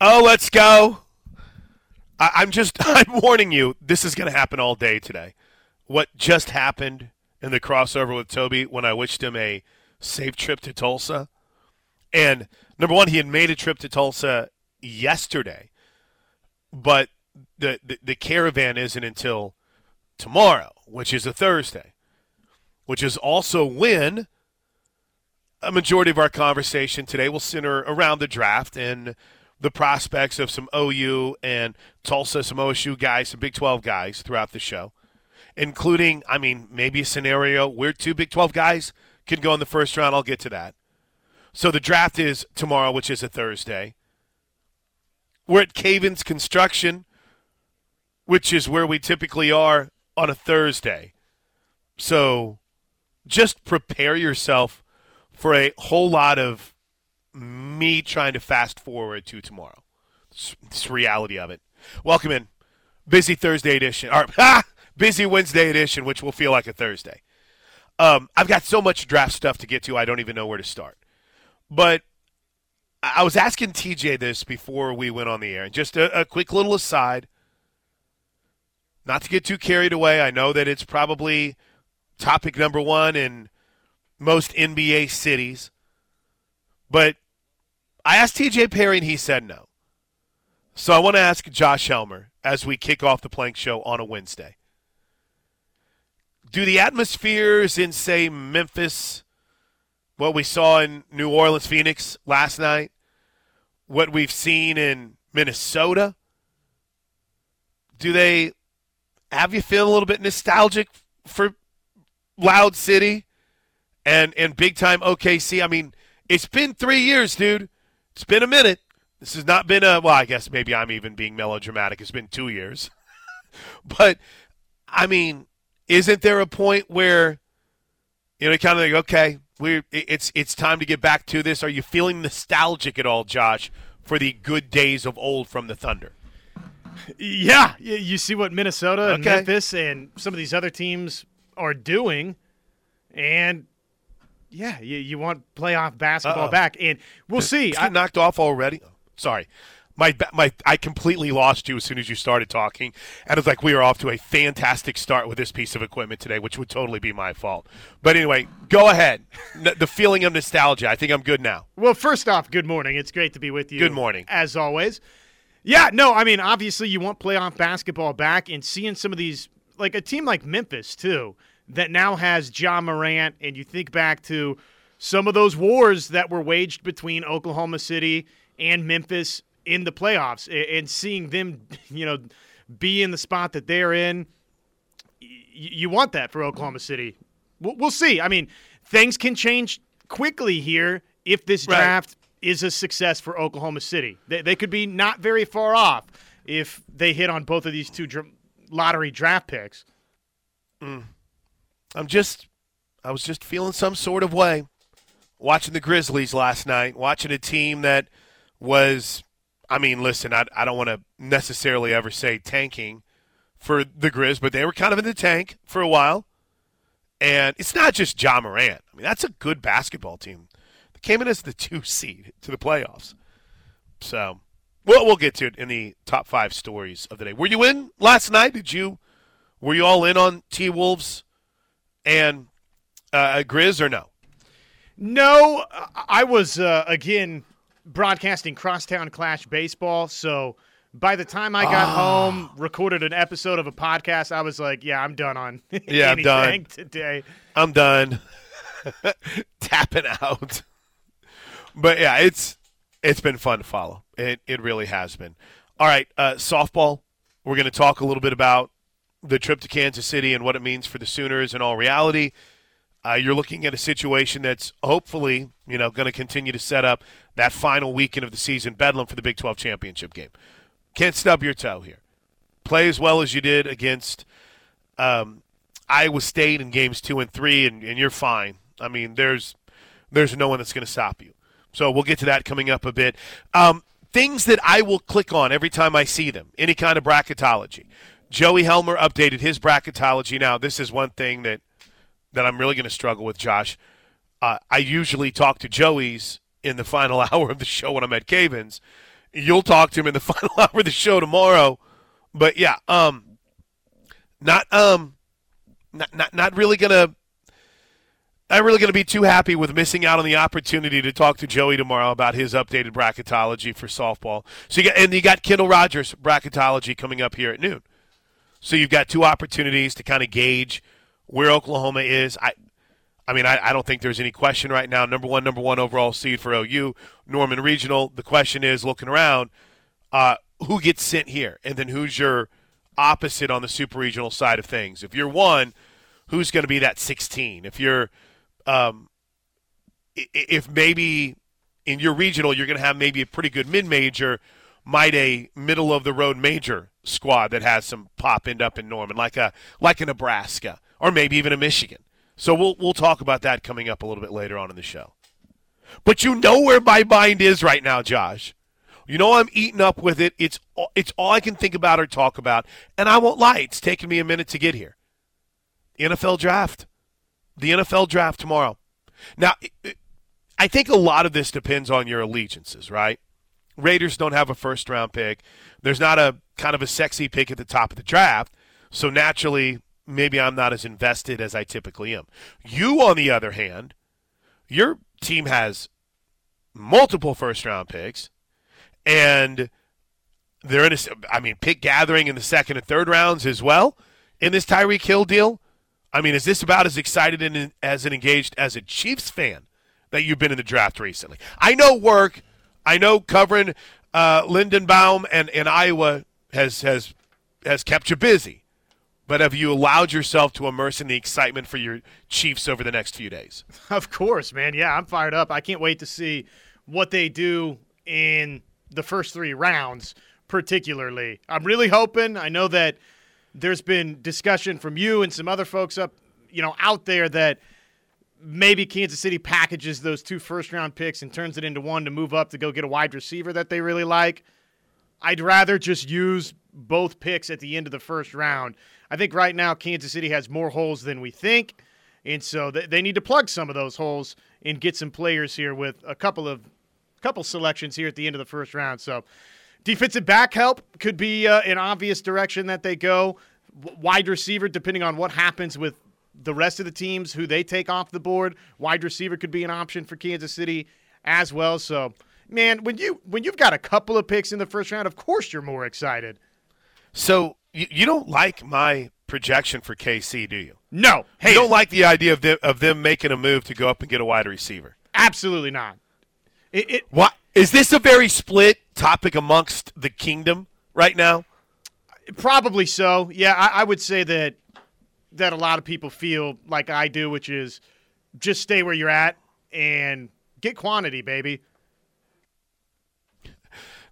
Oh, let's go. I, I'm just, I'm warning you, this is going to happen all day today. What just happened in the crossover with Toby when I wished him a safe trip to Tulsa. And number one, he had made a trip to Tulsa yesterday, but the, the, the caravan isn't until tomorrow, which is a Thursday, which is also when a majority of our conversation today will center around the draft and the prospects of some OU and Tulsa, some OSU guys, some Big 12 guys throughout the show, including, I mean, maybe a scenario where two Big 12 guys can go in the first round. I'll get to that. So the draft is tomorrow, which is a Thursday. We're at Cavens Construction, which is where we typically are on a Thursday. So just prepare yourself for a whole lot of me trying to fast forward to tomorrow. It's, reality of it. Welcome in. Busy Thursday edition. Or, ah, busy Wednesday edition, which will feel like a Thursday. Um, I've got so much draft stuff to get to, I don't even know where to start. But I was asking TJ this before we went on the air, and just a, a quick little aside. Not to get too carried away, I know that it's probably topic number one in most NBA cities. But I asked TJ Perry, and he said no. So I want to ask Josh Helmer as we kick off the Plank Show on a Wednesday. Do the atmospheres in, say, Memphis, what we saw in New Orleans, Phoenix last night, what we've seen in Minnesota, do they have you feel a little bit nostalgic for Loud City and and big time OKC? I mean, it's been three years, dude. It's been a minute. This has not been a well. I guess maybe I'm even being melodramatic. It's been two years, but I mean, isn't there a point where you know, kind of like, okay, we it's it's time to get back to this. Are you feeling nostalgic at all, Josh, for the good days of old from the Thunder? Yeah, you see what Minnesota and Okay. Memphis and some of these other teams are doing, and yeah, you, you want playoff basketball Uh-oh. back, and we'll see. I, knocked off already. Sorry. My, my, I completely lost you as soon as you started talking, and it's like we are off to a fantastic start with this piece of equipment today, which would totally be my fault. But anyway, go ahead. The feeling of nostalgia. I think I'm good now. well, first off, good morning. It's great to be with you. Good morning. as always. Yeah, no, I mean, obviously, you want playoff basketball back, and seeing some of these, like a team like Memphis too, that now has Ja Morant, and you think back to some of those wars that were waged between Oklahoma City and Memphis in the playoffs, and seeing them, you know, be in the spot that they're in. You want that for Oklahoma City. We'll we'll see. I mean, things can change quickly here if this Right. draft is a success for Oklahoma City. They, they could be not very far off if they hit on both of these two dr- lottery draft picks. Mm. I'm just, I was just feeling some sort of way watching the Grizzlies last night, watching a team that was, I mean, listen, I, I don't want to necessarily ever say tanking for the Grizz, but they were kind of in the tank for a while. And it's not just Ja Morant. I mean, that's a good basketball team. They came in as the two seed to the playoffs. So, well, we'll get to it in the top five stories of the day. Were you in last night? Did you, were you all in on T Wolves and uh, Grizz or no? No, I- was, uh, again, broadcasting Crosstown Clash baseball. So by the time I got home, recorded an episode of a podcast, I was like, yeah, I'm done on Yeah, I'm done. today. I'm done tapping out. But yeah, it's it's been fun to follow. It it really has been. All right, uh, softball. We're going to talk a little bit about the trip to Kansas City and what it means for the Sooners in all reality. Uh, you're looking at a situation that's hopefully, you know, going to continue to set up that final weekend of the season, Bedlam for the Big 12 championship game. Can't stub your toe here. Play as well as you did against um, Iowa State in games two and three, and, and you're fine. I mean, there's there's no one that's going to stop you. So we'll get to that coming up a bit. Um, things that I will click on every time I see them, any kind of bracketology. Joey Helmer updated his bracketology. Now, this is one thing that that I'm really going to struggle with, Josh. Uh, I usually talk to Joey's in the final hour of the show when I'm at Cavens, You'll talk to him in the final hour of the show tomorrow. But yeah, um, not um, not not, not really gonna. Not really going to be too happy with missing out on the opportunity to talk to Joey tomorrow about his updated bracketology for softball. So you got, and you got Kendall Rogers bracketology coming up here at noon. So you've got two opportunities to kind of gauge where Oklahoma is. I, I mean, I, I don't think there's any question right now. Number one, number one overall seed for OU, Norman Regional. The question is, looking around, uh, who gets sent here, and then who's your opposite on the super regional side of things? If you're one, who's going to be that 16? If you're, um, if maybe in your regional you're going to have maybe a pretty good mid major, might a middle of the road major squad that has some pop end up in Norman, like a like a Nebraska or maybe even a Michigan. So we'll we'll talk about that coming up a little bit later on in the show. But you know where my mind is right now, Josh. You know I'm eating up with it. It's it's all I can think about or talk about, and I won't lie. It's taken me a minute to get here. NFL draft, the NFL draft tomorrow. Now, I think a lot of this depends on your allegiances, right? Raiders don't have a first round pick. There's not a kind of a sexy pick at the top of the draft, so naturally maybe I'm not as invested as I typically am. You, on the other hand, your team has multiple first round picks, and they're in a, I mean, pick gathering in the second and third rounds as well in this Tyreek Hill deal. I mean, is this about as excited and as engaged as a Chiefs fan that you've been in the draft recently? I know work, I know covering uh, Lindenbaum and, and Iowa has has has kept you busy but have you allowed yourself to immerse in the excitement for your Chiefs over the next few days? Of course, man. Yeah, I'm fired up. I can't wait to see what they do in the first three rounds, particularly. I'm really hoping. I know that there's been discussion from you and some other folks up, you know, out there that maybe Kansas City packages those two first round picks and turns it into one to move up to go get a wide receiver that they really like. I'd rather just use both picks at the end of the first round I think right now Kansas City has more holes than we think, and so they need to plug some of those holes and get some players here with a couple of couple selections here at the end of the first round. So defensive back help could be uh, an obvious direction that they go. Wide receiver, depending on what happens with the rest of the teams, who they take off the board, wide receiver could be an option for Kansas City as well. So, man, when you when you've got a couple of picks in the first round, of course you're more excited. So you, you don't like my projection for KC, do you? No. Hey, you don't like the idea of them, of them making a move to go up and get a wide receiver? Absolutely not. It, it, what is this a very split topic amongst the kingdom right now? Probably so. Yeah, I, I would say that that a lot of people feel like I do, which is just stay where you're at and get quantity, baby.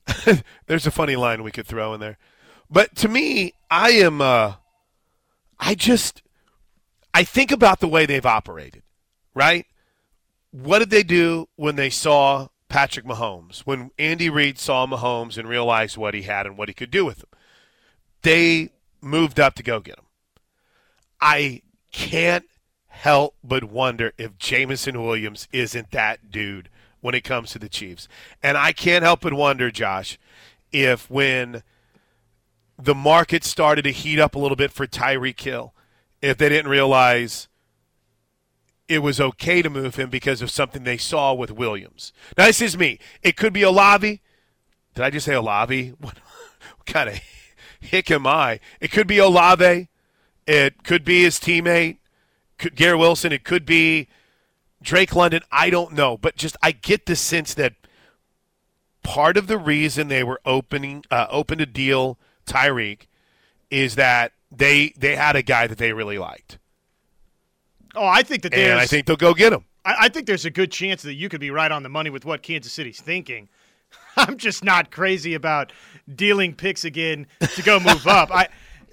There's a funny line we could throw in there. But to me, I am uh I just I think about the way they've operated, right? What did they do when they saw Patrick Mahomes? When Andy Reid saw Mahomes and realized what he had and what he could do with him. They moved up to go get him. I can't help but wonder if Jameson Williams isn't that dude when it comes to the Chiefs. And I can't help but wonder, Josh, if when – the market started to heat up a little bit for Tyreek Hill if they didn't realize it was okay to move him because of something they saw with Williams. Now, this is me. It could be Olave. Did I just say Olave? What, what kind of hick am I? It could be Olave. It could be his teammate, Garrett Wilson. It could be Drake London. I don't know. But just I get the sense that part of the reason they were opening uh, open a deal Tyreek is that they they had a guy that they really liked. Oh, I think that and I think they'll go get him. I, I think there's a good chance that you could be right on the money with what Kansas City's thinking. I'm just not crazy about dealing picks again to go move up. I,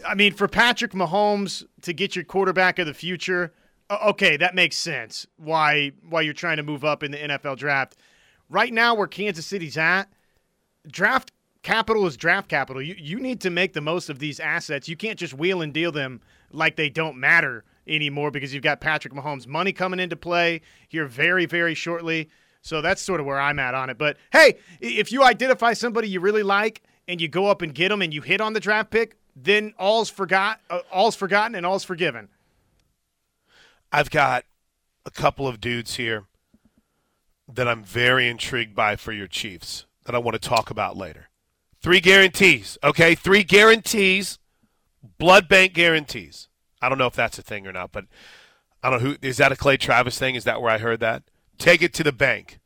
I mean, for Patrick Mahomes to get your quarterback of the future, okay, that makes sense. Why why you're trying to move up in the NFL draft? Right now, where Kansas City's at, draft capital is draft capital. You you need to make the most of these assets. You can't just wheel and deal them like they don't matter anymore because you've got Patrick Mahomes money coming into play here very very shortly. So that's sort of where I'm at on it. But hey, if you identify somebody you really like and you go up and get them and you hit on the draft pick, then all's forgot, uh, all's forgotten and all's forgiven. I've got a couple of dudes here that I'm very intrigued by for your Chiefs that I want to talk about later. Three guarantees, okay? Three guarantees, blood bank guarantees. I don't know if that's a thing or not, but I don't know who is that a Clay Travis thing? Is that where I heard that? Take it to the bank.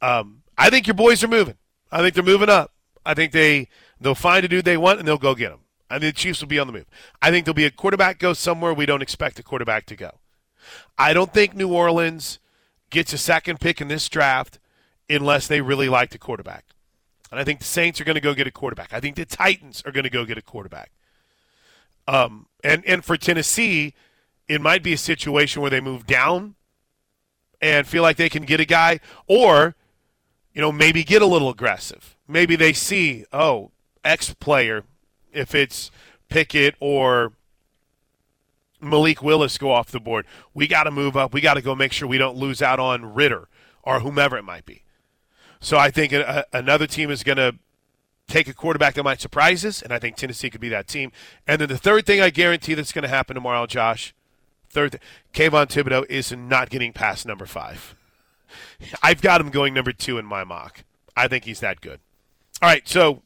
Um, I think your boys are moving. I think they're moving up. I think they they'll find a dude they want and they'll go get him. I think the Chiefs will be on the move. I think there'll be a quarterback go somewhere we don't expect a quarterback to go. I don't think New Orleans gets a second pick in this draft unless they really like the quarterback. And I think the Saints are going to go get a quarterback. I think the Titans are going to go get a quarterback. Um, and and for Tennessee, it might be a situation where they move down and feel like they can get a guy, or you know maybe get a little aggressive. Maybe they see oh X player, if it's Pickett or Malik Willis go off the board. We got to move up. We got to go make sure we don't lose out on Ridder or whomever it might be. So I think a, another team is going to take a quarterback that might surprise us, and I think Tennessee could be that team. And then the third thing I guarantee that's going to happen tomorrow, Josh, third, th- Kayvon Thibodeaux is not getting past number five. I've got him going number two in my mock. I think he's that good. All right, so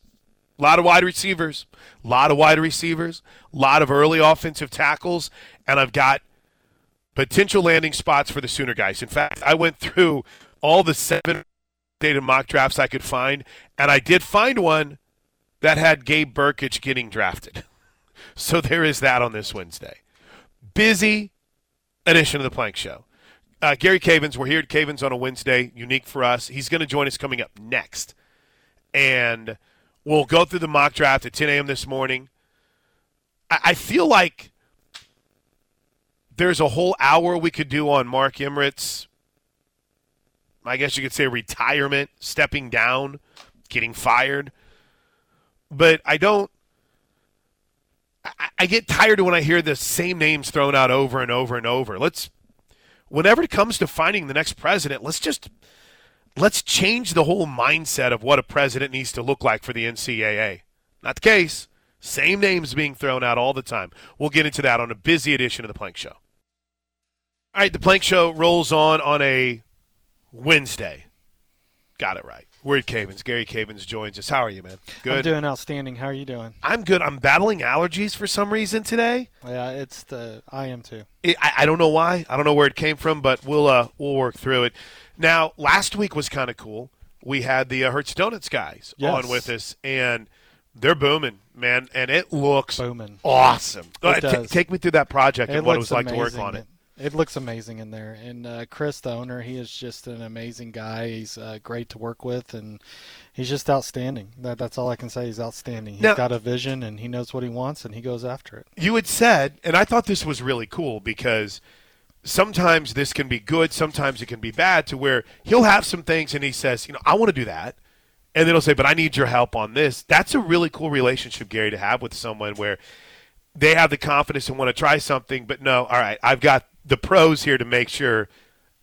a lot of wide receivers, a lot of wide receivers, a lot of early offensive tackles, and I've got potential landing spots for the Sooner guys. In fact, I went through all the seven updated mock drafts I could find, and I did find one that had Gabe Brkic getting drafted. So there is that on this Wednesday. Busy edition of the Plank Show. Uh, Gary Cavins, we're here at Cavins on a Wednesday, unique for us. He's going to join us coming up next. And we'll go through the mock draft at 10 a.m. this morning. I, I feel like there's a whole hour we could do on Mark Emmert's I guess you could say retirement, stepping down, getting fired. But I don't. I, I get tired when I hear the same names thrown out over and over and over. Let's, whenever it comes to finding the next president, let's just let's change the whole mindset of what a president needs to look like for the NCAA. Not the case. Same names being thrown out all the time. We'll get into that on a busy edition of the Plank Show. All right, the Plank Show rolls on on a Wednesday. Got it right. We're at Cavins. Gary Cavins joins us. How are you, man? Good. I'm doing outstanding. How are you doing? I'm good. I'm battling allergies for some reason today. Yeah, it's the I am too. It, I, I don't know why. I don't know where it came from, but we'll uh, we'll work through it. Now, last week was kind of cool. We had the uh, Hurts Donuts guys Yes. on with us, and they're booming, man, and it looks Booming. awesome. It Uh, does. take me through that project It and what it was like to work on it. It looks amazing in there. And uh, Chris, the owner, he is just an amazing guy. He's uh, great to work with, and he's just outstanding. That, that's all I can say. He's outstanding. He's Now- got a vision, and he knows what he wants, and he goes after it. you had said, and I thought this was really cool because sometimes this can be good, sometimes it can be bad, to where he'll have some things and he says, you know, I want to do that. And then he'll say, but I need your help on this. That's a really cool relationship, Gary, to have with someone where they have the confidence and want to try something, but no, all right, I've got the pros here to make sure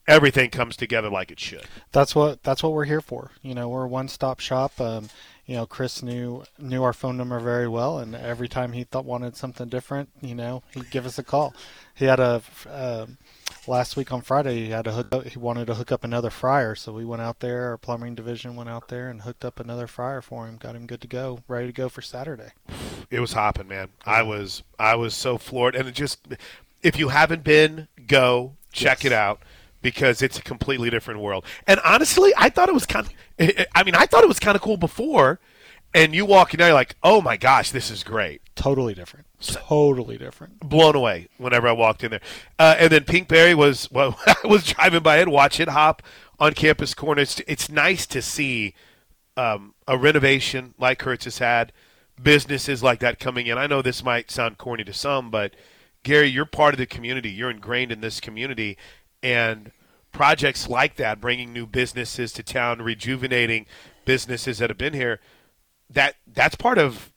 everything comes together like it should. That's what that's what we're here for. You know, we're a one-stop shop. Um, you know, Chris knew knew our phone number very well, and every time he thought wanted something different, you know, he'd give us a call. He had a uh, last week on Friday. He had a hook. Up, he wanted to hook up another fryer, so we went out there. Our plumbing division went out there and hooked up another fryer for him. Got him good to go, ready to go for Saturday. it was hopping, man. I was I was so floored, and it just if you haven't been, go check Yes. it out because it's a completely different world. And honestly, I thought it was kind of. I mean, I thought it was kind of cool before, and you walk in there, you're like, oh my gosh, this is great. Totally different. Totally different. Blown away whenever I walked in there, uh, and then Pinkberry was well. I was driving by it, watch it hop on Campus Corner. It's, it's nice to see um, a renovation like Hurts has had, businesses like that coming in. I know this might sound corny to some, but Gary, you're part of the community. You're ingrained in this community, and projects like that, bringing new businesses to town, rejuvenating businesses that have been here, that that's part of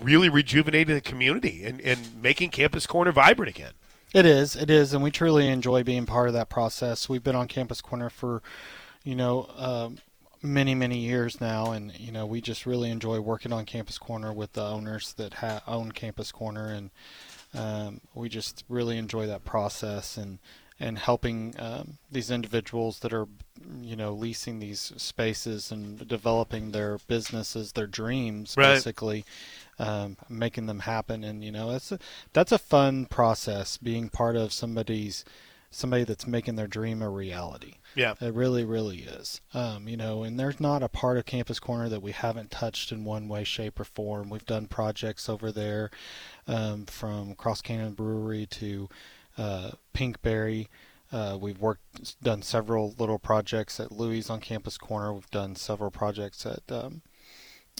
really rejuvenating the community and, and making Campus Corner vibrant again. It is. It is, and we truly enjoy being part of that process. We've been on Campus Corner for, you know, um, many many years now, and you know, we just really enjoy working on Campus Corner with the owners that ha- own Campus Corner, and um, we just really enjoy that process and and helping um, these individuals that are you know leasing these spaces and developing their businesses their dreams Right. basically um, making them happen and you know that's a, that's a fun process being part of somebody's somebody that's making their dream a reality Yeah. it really really is um, you know and there's not a part of campus corner that we haven't touched in one way shape or form we've done projects over there um, from cross canyon brewery to uh, pinkberry uh, we've worked, done several little projects at Louis on Campus Corner. We've done several projects at um,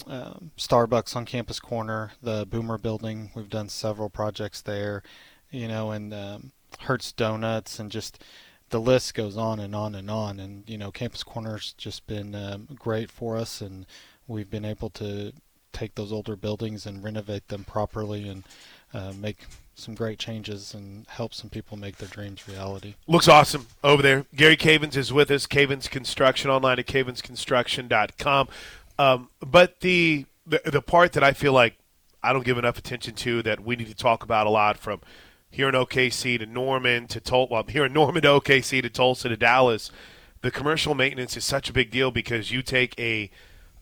um, Starbucks on Campus Corner, the Boomer Building. We've done several projects there, you know, and um, Hurts Donuts, and just the list goes on and on and on. And you know, Campus Corner's just been um, great for us, and we've been able to take those older buildings and renovate them properly and uh, make some great changes and help some people make their dreams reality. Looks awesome over there. Gary Cavens is with us. Cavens Construction online at cavensconstruction.com. Um, but the, the the part that I feel like I don't give enough attention to that we need to talk about a lot from here in OKC to Norman to Tul- well, here in Norman to OKC to Tulsa to Dallas, the commercial maintenance is such a big deal because you take a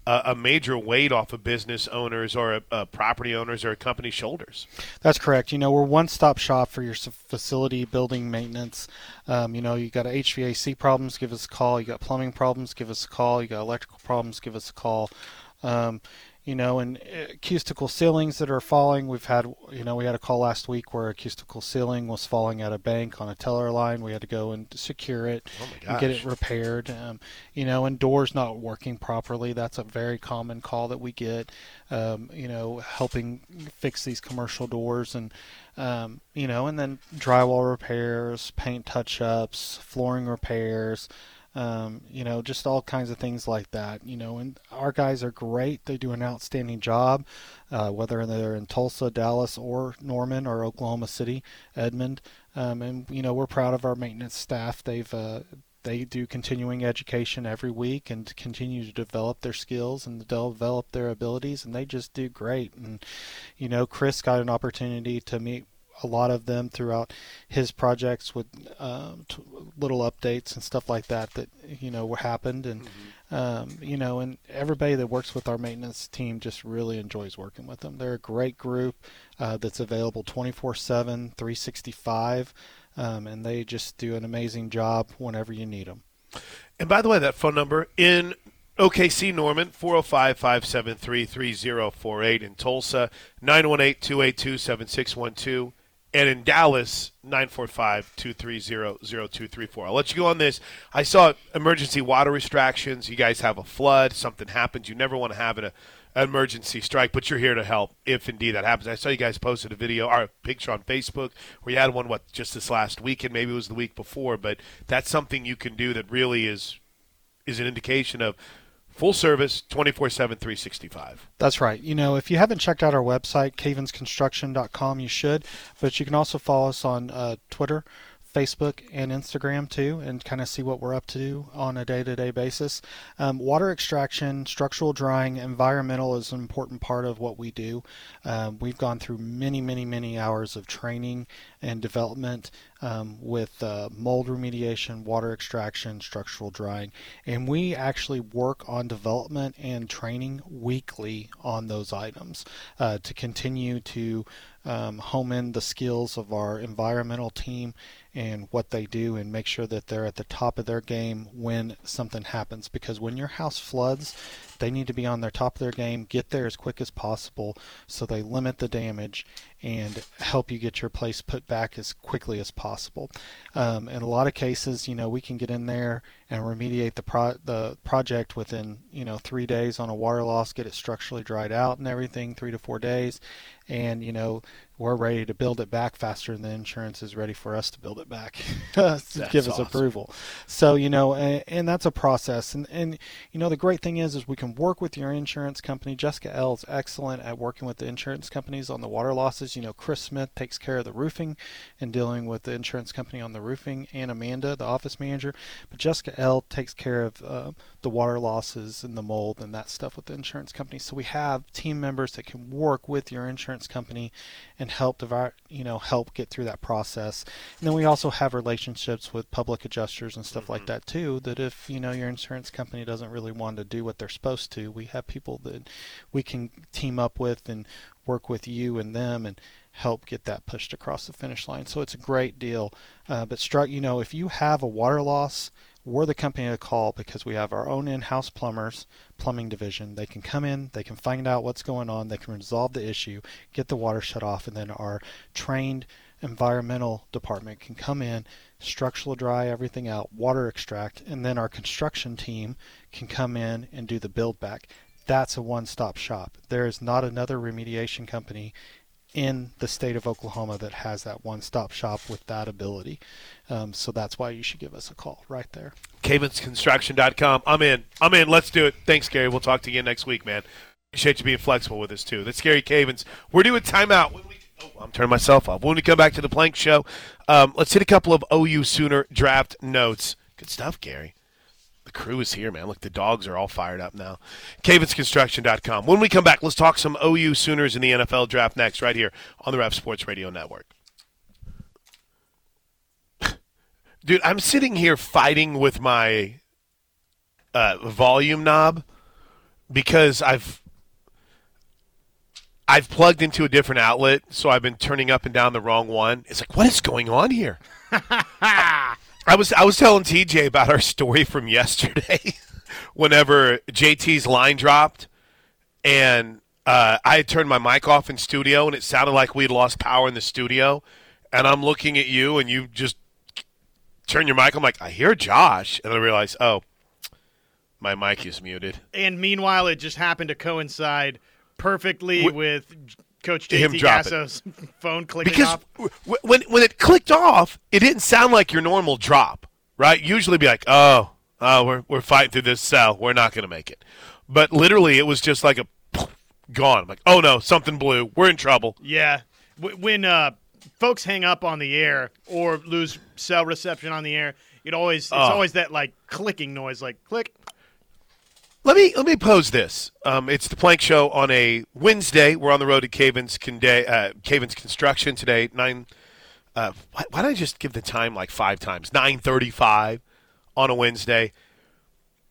a, major weight off of business owners or a, a property owners or a company's shoulders. That's correct. You know, we're one-stop shop for your facility building maintenance. Um, you know, you got HVAC problems, give us a call. You got plumbing problems, give us a call. You got electrical problems, give us a call. Um, you know, and uh, acoustical ceilings that are falling. We've had, you know, we had a call last week where acoustical ceiling was falling at a bank on a teller line. We had to go and secure it Oh and get it repaired. Um, you know, and doors not working properly. That's a very common call that we get. Um, you know, helping fix these commercial doors and um, you know, and then drywall repairs, paint touch-ups, flooring repairs. Um, you know, just all kinds of things like that. You know, and our guys are great. They do an outstanding job, uh, whether they're in Tulsa, Dallas, or Norman, or Oklahoma City, Edmond. Um, and you know, we're proud of our maintenance staff. They've uh, they do continuing education every week and continue to develop their skills and develop their abilities, and they just do great. And you know, Chris got an opportunity to meet a lot of them throughout his projects with um, t- little updates and stuff like that that you know happened and um, you know and everybody that works with our maintenance team just really enjoys working with them they're a great group uh, that's available 24/7 365 um, and they just do an amazing job whenever you need them And by the way, that phone number in OKC Norman, 405 573 3048. In Tulsa, 918 282 7612. And in Dallas, 945 230 0234. I'll let you go on this. I saw emergency water restrictions. You guys have a flood, something happens. You never want to have an, an emergency strike, but you're here to help if indeed that happens. I saw you guys posted a video or a picture on Facebook where you had one, what, just this last weekend, maybe it was the week before, but that's something you can do that really is is an indication of full service 24-7 365 That's right. You know, if you haven't checked out our website, cavensconstruction.com, you should. But you can also follow us on uh, Twitter, Facebook, and Instagram too, and kind of see what we're up to on a day-to-day basis. Um, water extraction, structural drying, environmental is an important part of what we do. Um, we've gone through many, many, many hours of training and development um, with uh, mold remediation, water extraction, structural drying, and we actually work on development and training weekly on those items uh, to continue to um, home in the skills of our environmental team and what they do and make sure that they're at the top of their game when something happens. Because when your house floods they need to be on their top of their game get there as quick as possible so they limit the damage and help you get your place put back as quickly as possible. Um, in a lot of cases you know we can get in there and remediate the pro- the project within you know three days on a water loss get it structurally dried out and everything three to four days. And you know we're ready to build it back faster than the insurance is ready for us to build it back. To give us awesome. approval. So you know and, and that's a process. And and you know the great thing is is we can work with your insurance company jessica l is excellent at working with the insurance companies on the water losses you know chris smith takes care of the roofing and dealing with the insurance company on the roofing and amanda the office manager but jessica L takes care of uh, the water losses and the mold and that stuff with the insurance company. So we have team members that can work with your insurance company and help divide, you know, help get through that process. And then we also have relationships with public adjusters and stuff mm-hmm. like that too. That if you know your insurance company doesn't really want to do what they're supposed to, we have people that we can team up with and work with you and them and help get that pushed across the finish line. So it's a great deal. Uh, but struck, you know, if you have a water loss, we're the company to call because we have our own in-house plumbers, plumbing division. They can come in, they can find out what's going on, they can resolve the issue, get the water shut off, and then our trained environmental department can come in, structural dry everything out, water extract, and then our construction team can come in and do the build back. That's a one-stop shop. There is not another remediation company in the state of Oklahoma that has that one stop shop with that ability. Um, so that's why you should give us a call right there. CavensConstruction.com. I'm in. I'm in. Let's do it. Thanks, Gary. We'll talk to you again next week, man. Appreciate you being flexible with us, too. That's Gary Cavens. We're doing timeout. Oh, I'm turning myself off. When we come back to the Plank Show, um, let's hit a couple of OU Sooner draft notes. Good stuff, Gary. The crew is here, man. Look, the dogs are all fired up now. CavensConstruction.com. When we come back, let's talk some OU Sooners in the NFL draft next, right here on the Ref Sports Radio Network. Dude, I'm sitting here fighting with my uh, volume knob because I've I've plugged into a different outlet, so I've been turning up and down the wrong one. It's like, what is going on here? I was I was telling TJ about our story from yesterday. whenever JT's line dropped, and uh, I had turned my mic off in studio, and it sounded like we'd lost power in the studio. And I'm looking at you, and you just turn your mic. I'm like, I hear Josh, and I realize, oh, my mic is muted. And meanwhile, it just happened to coincide perfectly with Coach JT Gasso's phone clicking because off. Because when when it clicked off, it didn't sound like your normal drop, right? Usually, be like, oh, oh, we're we're fighting through this cell, we're not going to make it. But literally, it was just like a gone. I'm like, oh no, something blew, we're in trouble. Yeah, when uh, folks hang up on the air or lose cell reception on the air, it always it's oh. always that like clicking noise, like click, let me let me pose this. Um, it's the Plank Show on a Wednesday. We're on the road to Cavens, Conde, uh, Construction today. Nine. Uh, why, why don't I just give the time like five times? Nine thirty-five on a Wednesday.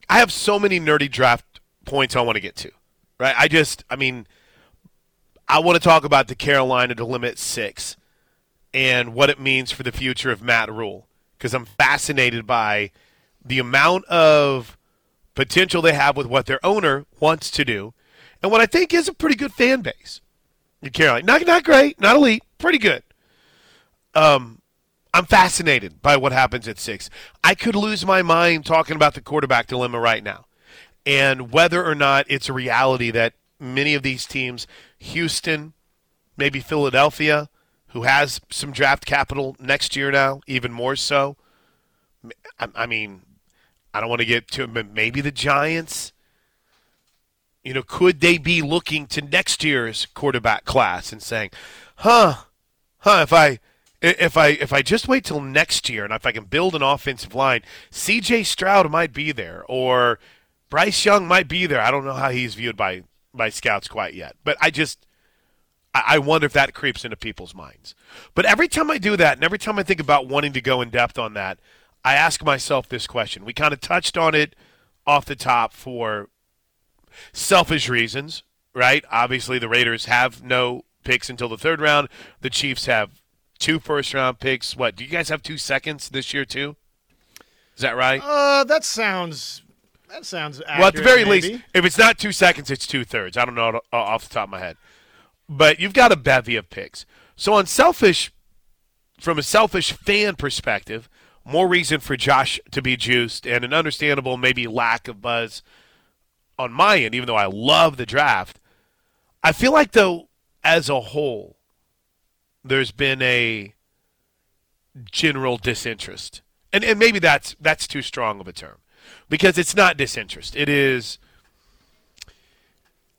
I have so many nerdy draft points I want to get to. Right. I just. I mean, I want to talk about the Carolina to limit six and what it means for the future of Matt Rhule because I'm fascinated by the amount of potential they have with what their owner wants to do, and what I think is a pretty good fan base in Carolina. Not not great, not elite, pretty good. Um, I'm fascinated by what happens at six. I could lose my mind talking about the quarterback dilemma right now, and whether or not it's a reality that many of these teams, Houston, maybe Philadelphia, who has some draft capital next year now, even more so. I mean, I don't want to get to maybe the Giants. You know, could they be looking to next year's quarterback class and saying, "Huh, huh, if I if I if I just wait till next year and if I can build an offensive line, C.J. Stroud might be there or Bryce Young might be there. I don't know how he's viewed by by scouts quite yet, but I just I wonder if that creeps into people's minds. But every time I do that, and every time I think about wanting to go in depth on that, I ask myself this question. We kind of touched on it off the top for selfish reasons, right? Obviously, the Raiders have no picks until the third round. The Chiefs have two first round picks. What, do you guys have two seconds this year, too? Is that right? Uh, that sounds. That sounds accurate, well. At the very maybe. least, if it's not two seconds, it's two thirds. I don't know off the top of my head, but you've got a bevy of picks. So on selfish, from a selfish fan perspective, more reason for Josh to be juiced and an understandable maybe lack of buzz on my end, even though I love the draft. I feel like though, as a whole, there's been a general disinterest. And and maybe that's that's too strong of a term. Because it's not disinterest. It is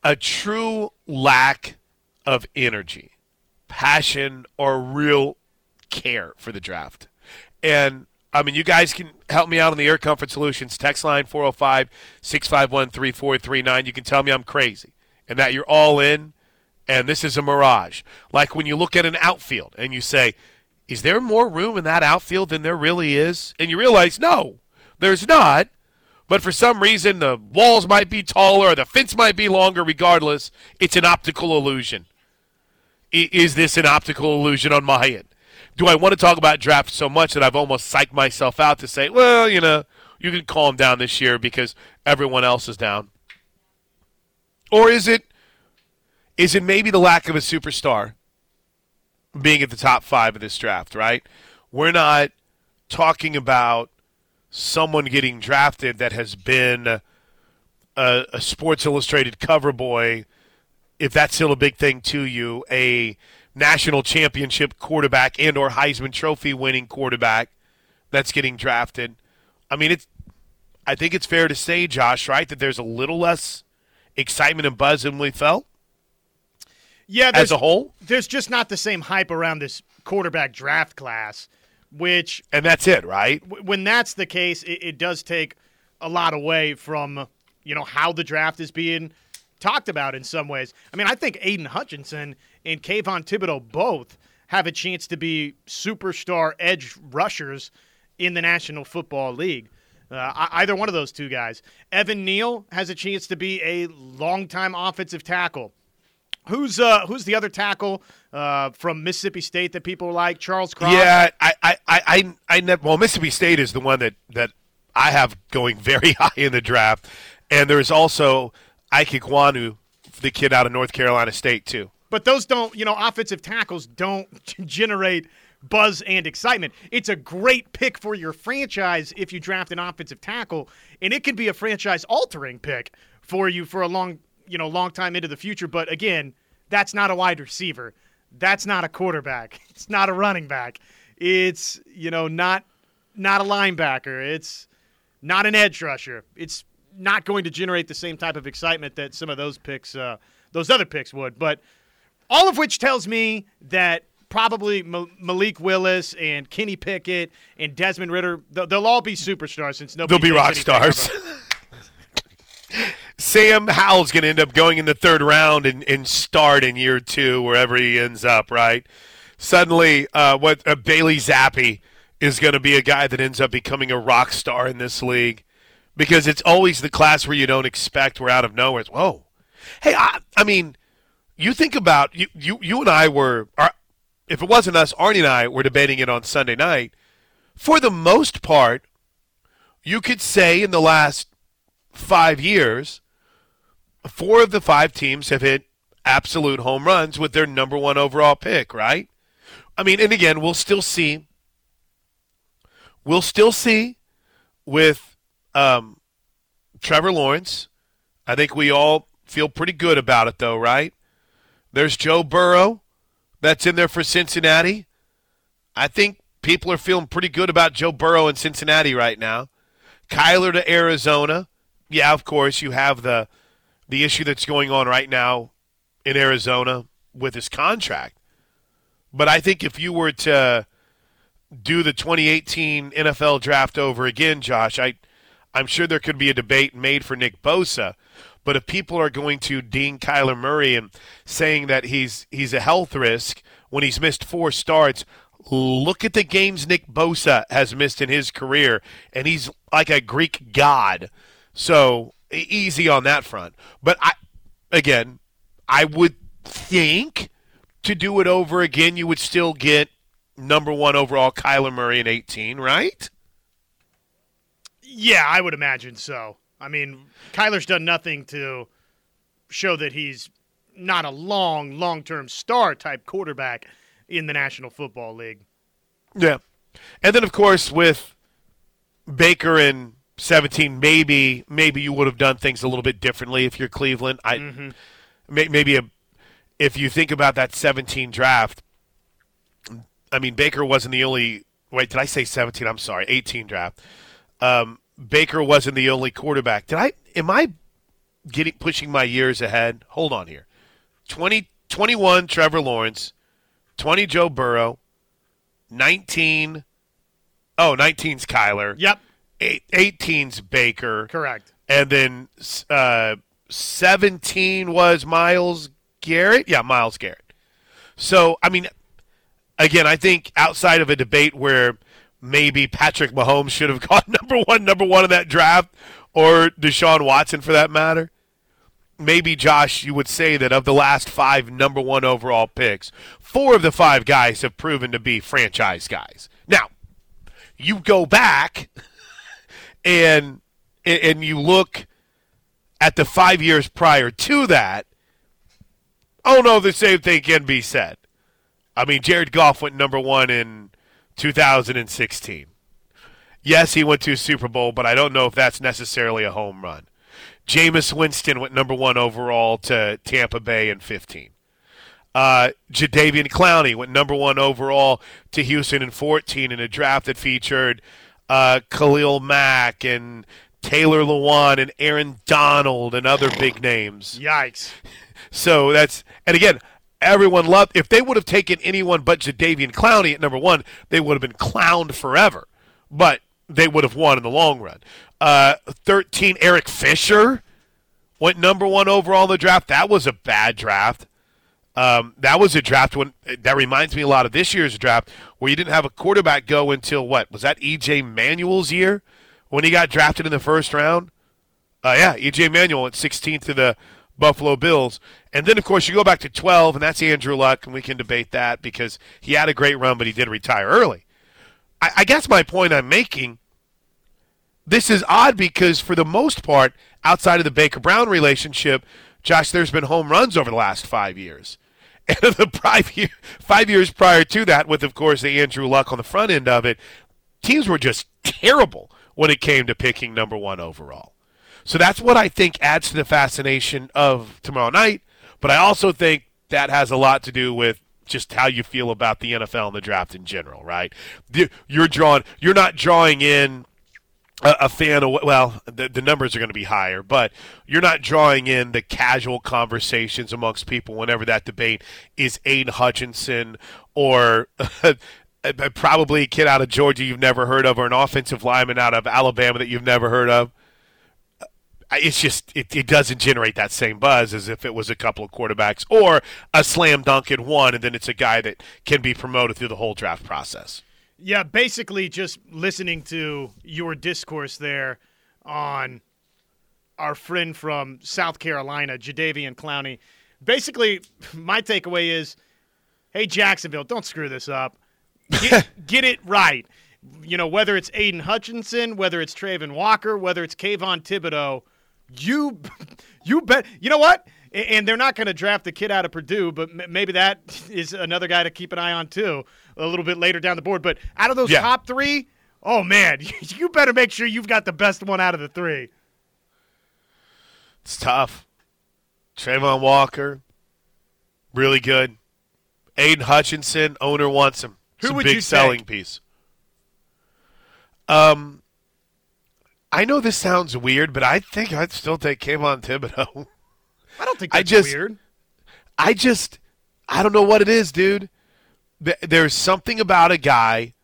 a true lack of energy, passion, or real care for the draft. And I mean, you guys can help me out on the Air Comfort Solutions text line 405 651 3439. You can tell me I'm crazy and that you're all in and this is a mirage. Like when you look at an outfield and you say, is there more room in that outfield than there really is? And you realize, no, there's not. But for some reason, the walls might be taller or the fence might be longer. Regardless, it's an optical illusion. Is this an optical illusion on my end? Do I want to talk about draft so much that I've almost psyched myself out to say, well, you know, you can calm down this year because everyone else is down? Or is it is it maybe the lack of a superstar being at the top five of this draft, right? We're not talking about someone getting drafted that has been a, a Sports Illustrated cover boy, if that's still a big thing to you, a national championship quarterback and or Heisman Trophy winning quarterback that's getting drafted. I mean, it's. I think it's fair to say, Josh, right, that there's a little less excitement and buzz than we felt. Yeah, as a whole, there's just not the same hype around this quarterback draft class. Which and that's it, right? W- when that's the case, it, it does take a lot away from you know how the draft is being talked about in some ways. I mean, I think Aidan Hutchinson and Kayvon Thibodeaux both have a chance to be superstar edge rushers in the National Football League. Uh, either one of those two guys. Evan Neal has a chance to be a longtime offensive tackle. Who's uh, who's the other tackle uh, from Mississippi State that people like? Charles Cross. Yeah, I, I, I, I, never. Well, Mississippi State is the one that that I have going very high in the draft, and there's also Ike Ekwonu, the kid out of North Carolina State too. But those don't, you know, offensive tackles don't generate buzz and excitement. It's a great pick for your franchise if you draft an offensive tackle, and it could be a franchise altering pick for you for a long, you know, long time into the future. But again, that's not a wide receiver. That's not a quarterback. It's not a running back. It's, you know, not not a linebacker. It's not an edge rusher. It's not going to generate the same type of excitement that some of those picks, uh, those other picks would. But all of which tells me that probably Malik Willis and Kenny Pickett and Desmond Ridder, they'll, all be superstars since nobody. They'll be rock stars. Sam Howell's going to end up going in the third round and, and start in year two wherever he ends up. Right? Suddenly, uh, what uh, Bailey Zappe is going to be a guy that ends up becoming a rock star in this league because it's always the class where you don't expect, where out of nowhere, it's, whoa. Hey, I, I mean, you think about you, you, you and I were, are, if it wasn't us, Arnie and I were debating it on Sunday night. For the most part, you could say in the last five years, four of the five teams have hit absolute home runs with their number one overall pick, right? I mean, and again, we'll still see. We'll still see with um, Trevor Lawrence. I think we all feel pretty good about it, though, right? There's Joe Burrow that's in there for Cincinnati. I think people are feeling pretty good about Joe Burrow in Cincinnati right now. Kyler to Arizona. Yeah, of course, you have the the issue that's going on right now in Arizona with his contract. But I think if you were to do the 2018 NFL draft over again, Josh, I I'm sure there could be a debate made for Nick Bosa. But if people are going to dean Kyler Murray and saying that he's he's a health risk when he's missed four starts, look at the games Nick Bosa has missed in his career, and he's like a Greek god. So easy on that front. But I, again, I would think to do it over again, you would still get number one overall Kyler Murray in 18, right? Yeah, I would imagine so. I mean, Kyler's done nothing to show that he's not a long, long term star type quarterback in the National Football League. Yeah. And then, of course, with Baker in 17, maybe maybe you would have done things a little bit differently if you're Cleveland. I mm-hmm. may, maybe a, if you think about that 17 draft. I mean, Baker wasn't the only. Wait, did I say 17? I'm sorry, 18 draft. Um, Baker wasn't the only quarterback. Did I? Am I getting pushing my years ahead? Hold on here. 20, 21 Trevor Lawrence, 20 Joe Burrow, 19. Oh, 19's Kyler. Yep, Eight, 18's Baker. correct. And then uh, 17 was Myles Garrett. Yeah, Myles Garrett. So, I mean, again, I think outside of a debate where maybe Patrick Mahomes should have gone number one, number one in that draft, or Deshaun Watson for that matter, maybe, Josh, you would say that of the last five number one overall picks, four of the five guys have proven to be franchise guys. Now, you go back and and you look at the five years prior to that, oh no, the same thing can be said. I mean, Jared Goff went number one in 2016. Yes, he went to a Super Bowl, but I don't know if that's necessarily a home run. Jameis Winston went number one overall to Tampa Bay in 15. Uh, Jadeveon Clowney went number one overall to Houston in 14 in a draft that featured uh, Khalil Mack and Taylor Lewan and Aaron Donald and other big names. Yikes. So that's and again, everyone loved. If they would have taken anyone but Jadeveon Clowney at number one, they would have been clowned forever. But they would have won in the long run. Uh, Thirteen, Eric Fisher went number one overall in the draft. That was a bad draft. Um, that was a draft when that reminds me a lot of this year's draft where you didn't have a quarterback go until what was that EJ Manuel's year when he got drafted in the first round. Uh, yeah, EJ Manuel went 16th to the Buffalo Bills, and then of course you go back to 12, and that's Andrew Luck, and we can debate that because he had a great run, but he did retire early. I, I guess my point I'm making. This is odd because for the most part, outside of the Baker Brown relationship, Josh, there's been home runs over the last five years. And the five, year, five years prior to that, with of course the Andrew Luck on the front end of it, teams were just terrible when it came to picking number one overall. So that's what I think adds to the fascination of tomorrow night. But I also think that has a lot to do with just how you feel about the NFL and the draft in general, right? You're drawing, you're not drawing in a, a fan of well, the, the numbers are going to be higher, but you're not drawing in the casual conversations amongst people whenever that debate is Aidan Hutchinson or. probably a kid out of Georgia you've never heard of, or an offensive lineman out of Alabama that you've never heard of. It's just it, it doesn't generate that same buzz as if it was a couple of quarterbacks or a slam dunk in one, and then it's a guy that can be promoted through the whole draft process. Yeah, basically just listening to your discourse there on our friend from South Carolina, Jadeveon Clowney. Basically, my takeaway is, hey Jacksonville, don't screw this up. Get, get it right. You know, whether it's Aidan Hutchinson, whether it's Travon Walker, whether it's Kayvon Thibodeaux, you you bet. You know what? And they're not going to draft the kid out of Purdue, but maybe that is another guy to keep an eye on too, a little bit later down the board. But out of those Yeah. top three, oh man, you better make sure you've got the best one out of the three. It's tough. Travon Walker, really good. Aidan Hutchinson, owner wants him. It's Who a would big you selling take? piece. Um, I know this sounds weird, but I think I'd still take Kayvon Thibodeaux. I don't think I just- weird. I just, I don't know what it is, dude. There's something about a guy.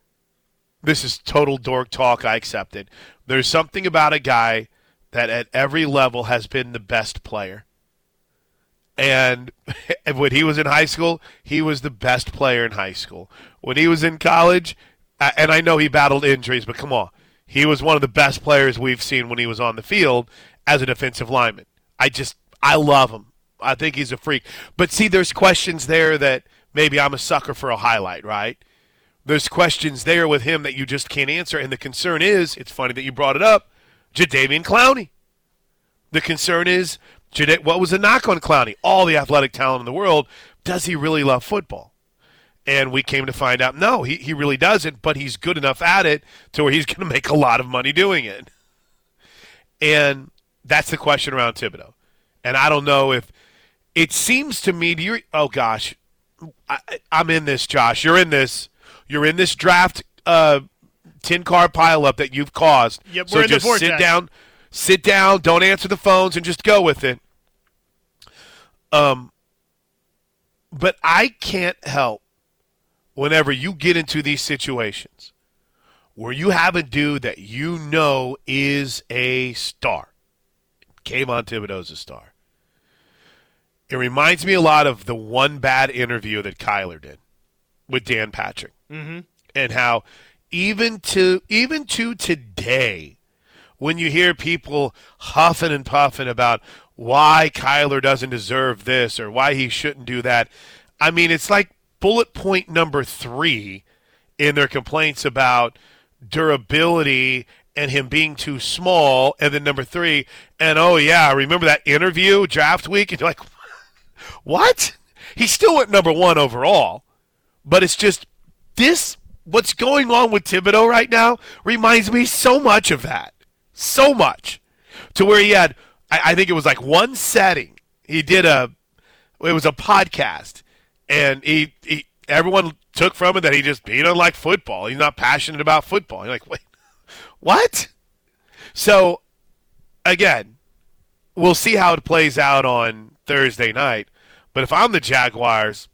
This is total dork talk. I accept it. There's something about a guy that at every level has been the best player. And when he was in high school, he was the best player in high school. When he was in college, and I know he battled injuries, but come on. He was one of the best players we've seen when he was on the field as a defensive lineman. I just, I love him. I think he's a freak. But see, there's questions there that maybe I'm a sucker for a highlight, right? There's questions there with him that you just can't answer. And the concern is, it's funny that you brought it up, Jadeveon Clowney. The concern is, what was the knock on Clowney? All the athletic talent in the world. Does he really love football? And we came to find out, no, he, he really doesn't, but he's good enough at it to where he's going to make a lot of money doing it. And that's the question around Thibodeaux. And I don't know if it seems to me, do you, oh gosh, I, I'm in this, Josh. You're in this. You're in this draft uh, 10 card pileup that you've caused. Yep, so we're in the just sit down, sit down, don't answer the phones, and just go with it. Um, but I can't help whenever you get into these situations where you have a dude that you know is a star. Kayvon Thibodeaux's a star. It reminds me a lot of the one bad interview that Kyler did with Dan Patrick, Mm-hmm. and how even to even to today, when you hear people huffing and puffing about why Kyler doesn't deserve this or why he shouldn't do that, I mean it's like bullet point number three in their complaints about durability and him being too small, and then number three, and oh yeah, remember that interview draft week, and you're like. What? He still went number one overall, but it's just this. What's going on with Thibodeaux right now reminds me so much of that, so much, to where he had. I, I think it was like one setting. He did a. It was a podcast, and he, he everyone took from it that he just doesn't like football. He's not passionate about football. You're like, wait, what? So, again, we'll see how it plays out on Thursday night. But if I'm the Jaguars,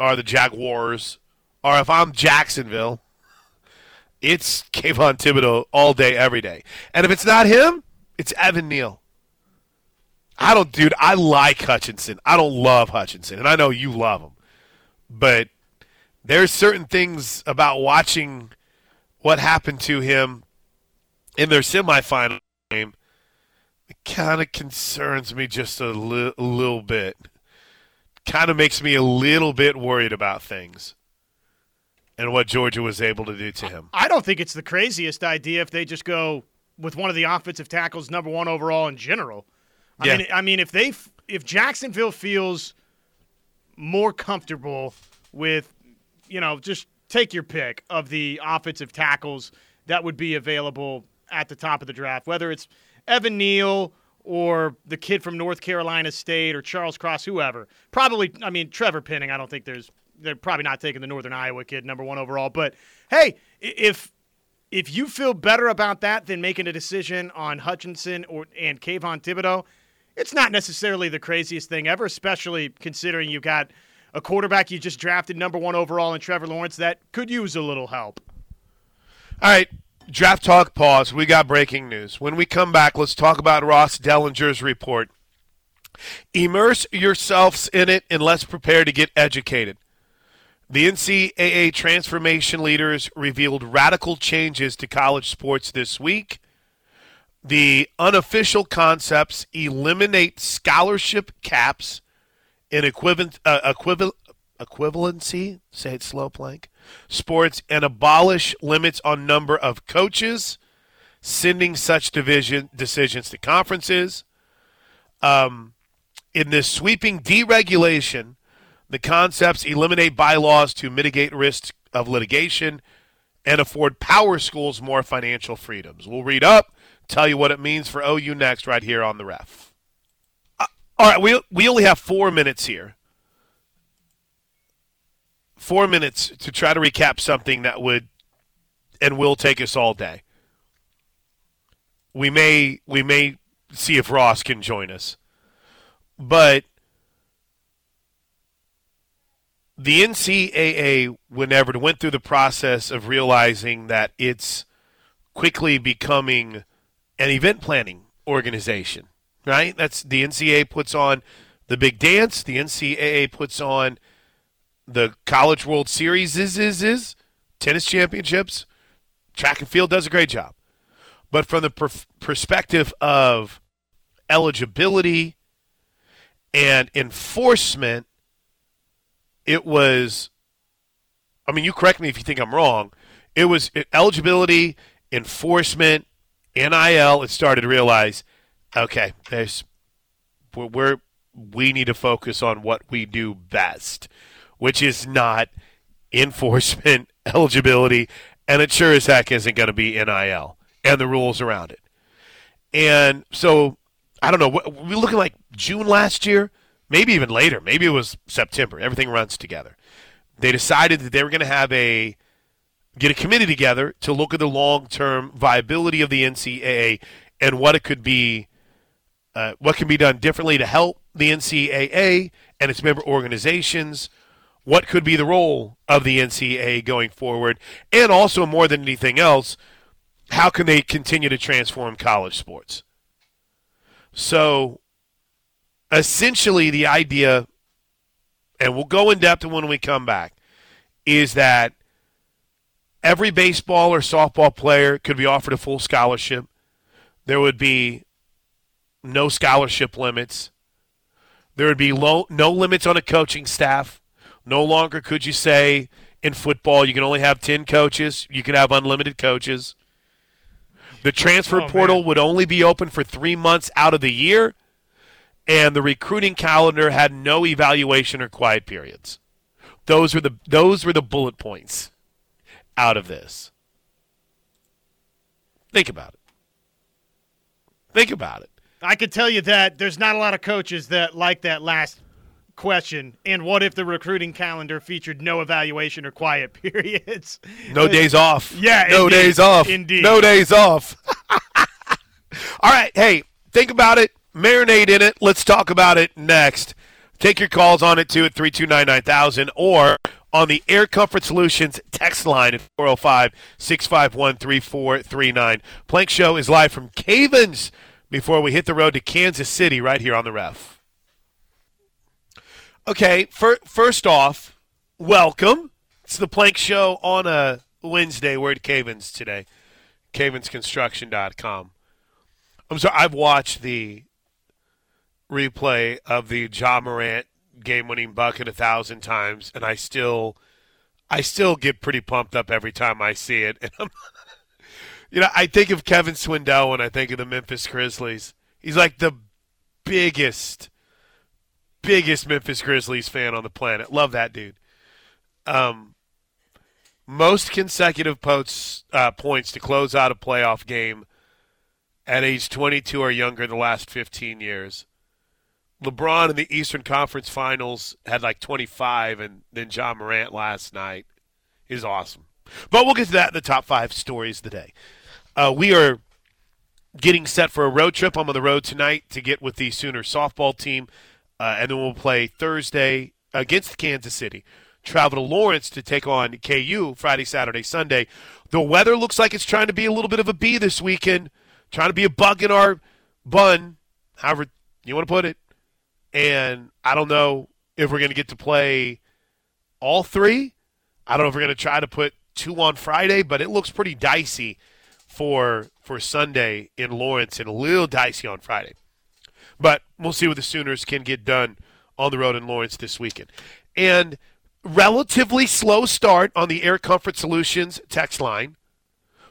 or the Jaguars, or if I'm Jacksonville, it's Kayvon Thibodeaux all day, every day. And if it's not him, it's Evan Neal. I don't, dude. I like Hutchinson. I don't love Hutchinson, and I know you love him, but there's certain things about watching what happened to him in their semifinal game. It kind of concerns me just a, li- a little bit. Kind of makes me a little bit worried about things and what Georgia was able to do to him. I don't think it's the craziest idea if they just go with one of the offensive tackles number one overall in general. I Yeah. mean, I mean, if they if Jacksonville feels more comfortable with, you know, just take your pick of the offensive tackles that would be available at the top of the draft, whether it's Evan Neal or the kid from North Carolina State or Charles Cross, whoever. Probably, I mean, Trevor Penning. I don't think there's they're probably not taking the Northern Iowa kid number one overall. But hey, if if you feel better about that than making a decision on Hutchinson or and Kayvon Thibodeaux, it's not necessarily the craziest thing ever, especially considering you've got a quarterback you just drafted number one overall in Trevor Lawrence that could use a little help. All right, draft talk pause. We got breaking news. When we come back, let's talk about Ross Dellenger's report. Immerse yourselves in it and let's prepare to get educated. The NCAA transformation leaders revealed radical changes to college sports this week. The unofficial concepts eliminate scholarship caps in equivalent, uh, equivalency, say it slow, Plank, sports, and abolish limits on number of coaches sending such division decisions to conferences. Um, in this sweeping deregulation, the concepts eliminate bylaws to mitigate risks of litigation and afford power schools more financial freedoms. We'll read up, tell you what it means for OU next, right here on the ref. Uh, all right, we we only have four minutes here. Four minutes to try to recap something that would and will take us all day. We may we may see if Ross can join us, but the NCAA, whenever it went through the process of realizing that it's quickly becoming an event planning organization, right? That's the NCAA puts on the big dance. The NCAA puts on the College World Series. Is is is tennis championships. Track and field does a great job, but from the per- perspective of eligibility and enforcement, it was. I mean, you correct me if you think I'm wrong. It was eligibility, enforcement, NIL. It started to realize, okay, there's we're, we're we need to focus on what we do best, which is not enforcement, eligibility, and it sure as heck isn't going to be NIL and the rules around it. And so, I don't know. what- We looking like June last year, maybe even later. Maybe it was September. Everything runs together. They decided that they were going to have a get a committee together to look at the long-term viability of the NCAA and what it could be, uh, what can be done differently to help the NCAA and its member organizations what could be the role of the NCAA going forward, and also more than anything else, how can they continue to transform college sports? So, essentially, the idea, and we'll go in depth when we come back, is that every baseball or softball player could be offered a full scholarship. There would be no scholarship limits. There would be low, no limits on a coaching staff. No longer could you say in football you can only have 10 coaches, you can have unlimited coaches. The transfer Oh, portal man. would only be open for three months out of the year, and the recruiting calendar had no evaluation or quiet periods. Those were the those were the bullet points out of this. Think about it. Think about it. I could tell you that there's not a lot of coaches that like that last question. And what if the recruiting calendar featured no evaluation or quiet periods? No days off. Yeah, No indeed. days off. Indeed. No days off. All right. Hey, think about it. Marinate in it. Let's talk about it next. Take your calls on it too at 329 9000 or on the Air Comfort Solutions text line at 405 651 3439. Plank Show is live from Cavens before we hit the road to Kansas City right here on the ref. Okay, fir- first off, welcome. It's the Plank Show on a Wednesday. We're at Cavens today. CavensConstruction.com. I'm sorry, I've watched the replay of the Ja Morant game-winning bucket a thousand times, and I still, I still get pretty pumped up every time I see it. And I'm, you know, I think of Kevin Swindell when I think of the Memphis Grizzlies. He's like the biggest, biggest Memphis Grizzlies fan on the planet. Love that dude. Um, most consecutive posts, uh, points to close out a playoff game at age 22 or younger the last 15 years. LeBron in the Eastern Conference Finals had like 25, and then Ja Morant last night is awesome. But we'll get to that in the top five stories of the day. Uh, we are getting set for a road trip. I'm on the road tonight to get with the Sooner softball team, uh, and then we'll play Thursday against Kansas City. Travel to Lawrence to take on KU Friday, Saturday, Sunday. The weather looks like it's trying to be a little bit of a bee this weekend, trying to be a bug in our bun, however you want to put it. And I don't know if we're going to get to play all three. I don't know if we're going to try to put two on Friday, but it looks pretty dicey for for Sunday in Lawrence and a little dicey on Friday. But we'll see what the Sooners can get done on the road in Lawrence this weekend. And relatively slow start on the Air Comfort Solutions text line,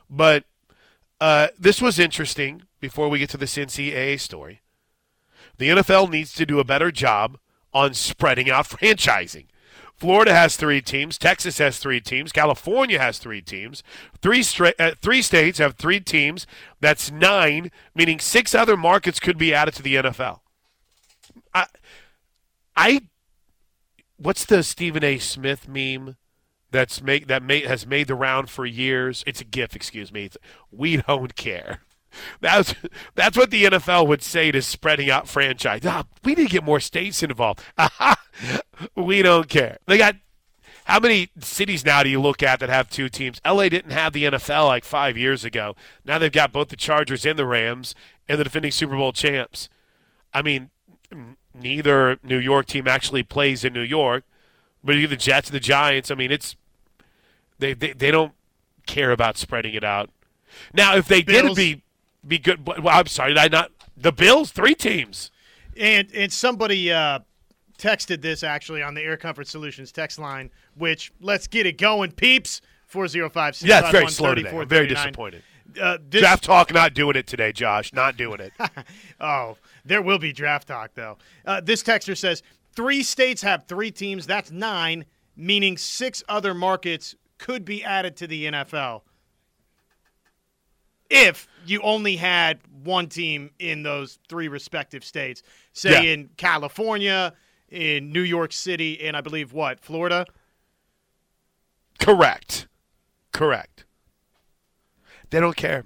but uh, this was interesting before we get to this NCAA story. The NFL needs to do a better job on spreading out franchising. Florida has three teams. Texas has three teams. California has three teams. Three stra- uh, three states have three teams. That's nine, meaning six other markets could be added to the NFL. I, I, what's the Stephen A. Smith meme that's make that may, has made the round for years? It's a GIF, excuse me. It's, we don't care. That's that's what the NFL would say to spreading out franchise. Ah, we need to get more states involved. we don't care. They got how many cities now do you look at that have two teams? LA didn't have the NFL like five years ago. Now they've got both the Chargers and the Rams and the defending Super Bowl champs. I mean, neither New York team actually plays in New York, but either the Jets and the Giants. I mean, it's they they, they don't care about spreading it out. Now, if they did Bills. be be good, well, I'm sorry, did I not the Bills three teams. And and somebody uh, texted this actually on the Air Comfort Solutions text line, which let's get it going, peeps. Four zero five six. Yeah, it's very slow today. I'm very disappointed. Uh, this, Draft talk not doing it today, Josh. Not doing it. Oh, there will be draft talk though. Uh, this texter says three states have three teams. That's nine, meaning six other markets could be added to the NFL. If you only had one team in those three respective states, say Yeah. in California, in New York City, and I believe what Florida. Correct. Correct. They don't care.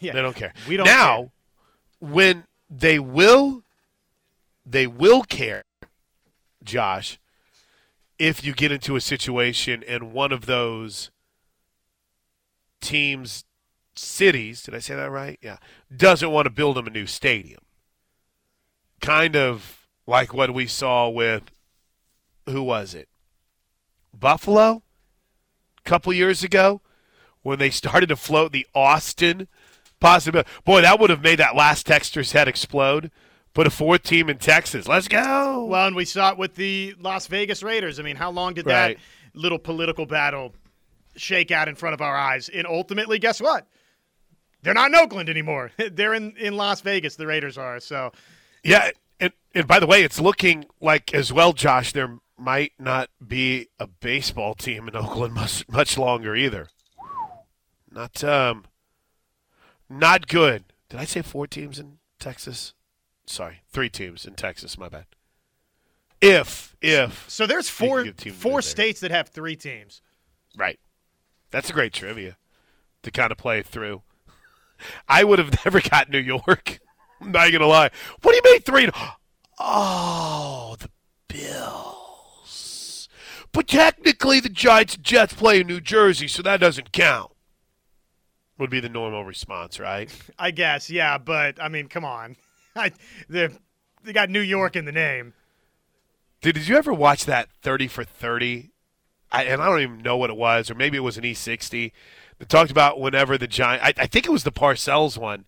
Yeah, They don't care. We don't now, care. when they will, they will care. Josh if you get into a situation and one of those teams cities, did I say that right? Yeah, doesn't want to build them a new stadium. Kind of like what we saw with who was it? Buffalo a couple years ago when they started to float the Austin possibility. Boy, that would have made that last texter's head explode. Put a fourth team in Texas. Let's go. Well, and we saw it with the Las Vegas Raiders. I mean, how long did Right. that little political battle shake out in front of our eyes? And ultimately, guess what? They're not in Oakland anymore. They're in, in Las Vegas, the Raiders are. So, Yeah, and, and by the way, it's looking like as well, Josh. There might not be a baseball team in Oakland much much longer either. Not um, not good. Did I say four teams in Texas? Sorry, three teams in Texas. My bad. If if so there's four can give teams four there. states that have three teams. right, that's a great trivia to kind of play through. I would have never got New York. I'm not gonna lie. What do you mean three? Oh, the Bills. But technically, the Giants and Jets play in New Jersey, so that doesn't count. Would be the normal response, right? I guess, yeah, but I mean, come on. I, they they got New York in the name. Dude, did you ever watch that 30 for 30? I, and I don't even know what it was, or maybe it was an E60. It talked about whenever the Giant, I, I think it was the Parcells one,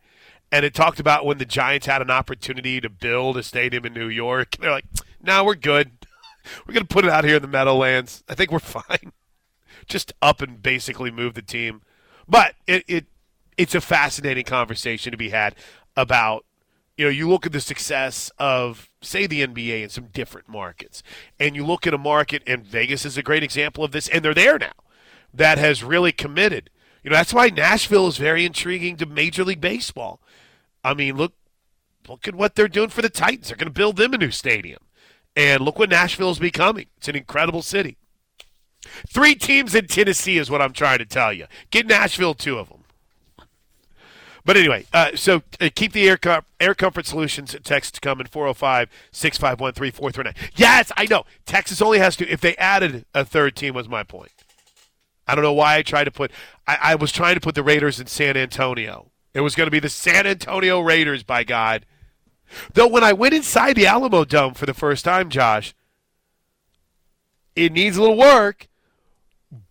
and it talked about when the Giants had an opportunity to build a stadium in New York. They're like, no, we're good. We're going to put it out here in the Meadowlands. I think we're fine. Just up and basically move the team. But it, it it's a fascinating conversation to be had about you know, you look at the success of, say, the NBA in some different markets, and you look at a market, and Vegas is a great example of this, and they're there now, that has really committed. You know, that's why Nashville is very intriguing to Major League Baseball. I mean, look, look at what they're doing for the Titans. They're going to build them a new stadium, and look what Nashville is becoming. It's an incredible city. Three teams in Tennessee is what I'm trying to tell you. Get Nashville two of them. But anyway, uh, so uh, keep the air, com- air comfort solutions text coming 405 651 3439. Yes, I know. Texas only has to, if they added a third team, was my point. I don't know why I tried to put, I, I was trying to put the Raiders in San Antonio. It was going to be the San Antonio Raiders, by God. Though when I went inside the Alamo Dome for the first time, Josh, it needs a little work,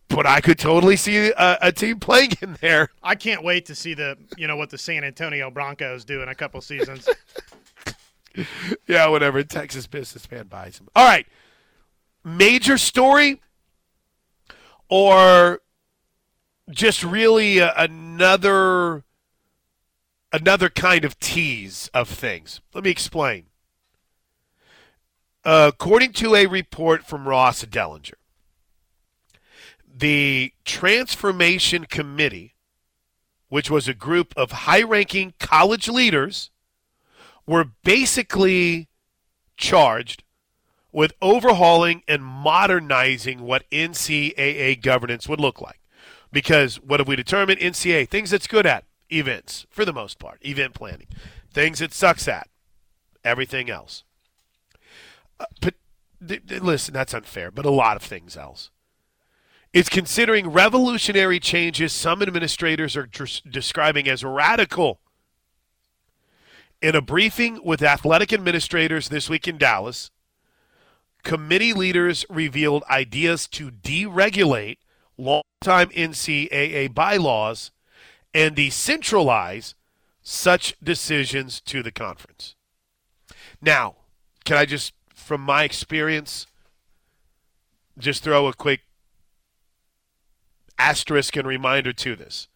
but I could totally see a, a team playing in there. I can't wait to see the you know what the San Antonio Broncos do in a couple seasons. Yeah, whatever. Texas businessman buys him. All right. Major story or just really another another kind of tease of things. Let me explain. Uh, according to a report from Ross Dellenger, the Transformation Committee, which was a group of high-ranking college leaders were basically charged with overhauling and modernizing what NCAA governance would look like. Because what have we determined? NCAA, things it's good at, events, for the most part, event planning. Things it sucks at, everything else. Uh, but th- th- listen, that's unfair, but a lot of things else. It's considering revolutionary changes some administrators are dres- describing as radical. In a briefing with athletic administrators this week in Dallas, committee leaders revealed ideas to deregulate longtime NCAA bylaws and decentralize such decisions to the conference. Now, can I just, from my experience, just throw a quick asterisk and reminder to this?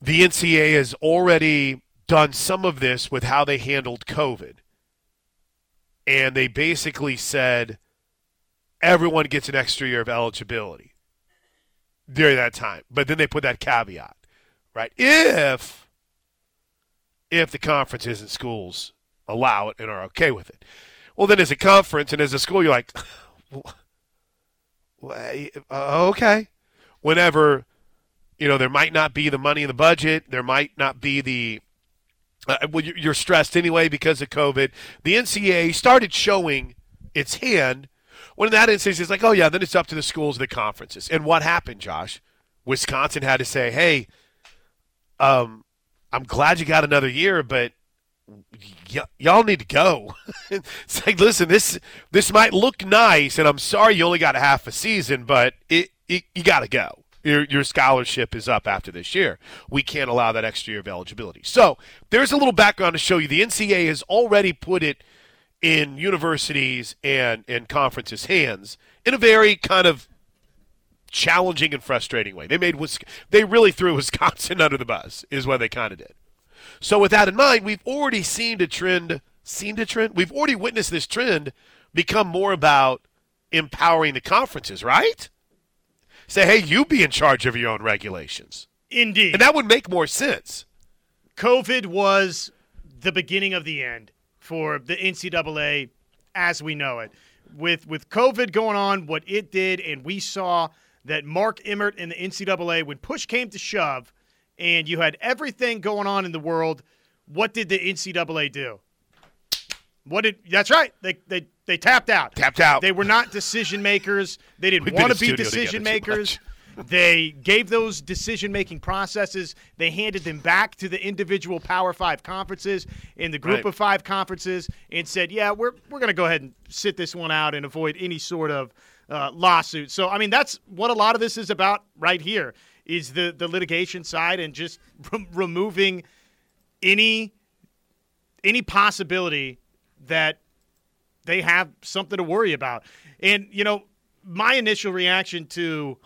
The NCAA has already done some of this with how they handled COVID. And they basically said everyone gets an extra year of eligibility during that time. But then they put that caveat, right? If if the conferences and schools allow it and are okay with it. Well, then as a conference and as a school, you're like, uh, okay. Whenever, you know, there might not be the money in the budget, there might not be the uh, well, you- you're stressed anyway because of COVID. The NCAA started showing its hand When in that instance, it's like, oh yeah, then it's up to the schools, the conferences. And what happened, Josh? Wisconsin had to say, hey, um, I'm glad you got another year, but y- y'all need to go. it's like, listen, this this might look nice, and I'm sorry you only got a half a season, but it, it you got to go. Your, your scholarship is up after this year. We can't allow that extra year of eligibility. So there's a little background to show you. The NCAA has already put it in universities and, and conferences' hands in a very kind of challenging and frustrating way. They made they really threw Wisconsin under the bus, is what they kind of did. So with that in mind, we've already seen a trend, seen a trend. We've already witnessed this trend become more about empowering the conferences, right? Say, hey, you be in charge of your own regulations. Indeed, and that would make more sense. COVID was the beginning of the end for the NCAA as we know it. With with COVID going on, what it did, and we saw that Mark Emmert and the NCAA, when push came to shove, and you had everything going on in the world, what did the NCAA do? What did? That's right. They they they tapped out. Tapped out. They were not decision makers. They didn't want to be decision makers. They gave those decision making processes, they handed them back to the individual Power Five conferences in the group Right. of five conferences and said, yeah, we're, we're going to go ahead and sit this one out and avoid any sort of uh, lawsuit. So, I mean, that's what a lot of this is about right here is the, the litigation side and just re- removing any any possibility that they have something to worry about. And you know, my initial reaction to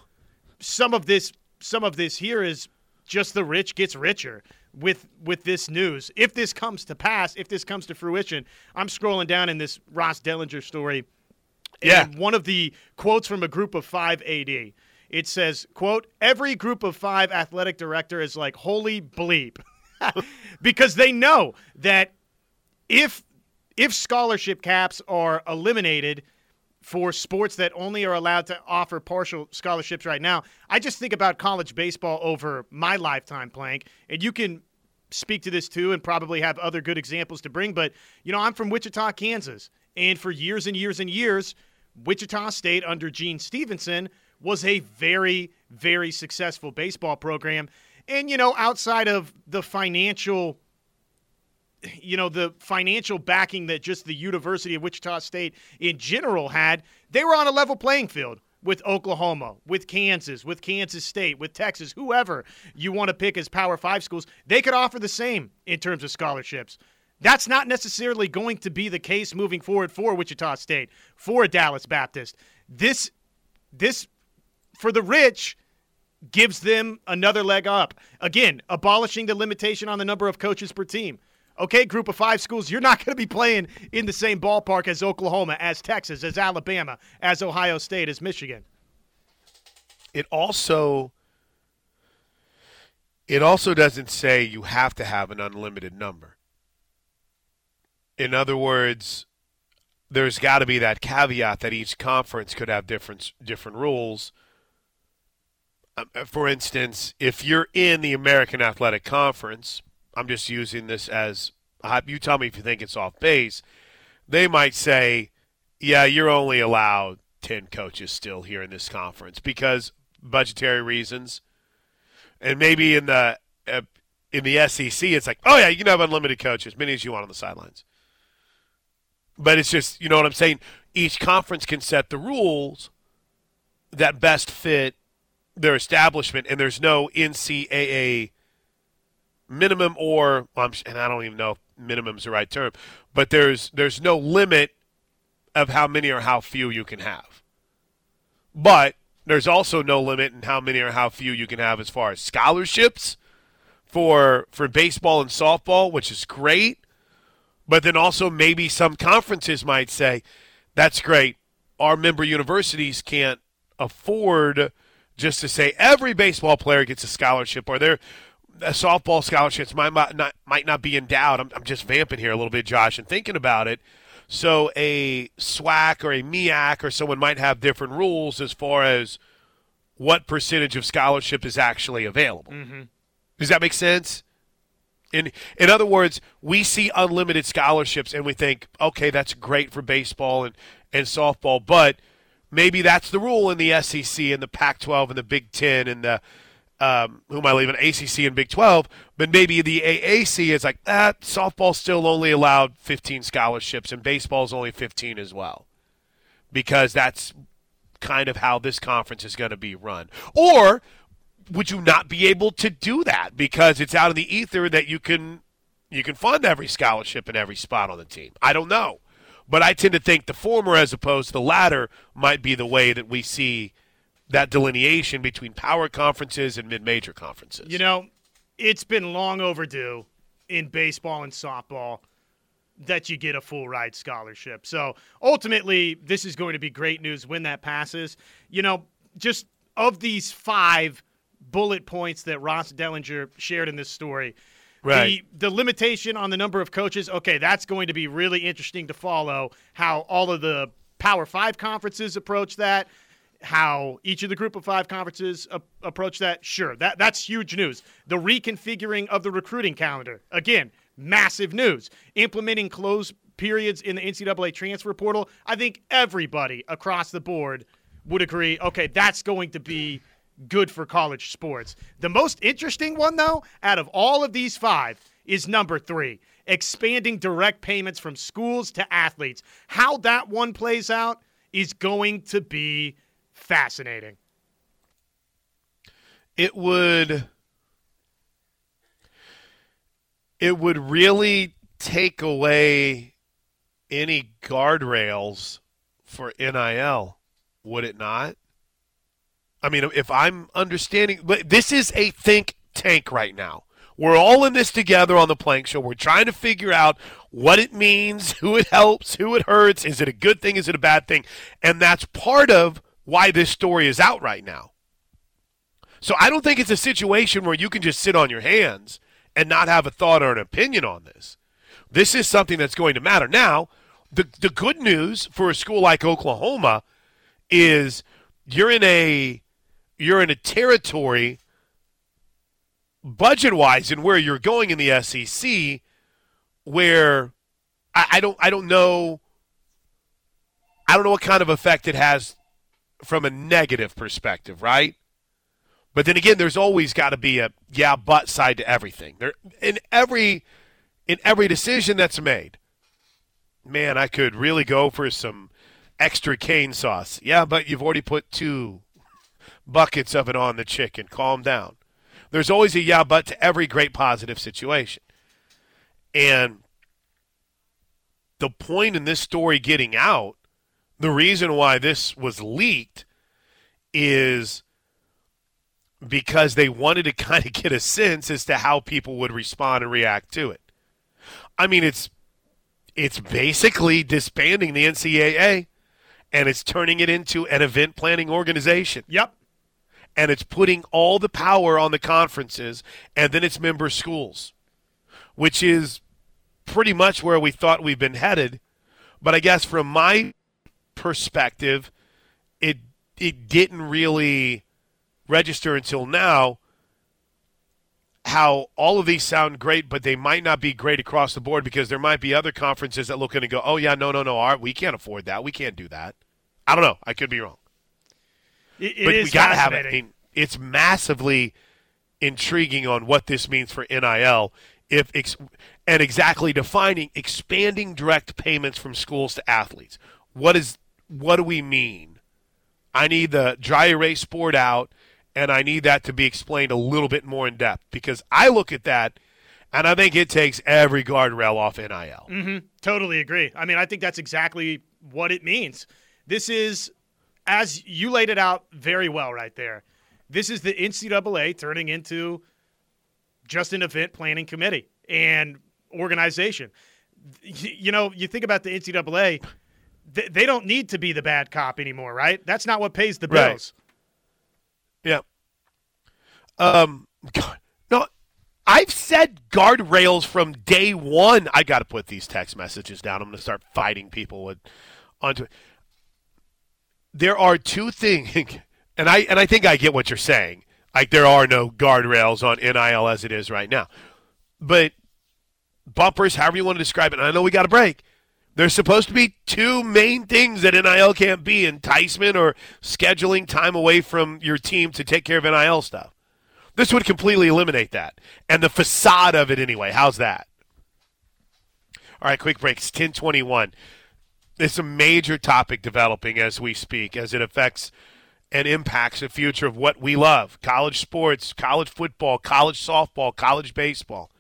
some of this some of this here is just the rich gets richer with with this news. If this comes to pass, if this comes to fruition, I'm scrolling down in this Ross Dellenger story. Yeah. And one of the quotes from a group of 5 AD. It says, quote, every group of 5 athletic director is like, "Holy bleep." because they know that if if scholarship caps are eliminated for sports that only are allowed to offer partial scholarships right now, I just think about college baseball over my lifetime playing, and you can speak to this too and probably have other good examples to bring, but you know, I'm from Wichita, Kansas, and for years and years and years, Wichita State under Gene Stephenson was a very very successful baseball program. And you know, outside of the financial you know the financial backing that just the University of Wichita State in general had, they were on a level playing field with Oklahoma, with Kansas, with Kansas State, with Texas, whoever you want to pick as Power 5 schools, they could offer the same in terms of scholarships. That's not necessarily going to be the case moving forward for Wichita State, for Dallas Baptist. This this for the rich gives them another leg up. Again, abolishing the limitation on the number of coaches per team. Okay, group of five schools, you're not going to be playing in the same ballpark as Oklahoma, as Texas, as Alabama, as Ohio State, as Michigan. it also it also doesn't say you have to have an unlimited number. In other words, there's got to be that caveat that each conference could have different different rules. Um, For instance, if you're in the American Athletic Conference, I'm just using this as you tell me if you think it's off base. They might say, "Yeah, you're only allowed 10 coaches still here in this conference because budgetary reasons." And maybe in the uh, in the SEC, it's like, "Oh yeah, you can have unlimited coaches, many as you want on the sidelines." But it's just, you know what I'm saying? Each conference can set the rules that best fit their establishment, and there's no NCAA minimum or, well, and I don't even know if minimum's the right term, but there's there's no limit of how many or how few you can have. But there's also no limit in how many or how few you can have as far as scholarships for for baseball and softball, which is great. But then also maybe some conferences might say, that's great. Our member universities can't afford just to say every baseball player gets a scholarship or their uh, softball scholarships might not might not be endowed. I'm, I'm just vamping here a little bit, Josh, and thinking about it. So a SWAC or a MEAC or someone might have different rules as far as what percentage of scholarship is actually available. Does that make sense? In in other words, we see unlimited scholarships and we think, okay, that's great for baseball and, and softball, but maybe that's the rule in the SEC and the Pac-12 and the Big Ten and the um, who am I leaving? ACC and Big 12, but maybe the AAC is like that. Ah, softball still only allowed 15 scholarships, and baseball's only 15 as well, because that's kind of how this conference is going to be run. Or would you not be able to do that because it's out of the ether that you can you can fund every scholarship and every spot on the team? I don't know, but I tend to think the former as opposed to the latter might be the way that we see that delineation between power conferences and mid-major conferences. You know, it's been long overdue in baseball and softball that you get a full ride scholarship. So ultimately, this is going to be great news when that passes. You know, just of these five bullet points that Ross Dellenger shared in this story, right. the, the limitation on the number of coaches, okay, that's going to be really interesting to follow how all of the Power Five conferences approach that how each of the group of five conferences approach that? Sure that that's huge news. The reconfiguring of the recruiting calendar again massive news. Implementing closed periods in the ncaa transfer portal i think everybody across the board would agree okay that's going to be good for college sports. The most interesting one though out of all of these five is number three expanding direct payments from schools to athletes. How that one plays out is going to be fascinating. It would it would really take away any guardrails for NIL, would it not? I mean, if I'm understanding, but this is a think tank right now. We're all in this together on the Plank Show. We're trying to figure out what it means, who it helps, who it hurts. Is it a good thing? Is it a bad thing? And that's part of why this story is out right now. So I don't think it's a situation where you can just sit on your hands and not have a thought or an opinion on this. This is something that's going to matter. Now, the the good news for a school like Oklahoma is you're in a you're in a territory budget wise and where you're going in the SEC where I, I don't I don't know I don't know what kind of effect it has from a negative perspective, right? But then again, there's always got to be a yeah, but side to everything. There in every in every decision that's made. Man, I could really go for some extra cane sauce. Yeah, but you've already put two buckets of it on the chicken. Calm down. There's always a yeah, but to every great positive situation. And the point in this story getting out the reason why this was leaked is because they wanted to kind of get a sense as to how people would respond and react to it. I mean, it's it's basically disbanding the NCAA and it's turning it into an event planning organization. Yep. And it's putting all the power on the conferences and then its member schools, which is pretty much where we thought we've been headed. But I guess from my perspective, it it didn't really register until now how all of these sound great, but they might not be great across the board because there might be other conferences that look in and go, "Oh yeah, no, no, no, our, we can't afford that. We can't do that." I don't know. I could be wrong. It, it but we got to have it. I mean, it's massively intriguing on what this means for NIL. If ex- and exactly defining expanding direct payments from schools to athletes. What is what do we mean? I need the dry erase board out, and I need that to be explained a little bit more in depth because I look at that and I think it takes every guardrail off NIL. Mm-hmm. Totally agree. I mean, I think that's exactly what it means. This is, as you laid it out very well right there, this is the NCAA turning into just an event planning committee and organization. You know, you think about the NCAA they, they don't need to be the bad cop anymore, right? That's not what pays the bills. Right. Yeah. Um. God, no, I've said guardrails from day one. I got to put these text messages down. I'm going to start fighting people with onto it. There are two things, and I and I think I get what you're saying. Like there are no guardrails on NIL as it is right now, but bumpers, however you want to describe it. I know we got a break There's supposed to be two main things that NIL can't be enticement or scheduling time away from your team to take care of NIL stuff. This would completely eliminate that. And the facade of it anyway. How's that? All right, quick break. It's 1021. It's a major topic developing as we speak, as it affects and impacts the future of what we love college sports, college football, college softball, college baseball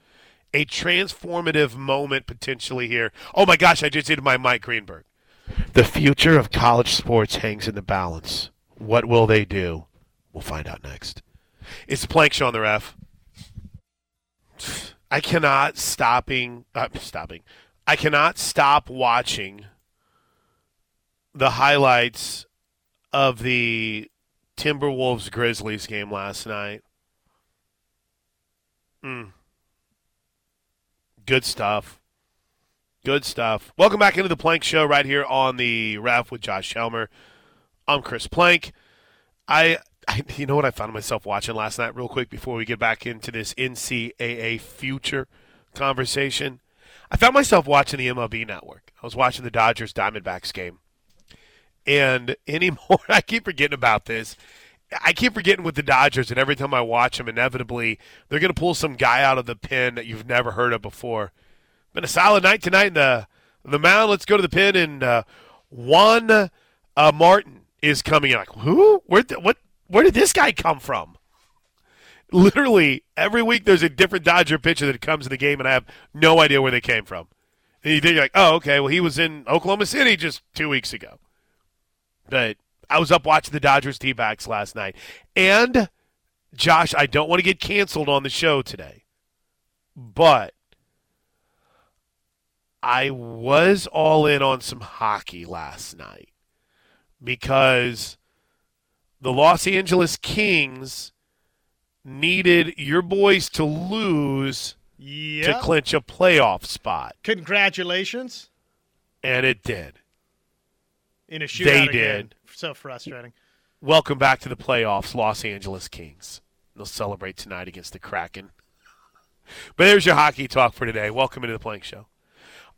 a transformative moment potentially here. Oh my gosh, I just did my Mike Greenberg. The future of college sports hangs in the balance. What will they do? We'll find out next. It's the Plank Show on the ref. I cannot stopping uh, stopping. I cannot stop watching the highlights of the Timberwolves Grizzlies game last night. Mm. Good stuff. Good stuff. Welcome back into the Plank Show right here on the Ref with Josh Helmer. I'm Chris Plank. I, I, you know what I found myself watching last night, real quick, before we get back into this NCAA future conversation. I found myself watching the MLB Network. I was watching the Dodgers Diamondbacks game, and anymore, I keep forgetting about this. I keep forgetting with the Dodgers, and every time I watch them, inevitably they're going to pull some guy out of the pen that you've never heard of before. Been a solid night tonight in the the mound. Let's go to the pen, and uh, Juan uh, Martin is coming in. Like who? Where? What? Where did this guy come from? Literally every week, there's a different Dodger pitcher that comes in the game, and I have no idea where they came from. And you think like, oh, okay, well he was in Oklahoma City just two weeks ago, but I was up watching the Dodgers D backs last night. And, Josh, I don't want to get canceled on the show today, but I was all in on some hockey last night because the Los Angeles Kings needed your boys to lose yep. to clinch a playoff spot. Congratulations. And it did. In a shootout. They again. did. So frustrating. Welcome back to the playoffs, Los Angeles Kings. They'll celebrate tonight against the Kraken. But there's your hockey talk for today. Welcome into the Plank Show.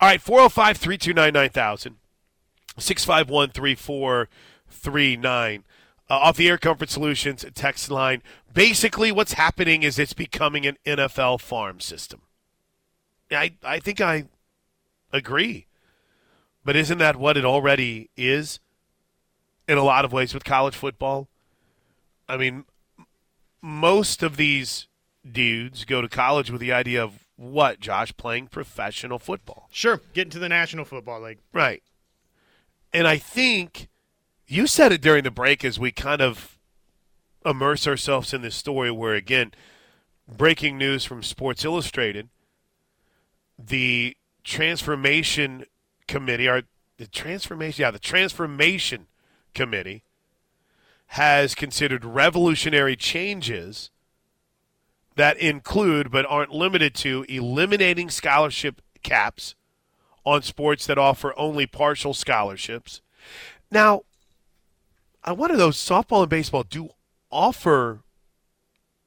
All right, 405 329 9000, 651 3439. Uh, off the Air Comfort Solutions text line. Basically, what's happening is it's becoming an NFL farm system. I, I think I agree. But isn't that what it already is? In a lot of ways with college football. I mean, most of these dudes go to college with the idea of what, Josh, playing professional football. Sure, getting to the National Football League. Right. And I think you said it during the break as we kind of immerse ourselves in this story where, again, breaking news from Sports Illustrated, the transformation committee, or the transformation, yeah, the transformation Committee has considered revolutionary changes that include but aren't limited to eliminating scholarship caps on sports that offer only partial scholarships. Now, I wonder though, softball and baseball do offer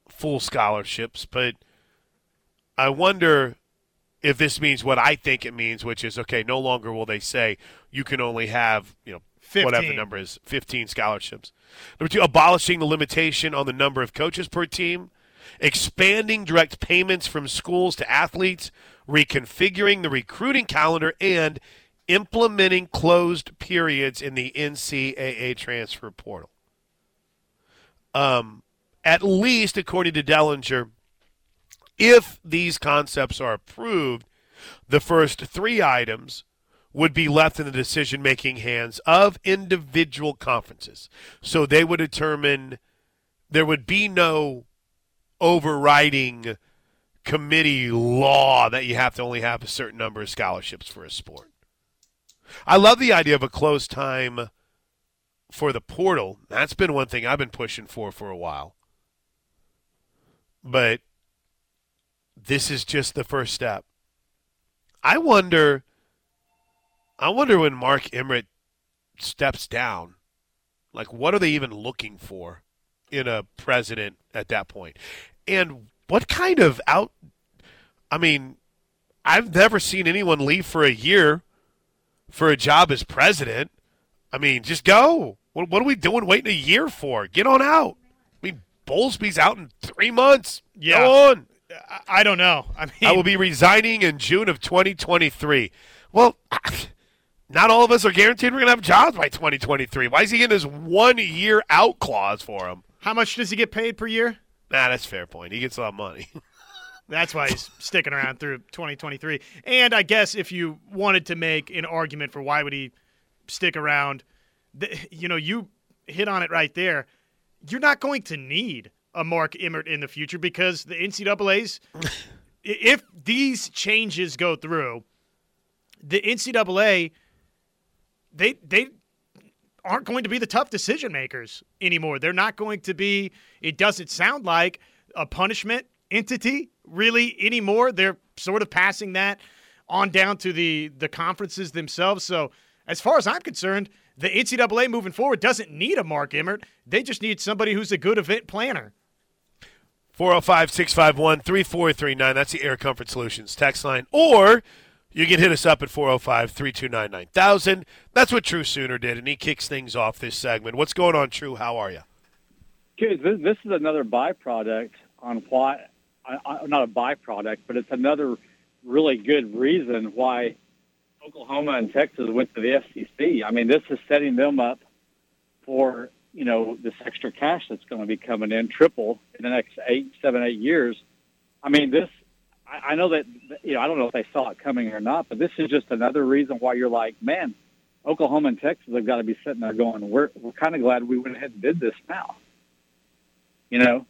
full scholarships, but I wonder if this means what I think it means, which is okay, no longer will they say you can only have, you know, 15. whatever the number is, 15 scholarships. Number two, abolishing the limitation on the number of coaches per team, expanding direct payments from schools to athletes, reconfiguring the recruiting calendar, and implementing closed periods in the NCAA transfer portal. Um, at least, according to Dellenger, if these concepts are approved, the first three items would be left in the decision making hands of individual conferences. So they would determine there would be no overriding committee law that you have to only have a certain number of scholarships for a sport. I love the idea of a close time for the portal. That's been one thing I've been pushing for for a while. But this is just the first step. I wonder I wonder when Mark Emmert steps down, like what are they even looking for in a president at that point? And what kind of out I mean, I've never seen anyone leave for a year for a job as president. I mean, just go. What, what are we doing waiting a year for? Get on out. I mean, Bowlesby's out in three months. Yeah. Go on. I, I don't know. I mean, I will be resigning in June of 2023. Well, not all of us are guaranteed we're going to have jobs by 2023. Why is he getting this one year out clause for him? how much does he get paid per year? Nah, that's a fair point. He gets a lot of money. That's why he's sticking around through 2023. And I guess if you wanted to make an argument for why would he stick around, you know, you hit on it right there. You're not going to need a Mark Emmert in the future because the NCAA's, if these changes go through, the NCAA, they they aren't going to be the tough decision makers anymore. They're not going to be. It doesn't sound like a punishment entity really anymore. They're sort of passing that on down to the the conferences themselves. So as far as I'm concerned, the NCAA moving forward doesn't need a Mark Emmert. They just need somebody who's a good event planner. 405 651 3439. That's the Air Comfort Solutions text line. Or you can hit us up at 405 329 9000. That's what True Sooner did, and he kicks things off this segment. What's going on, True? How are you? This, is another byproduct on why, not a byproduct, but it's another really good reason why Oklahoma and Texas went to the SEC. I mean, this is setting them up for you know this extra cash that's going to be coming in triple in the next eight, seven, eight years. I mean, this. I, I know that you know I don't know if they saw it coming or not, but this is just another reason why you're like, man, Oklahoma and Texas have got to be sitting there going, we're we're kind of glad we went ahead and did this now you know,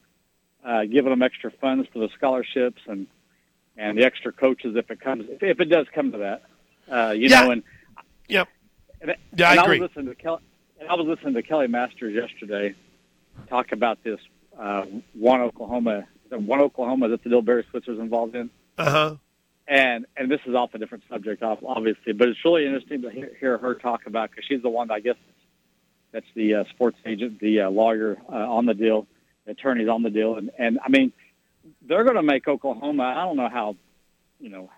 uh, giving them extra funds for the scholarships and and the extra coaches if it comes if, if it does come to that. Uh, you Yeah. know, and Yep. and, Yeah, I and agree. was listening to Kelly, and I was listening to Kelly Masters yesterday talk about this uh, one Oklahoma, one Oklahoma that the Barry Switzer's involved in, Uh huh. and and this is off a different subject, obviously, but it's really interesting to hear, hear her talk about because she's the one I guess that's the uh, sports agent, the uh, lawyer uh, on the deal, the attorneys on the deal, and and I mean, they're going to make Oklahoma. I don't know how, you know,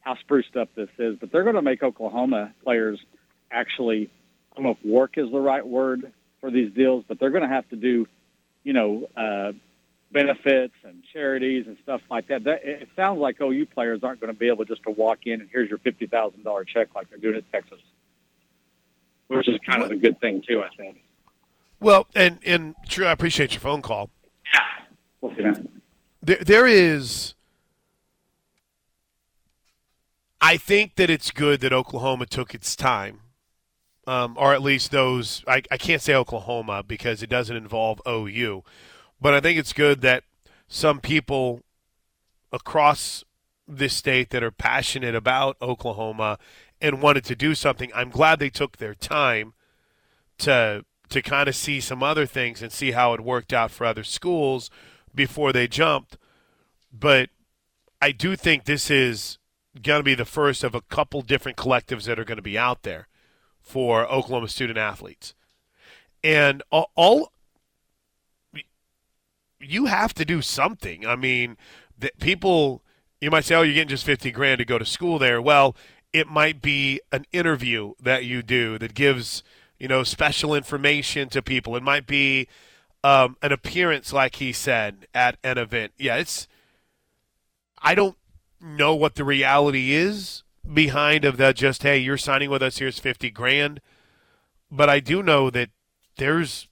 how spruced up this is, but they're going to make Oklahoma players actually. I don't know if work is the right word for these deals, but they're going to have to do, you know, uh, benefits and charities and stuff like that. that. It sounds like OU players aren't going to be able just to walk in and here's your fifty thousand dollar check like they're doing at Texas, which is kind of a good thing too. I think. Well, and, and True, I appreciate your phone call. Yeah. We'll see. There, there is. I think that it's good that Oklahoma took its time, um, or at least those. I, I can't say Oklahoma because it doesn't involve OU, but I think it's good that some people across this state that are passionate about Oklahoma and wanted to do something. I'm glad they took their time to to kind of see some other things and see how it worked out for other schools before they jumped. But I do think this is going to be the first of a couple different collectives that are going to be out there for Oklahoma student athletes. And all, all you have to do something. I mean, the, people, you might say, oh, you're getting just 50 grand to go to school there. Well, it might be an interview that you do that gives, you know, special information to people. It might be um, an appearance, like he said, at an event. Yeah, it's, I don't know what the reality is behind of that just, hey, you're signing with us, here's 50 grand. But I do know that there's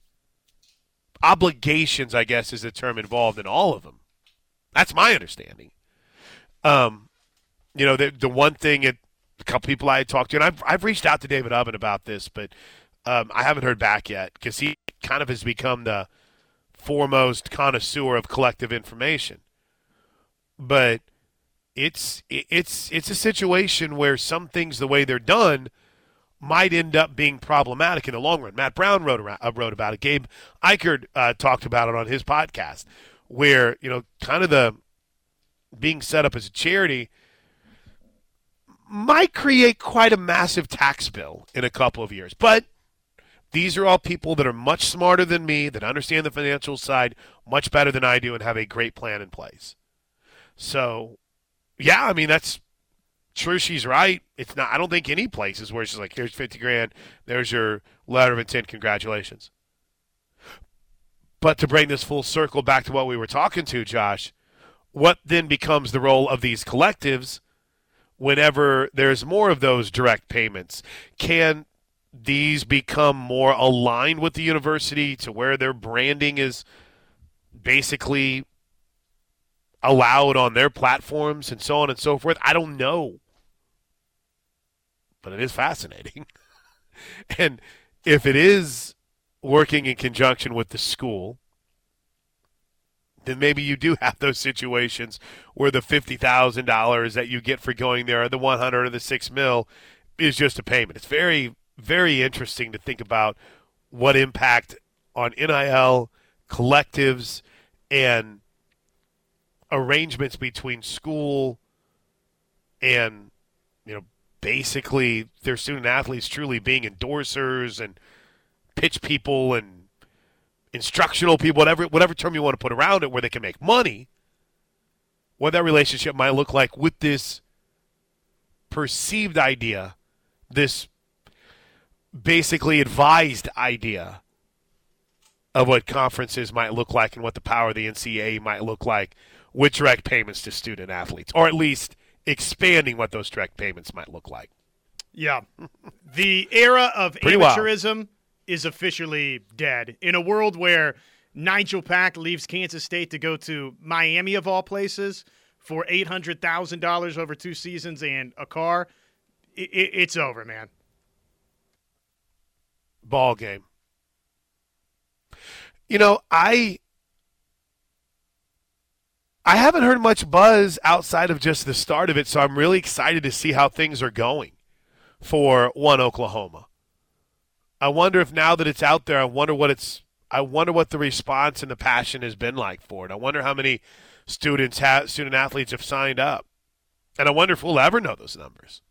obligations, I guess, is the term involved in all of them. That's my understanding. Um, you know, the the one thing a couple people I talked to, and I've I've reached out to David Ubben about this, but um, I haven't heard back yet because he kind of has become the foremost connoisseur of collective information. But it's it's it's a situation where some things, the way they're done, might end up being problematic in the long run. Matt Brown wrote around, uh, wrote about it. Gabe Ikard uh, talked about it on his podcast, where you know, kind of the being set up as a charity might create quite a massive tax bill in a couple of years. But these are all people that are much smarter than me, that understand the financial side much better than I do, and have a great plan in place. So, yeah, I mean that's true, she's right. It's not. I don't think any places where she's like, "Here's fifty grand. There's your letter of intent. Congratulations." But to bring this full circle back to what we were talking to, Josh, what then becomes the role of these collectives whenever there's more of those direct payments? Can these become more aligned with the university to where their branding is basically allowed on their platforms and so on and so forth? I don't know. But it is fascinating. and if it is working in conjunction with the school, then maybe you do have those situations where the fifty thousand dollars that you get for going there, or the one hundred or the six mil, is just a payment. It's very, very interesting to think about what impact on NIL collectives and arrangements between school and you know basically their student athletes truly being endorsers and pitch people and instructional people, whatever whatever term you want to put around it, where they can make money. What that relationship might look like with this perceived idea, this basically advised idea of what conferences might look like and what the power of the NCAA might look like with direct payments to student athletes, or at least expanding what those direct payments might look like. Yeah. The era of Pretty wild. amateurism is officially dead. In a world where Nijel Pack leaves Kansas State to go to Miami, of all places, for $800,000 over two seasons and a car, i i it's over, man. ball game. You know, I I haven't heard much buzz outside of just the start of it, so I'm really excited to see how things are going for one Oklahoma. I wonder if now that it's out there, I wonder what it's I wonder what the response and the passion has been like for it. I wonder how many students have student athletes have signed up. And I wonder if we'll ever know those numbers.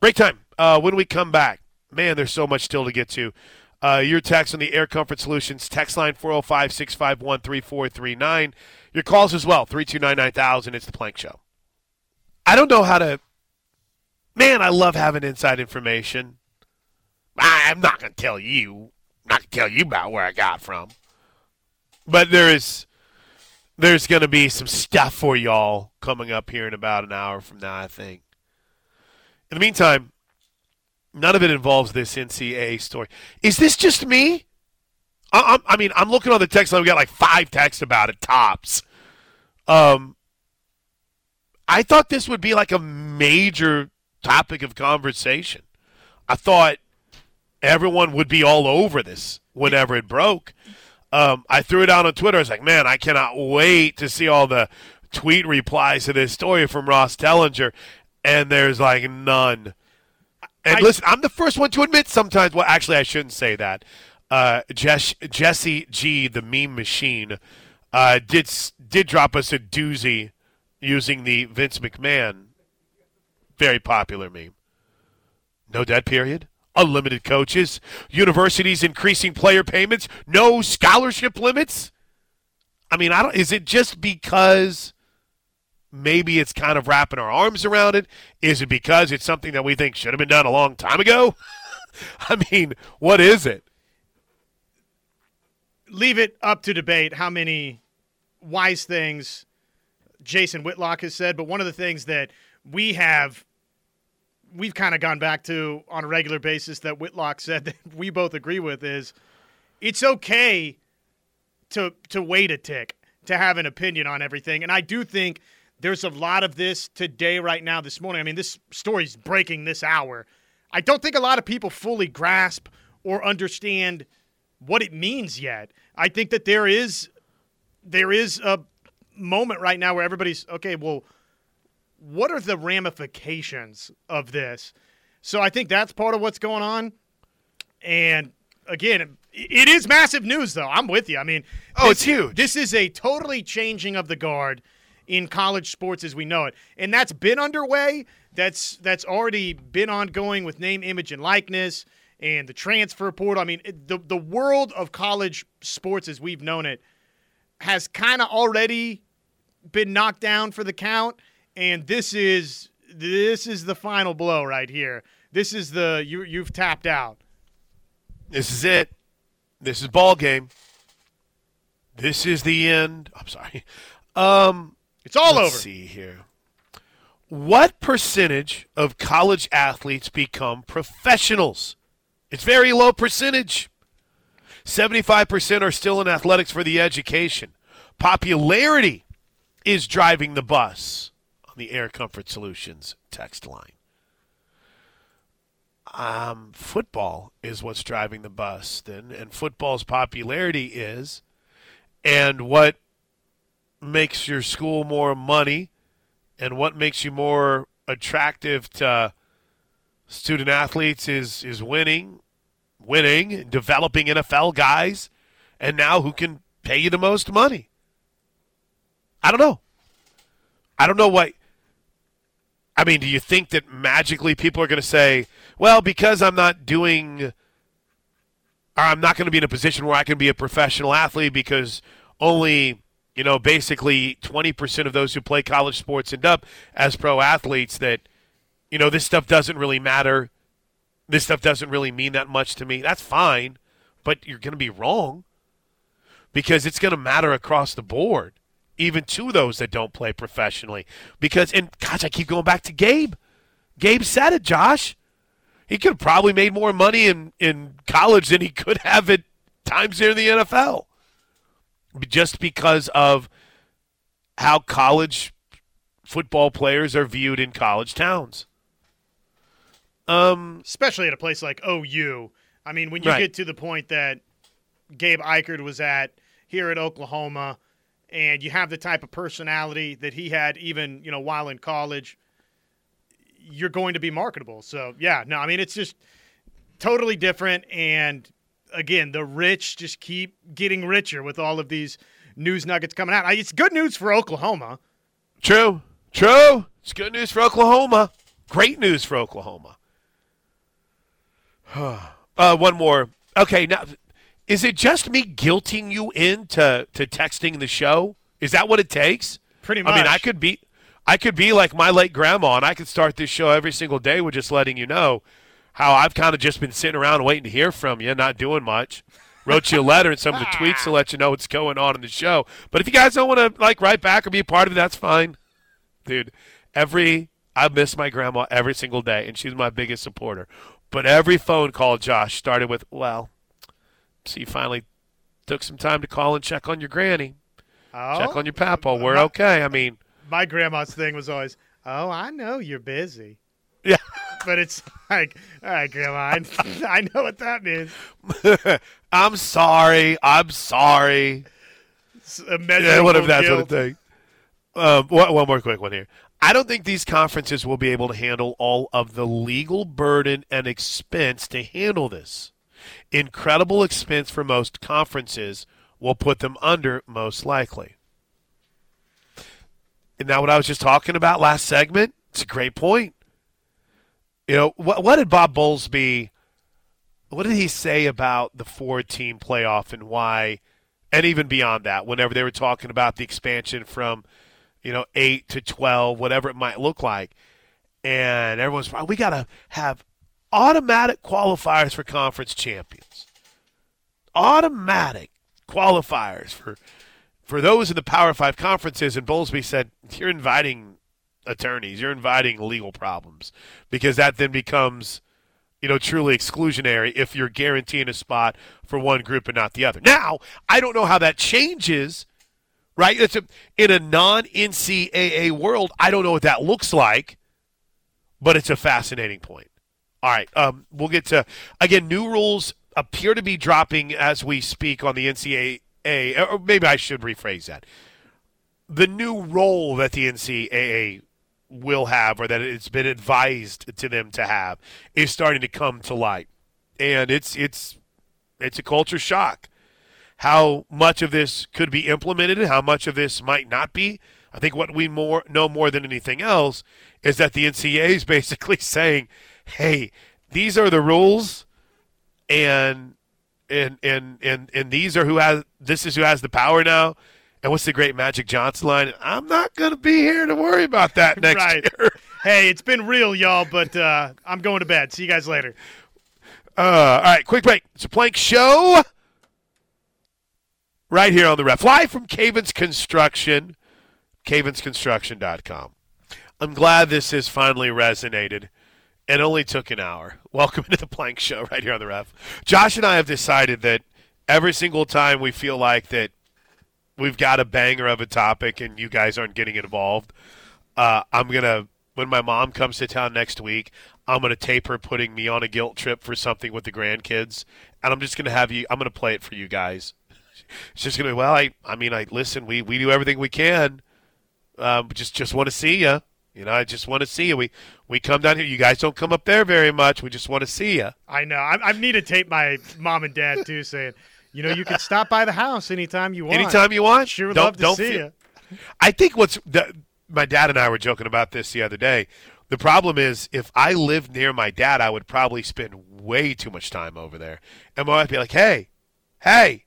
Break time. Uh, when we come back, man, there's so much still to get to. Uh, your text on the Air Comfort Solutions text line 405 651 3439. Your calls as well 329 It's the Plank Show. I don't know how to. Man, I love having inside information. I- I'm not going to tell you. I'm not going to tell you about where I got from. But there is. There's going to be some stuff for y'all coming up here in about an hour from now, I think. In the meantime, none of it involves this NCAA story. Is this just me? I, I'm- I mean, I'm looking on the text line. We got like five texts about it, tops. Um, I thought this would be like a major topic of conversation. I thought everyone would be all over this whenever it broke. Um, I threw it out on Twitter. I was like, man, I cannot wait to see all the tweet replies to this story from Ross Dellenger. And there's like none. And I- listen, I'm the first one to admit sometimes. Well, actually, I shouldn't say that. Uh, Jess, Jesse G, the meme machine, uh, did did drop us a doozy using the Vince McMahon very popular meme. No dead period. Unlimited coaches. Universities increasing player payments. No scholarship limits. I mean, I don't. Is it just because maybe it's kind of wrapping our arms around it? Is it because it's something that we think should have been done a long time ago? I mean, what is it? Leave it up to debate how many wise things Jason Whitlock has said, but one of the things that we have we've kind of gone back to on a regular basis that Whitlock said that we both agree with is it's okay to to wait a tick to have an opinion on everything. And I do think there's a lot of this today right now this morning. I mean, this story's breaking this hour. I don't think a lot of people fully grasp or understand what it means yet. I think that there is there is a moment right now where everybody's okay, well, what are the ramifications of this? So I think that's part of what's going on. And again, it is massive news, though. I'm with you. I mean, Oh, this- it's huge. This is a totally changing of the guard in college sports as we know it, and that's been underway. That's that's already been ongoing with name, image, and likeness, and the transfer portal. I mean, it, the the world of college sports as we've known it has kind of already been knocked down for the count, and this is this is the final blow right here. This is the you you've tapped out. This is it. This is ball game. This is the end. I'm sorry. Um, It's all let's over. see here. What percentage of college athletes become professionals? It's very low percentage. 75% are still in athletics for the education. Popularity is driving the bus on the Air Comfort Solutions text line. Um, football is what's driving the bus, then, and football's popularity is, and what makes your school more money, and what makes you more attractive to student athletes is is winning, winning, developing NFL guys, and now who can pay you the most money. I don't know. I don't know what. I mean, do you think that magically people are going to say, well, because I'm not doing, I'm not going to be in a position where I can be a professional athlete because only, you know, basically 20% of those who play college sports end up as pro athletes, that, you know, this stuff doesn't really matter. This stuff doesn't really mean that much to me. That's fine, but you're going to be wrong because it's going to matter across the board even to those that don't play professionally. Because, and gosh, I keep going back to Gabe. Gabe said it, Josh. He could have probably made more money in, in college than he could have at times here in the NFL. Just because of how college football players are viewed in college towns. Um, especially at a place like OU. I mean, when you Right. get to the point that Gabe Ikard was at here at Oklahoma, and you have the type of personality that he had, even you know while in college, you're going to be marketable. So yeah, no, I mean it's just totally different. And again, the rich just keep getting richer with all of these news nuggets coming out. It's good news for Oklahoma. True. True. It's good news for Oklahoma. Great news for Oklahoma. uh, one more. Okay, now is it just me guilting you into to texting the show? Is that what it takes? Pretty much. I mean, I could be I could be like my late grandma and I could start this show every single day with just letting you know how I've kind of just been sitting around waiting to hear from you, not doing much. Wrote you a letter and some of the tweets to let you know what's going on in the show. But if you guys don't want to like write back or be a part of it, that's fine. Dude, every I miss my grandma every single day and she's my biggest supporter. But every phone call, Josh, started with, Well, so you finally took some time to call and check on your granny. Oh, Check on your papa. We're my- okay. I mean, my grandma's thing was always, "Oh, I know you're busy." yeah. But it's like, all right, Grandma, I, I know what that means. I'm sorry. I'm sorry. Yeah, whatever that's what guilt. it takes. Um, one, one more quick one here. I don't think these conferences will be able to handle all of the legal burden and expense to handle this. Incredible expense for most conferences will put them under most likely. And now, what I was just talking about last segment, it's a great point. You know, what, what did Bob Bowlesby, what did he say about the four team playoff and why, and even beyond that, whenever they were talking about the expansion from, you know, 8 to 12, whatever it might look like. And everyone's, oh, we got to have automatic qualifiers for conference champions. Automatic qualifiers for for those in the Power Five conferences. And Bowlesby said, you're inviting attorneys, you're inviting legal problems because that then becomes, you know, truly exclusionary if you're guaranteeing a spot for one group and not the other. Now, I don't know how that changes, right? It's a, in a non NCAA world, I don't know what that looks like, but it's a fascinating point. All right, um, we'll get to again. New rules appear to be dropping as we speak on the NCAA. Or maybe I should rephrase that. The new role that the NCAA will have, or that it's been advised to them to have, is starting to come to light, and it's it's it's a culture shock. How much of this could be implemented, and how much of this might not be. I think what we more know more than anything else is that the NCAA is basically saying, "Hey, these are the rules, and and and and and these are who has this is who has the power now." And what's the great Magic Johnson line? I'm not going to be here to worry about that next Right. year. hey, it's been real, y'all, but uh, I'm going to bed. See you guys later. Uh, all right, quick break. It's a Plank Show right here on the ref. Live from Cavens Construction, cavensconstruction.com. I'm glad this has finally resonated. It only took an hour. Welcome to the Plank Show right here on the ref. Josh and I have decided that every single time we feel like that we've got a banger of a topic and you guys aren't getting involved, uh, I'm going to, when my mom comes to town next week, I'm going to tape her putting me on a guilt trip for something with the grandkids. And I'm just going to have you, I'm going to play it for you guys. She's just going to, be well, I, I mean, I listen, we, we do everything we can. Um, just, just want to see you. You know, I just want to see you. We, we come down here. You guys don't come up there very much. We just want to see you. I know. I, I need to tape my mom and dad too, saying, you know, you can stop by the house anytime you want. Anytime you want. Sure would don't, love to don't see feel- you. I think what's the, my dad and I were joking about this the other day. The problem is, if I lived near my dad, I would probably spend way too much time over there, and my wife would be like, "Hey, hey,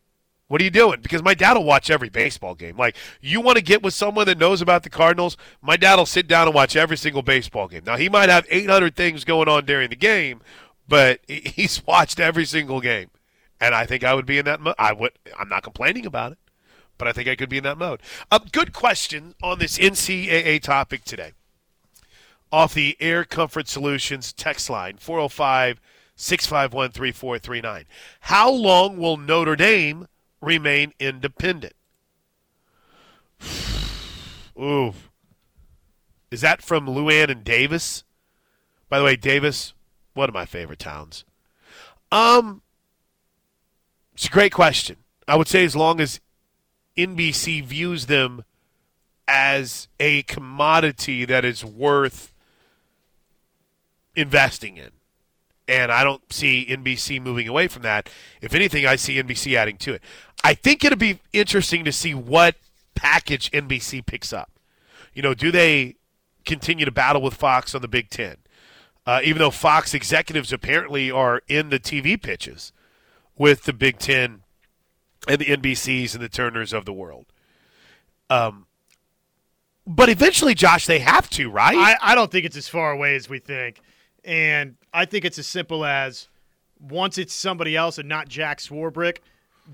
what are you doing?" Because my dad will watch every baseball game. Like, you want to get with someone that knows about the Cardinals? My dad will sit down and watch every single baseball game. Now, he might have 800 things going on during the game, but he's watched every single game, and I think I would be in that. Mo- I would. I'm not complaining about it but I think I could be in that mode. A good question on this NCAA topic today. Off the Air Comfort Solutions text line, 405 651 3439. How long will Notre Dame remain independent? Ooh. Is that from Luann and Davis? By the way, Davis, one of my favorite towns. Um, it's a great question. I would say as long as NBC views them as a commodity that is worth investing in. And I don't see NBC moving away from that. If anything, I see NBC adding to it. I think it'll be interesting to see what package NBC picks up. You know, do they continue to battle with Fox on the Big Ten? Uh, even though Fox executives apparently are in the TV pitches with the Big Ten and the NBCs and the Turners of the world. Um, but eventually, Josh, they have to, right? I, I don't think it's as far away as we think. And I think it's as simple as once it's somebody else and not Jack Swarbrick,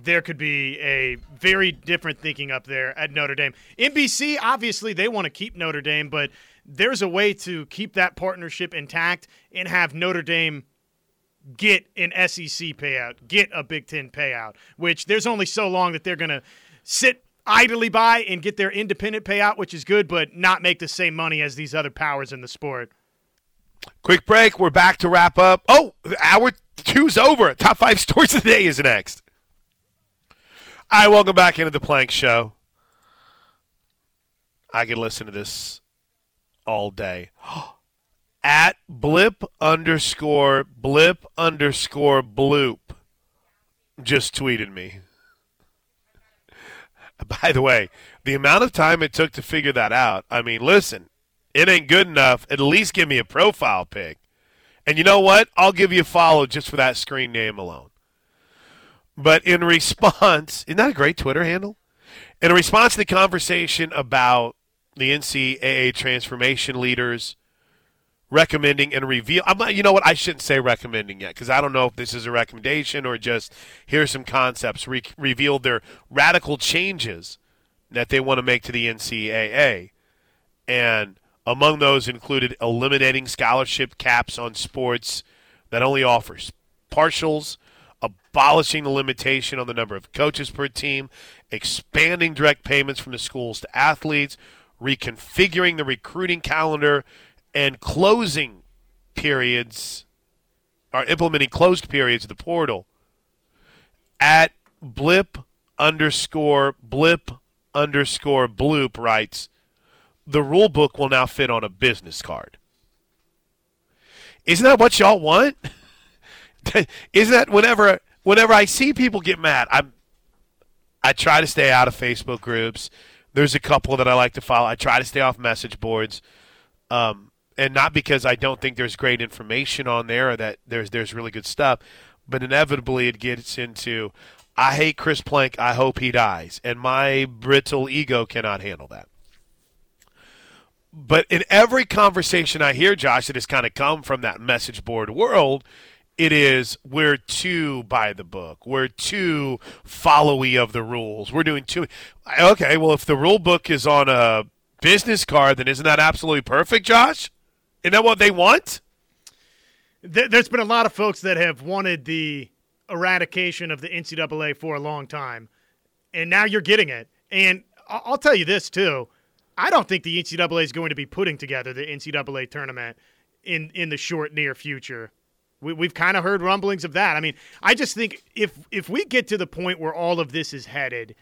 there could be a very different thinking up there at Notre Dame. NBC, obviously, they want to keep Notre Dame, but there's a way to keep that partnership intact and have Notre Dame get an SEC payout, get a Big Ten payout, which there's only so long that they're going to sit idly by and get their independent payout, which is good, but not make the same money as these other powers in the sport. Quick break. We're back to wrap up. Oh, hour two's over. Top five stories of the day is next. Right, welcome back into the Plank Show. I can listen to this all day. At blip underscore blip underscore bloop just tweeted me. By the way, the amount of time it took to figure that out, I mean, listen, it ain't good enough. At least give me a profile pic. And you know what? I'll give you a follow just for that screen name alone. But in response, isn't that a great Twitter handle? In response to the conversation about the NCAA transformation leaders recommending and reveal, I'm not, you know what? I shouldn't say recommending yet because I don't know if this is a recommendation or just here's some concepts. Re- revealed their radical changes that they want to make to the NCAA. And among those included eliminating scholarship caps on sports that only offers partials, abolishing the limitation on the number of coaches per team, expanding direct payments from the schools to athletes, reconfiguring the recruiting calendar, and closing periods or implementing closed periods of the portal at blip underscore blip underscore bloop writes the rule book will now fit on a business card. Isn't that what y'all want? Isn't that whenever whenever I see people get mad, I'm I try to stay out of Facebook groups. There's a couple that I like to follow. I try to stay off message boards. Um, and not because I don't think there's great information on there or that there's there's really good stuff, but inevitably it gets into I hate Chris Plank, I hope he dies, and my brittle ego cannot handle that. But in every conversation I hear, Josh, that has kind of come from that message board world, it is we're too by the book. We're too followy of the rules. We're doing too. Okay, well, if the rule book is on a business card, then isn't that absolutely perfect, Josh? Isn't that what they want? There's been a lot of folks that have wanted the eradication of the NCAA for a long time, and now you're getting it. And I'll tell you this too: I don't think the NCAA is going to be putting together the NCAA tournament in in the short near future. We, we've kind of heard rumblings of that. I mean, I just think if if we get to the point where all of this is headed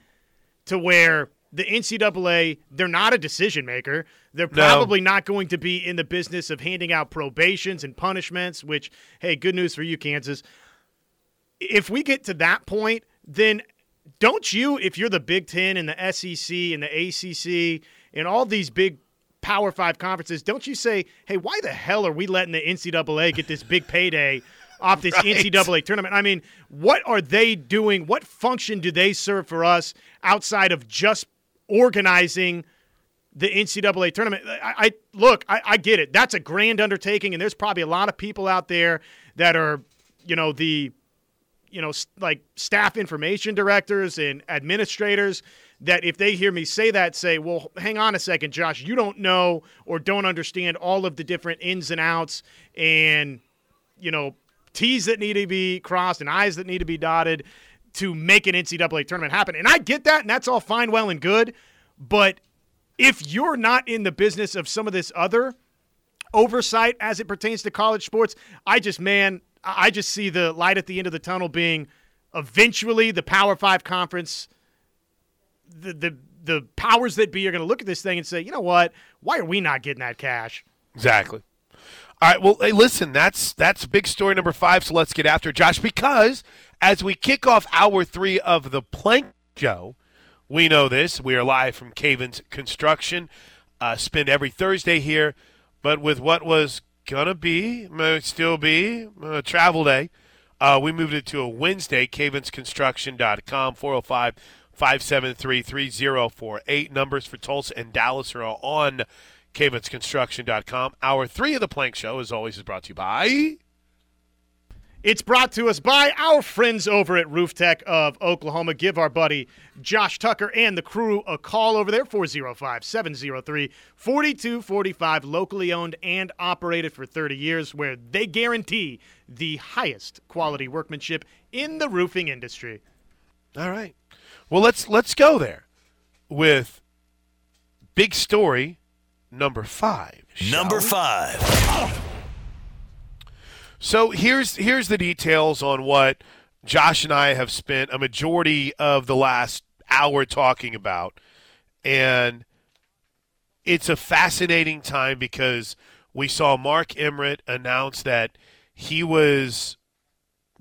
to where the NCAA, they're not a decision maker. They're probably no. not going to be in the business of handing out probations and punishments, which, hey, good news for you, Kansas. If we get to that point, then don't you, if you're the Big Ten and the SEC and the ACC and all these big Power Five conferences, don't you say, hey, why the hell are we letting the NCAA get this big payday off this right. NCAA tournament? I mean, what are they doing? What function do they serve for us outside of just organizing the NCAA tournament? I, I look, I, I get it. That's a grand undertaking, and there's probably a lot of people out there that are, you know, the you know, like staff information directors and administrators that if they hear me say that, say, well, hang on a second, Josh, you don't know or don't understand all of the different ins and outs and, you know, T's that need to be crossed and I's that need to be dotted to make an NCAA tournament happen. And I get that, and that's all fine, well, and good. But if you're not in the business of some of this other oversight as it pertains to college sports, I just, man, I just see the light at the end of the tunnel being eventually the Power Five conference, the the the powers that be are going to look at this thing and say, you know what? Why are we not getting that cash? Exactly. All right. Well, hey, listen, that's that's big story number five. So let's get after it, Josh, because as we kick off hour three of the Plank Show, we know this. We are live from Cavens Construction. Uh, spend every Thursday here, but with what was gonna be, might still be a travel day. Uh, we moved it to a Wednesday. CavensConstruction.com, 405 573 3048. Numbers for Tulsa and Dallas are on CavensConstruction.com. Hour three of the Plank Show, as always, is brought to you by. It's brought to us by our friends over at Roof Tech of Oklahoma. Give our buddy Josh Tucker and the crew a call over there, 405 703 4245. Locally owned and operated for 30 years, where they guarantee the highest quality workmanship in the roofing industry. All right. Well, let's let's go there with big story number five. Number we? five. So here's here's the details on what Josh and I have spent a majority of the last hour talking about, and it's a fascinating time because we saw Mark Emmert announce that he was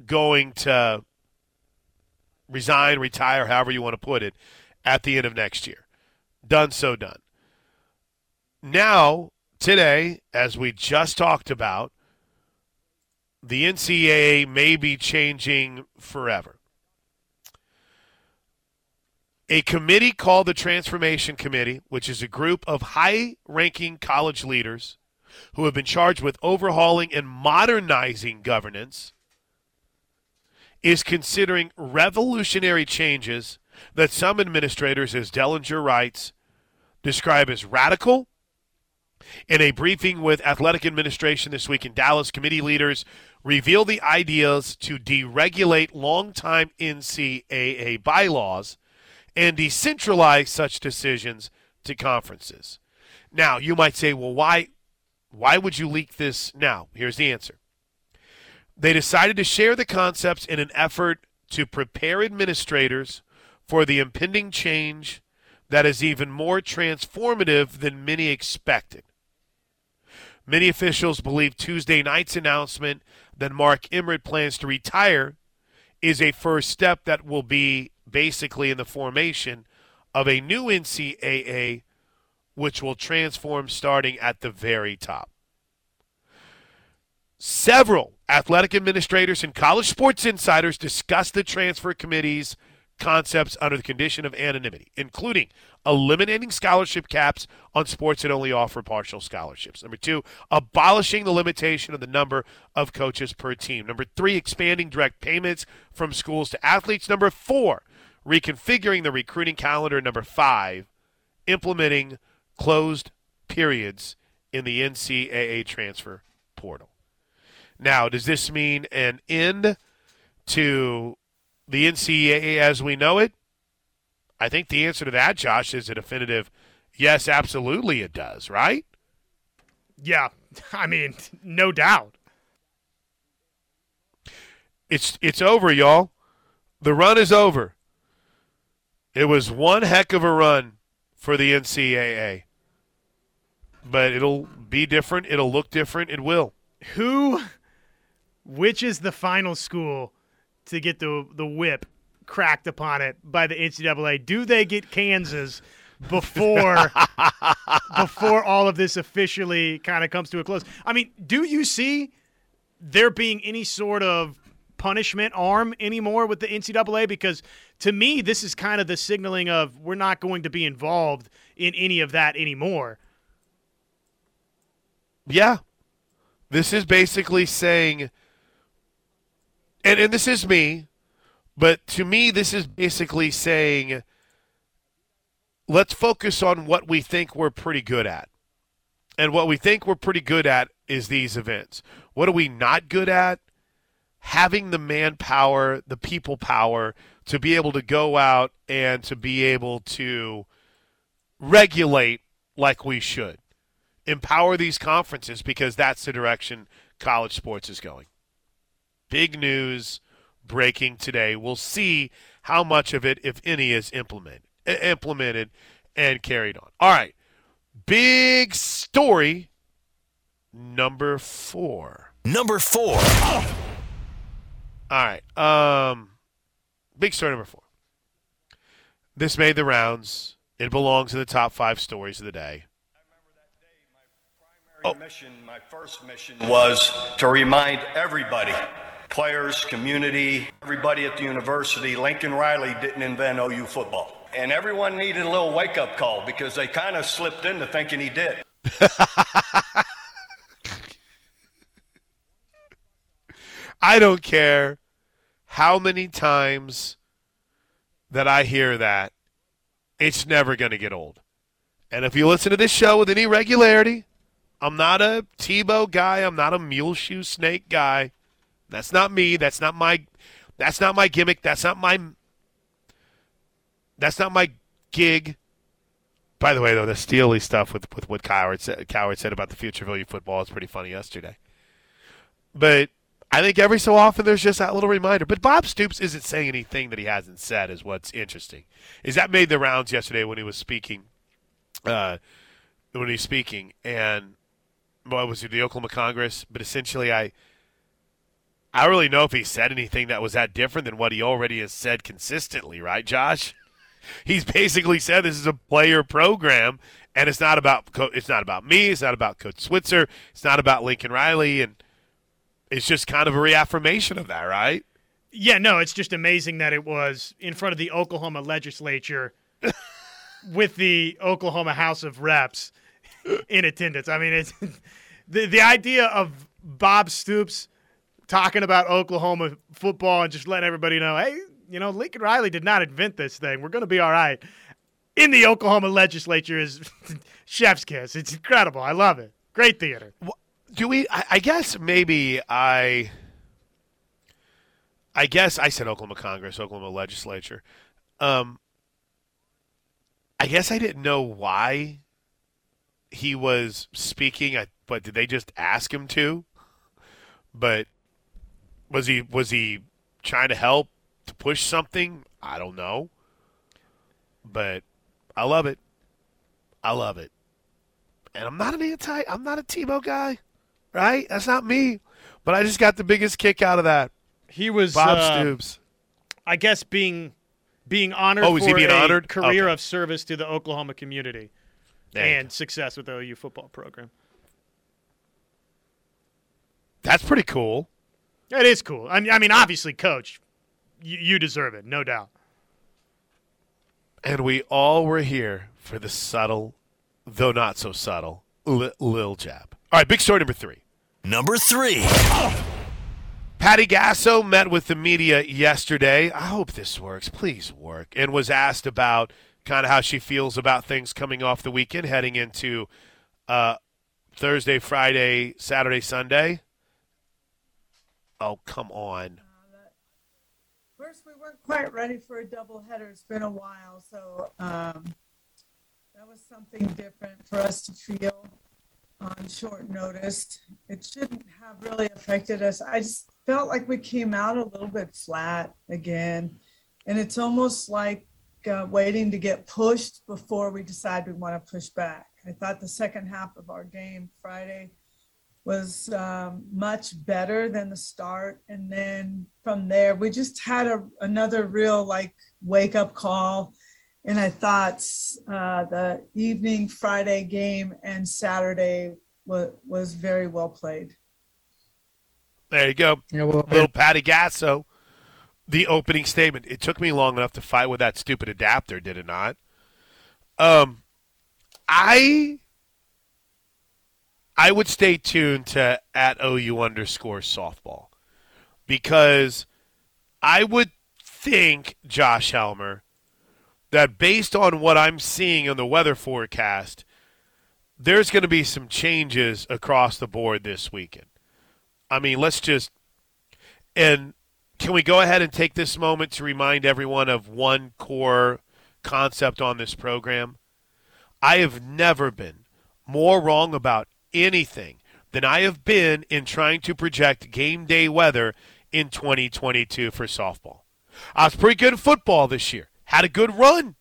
going to resign, retire, however you want to put it, at the end of next year. Done, so done. Now, today, as we just talked about, the NCAA may be changing forever. A committee called the Transformation Committee, which is a group of high ranking college leaders who have been charged with overhauling and modernizing governance, is considering revolutionary changes that some administrators, as Dellenger writes, describe as radical in a briefing with athletic administration this week in Dallas, committee leaders reveal the ideas to deregulate longtime NCAA bylaws and decentralize such decisions to conferences. Now, you might say, well, why, why would you leak this now? Here's the answer. They decided to share the concepts in an effort to prepare administrators for the impending change that is even more transformative than many expected. Many officials believe Tuesday night's announcement that Mark Emmert plans to retire is a first step that will be basically in the formation of a new NCAA, which will transform starting at the very top. Several athletic administrators and college sports insiders discussed the transfer committee's concepts under the condition of anonymity, including eliminating scholarship caps on sports that only offer partial scholarships. Number two, abolishing the limitation of the number of coaches per team. Number three, expanding direct payments from schools to athletes. Number four, reconfiguring the recruiting calendar. Number five, implementing closed periods in the NCAA transfer portal. Now, does this mean an end to the NCAA as we know it? I think the answer to that, Josh, is a definitive yes, absolutely it does, right? Yeah, I mean, no doubt. It's it's over, y'all. The run is over. It was one heck of a run for the NCAA. But it'll be different, it'll look different, it will. Who, which is the final school to get the the whip cracked upon it by the NCAA? Do they get Kansas before before all of this officially kind of comes to a close? I mean, do you see there being any sort of punishment arm anymore with the NCAA? Because to me, this is kind of the signaling of we're not going to be involved in any of that anymore. Yeah. This is basically saying and, and this is me, but to me, this is basically saying let's focus on what we think we're pretty good at. And what we think we're pretty good at is these events. What are we not good at? Having the manpower, the people power to be able to go out and to be able to regulate like we should. Empower these conferences because that's the direction college sports is going. Big news breaking today. We'll see how much of it, if any, is implemented, implemented and carried on. All right, big story number four. Number four. All right, um, big story number four. This made the rounds. It belongs in the top five stories of the day. Oh. mission, my first mission was to remind everybody players, community, everybody at the university, Lincoln Riley didn't invent OU football. And everyone needed a little wake up call because they kind of slipped into thinking he did. I don't care how many times that I hear that, it's never going to get old. And if you listen to this show with any regularity, I'm not a Tebow guy. I'm not a mule shoe snake guy. That's not me. That's not my. That's not my gimmick. That's not my. That's not my gig. By the way, though, the Steely stuff with with what Coward said, Coward said about the future of OU football is pretty funny yesterday. But I think every so often there's just that little reminder. But Bob Stoops isn't saying anything that he hasn't said. Is what's interesting. Is that made the rounds yesterday when he was speaking. Uh, when he's speaking, and was it, the Oklahoma Congress? But essentially, I I don't really know if he said anything that was that different than what he already has said consistently, right, Josh? He's basically said this is a player program, and it's not about it's not about me. It's not about Coach Switzer. It's not about Lincoln Riley, and it's just kind of a reaffirmation of that, right? Yeah, no, it's just amazing that it was in front of the Oklahoma legislature with the Oklahoma House of Reps in attendance. I mean, it's the the idea of Bob Stoops talking about Oklahoma football and just letting everybody know, hey, you know, Lincoln Riley did not invent this thing. We're going to be all right. In the Oklahoma legislature is chef's kiss. It's incredible. I love it. Great theater. Do we? I, guess maybe I. I guess I said Oklahoma Congress, Oklahoma legislature. Um, I guess I didn't know why he was speaking. I, but did they just ask him to? But was he was he trying to help to push something? I don't know. But I love it. I love it. And I'm not an anti I'm not a Tebow guy. Right? That's not me. But I just got the biggest kick out of that. He was Bob uh, Stoops. I guess being being honored Oh, is for he being a honored? career Okay. of service to the Oklahoma community There and success with the OU football program. That's pretty cool. It is cool. I mean, I mean obviously, coach, you, you deserve it, no doubt. And we all were here for the subtle, though not so subtle, li- lil jab. All right, big story number three. Number three. Patty Gasso met with the media yesterday. I hope this works. Please work. And was asked about kind of how she feels about things coming off the weekend, heading into uh, Thursday, Friday, Saturday, Sunday. Oh, come on. First, we weren't quite ready for a doubleheader. It's been a while, so um, that was something different for us to feel on short notice. It shouldn't have really affected us. I just felt like we came out a little bit flat again, and it's almost like uh, waiting to get pushed before we decide we want to push back. I thought the second half of our game Friday was um, much better than the start, and then from there we just had a, another real like wake up call. And I thought uh, the evening Friday game and Saturday was was very well played. There you go. Yeah, well, Little Patty Gasso. The opening statement. It took me long enough to fight with that stupid adapter, did it not? Um, I I would stay tuned to at OU underscore softball because I would think Josh Helmer that based on what I'm seeing on the weather forecast, there's going to be some changes across the board this weekend. I mean, let's just and can we go ahead and take this moment to remind everyone of one core concept on this program? I have never been more wrong about anything than I have been in trying to project game day weather in 2022 for softball. I was pretty good at football this year. Had a good run.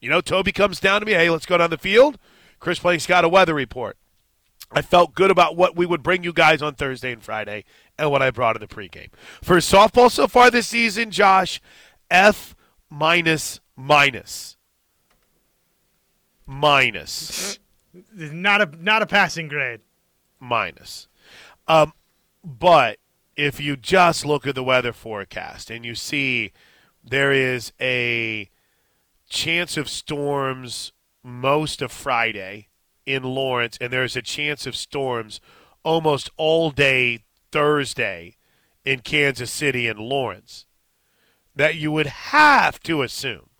You know, Toby comes down to me, hey, let's go down the field. Chris Blake's got a weather report. I felt good about what we would bring you guys on Thursday and Friday and what I brought in the pregame. For softball so far this season, Josh, F minus minus. Minus. Not a not a passing grade. minus. Um, but if you just look at the weather forecast and you see there is a chance of storms most of Friday in Lawrence, and there's a chance of storms almost all day Thursday in Kansas City and Lawrence, that you would have to assume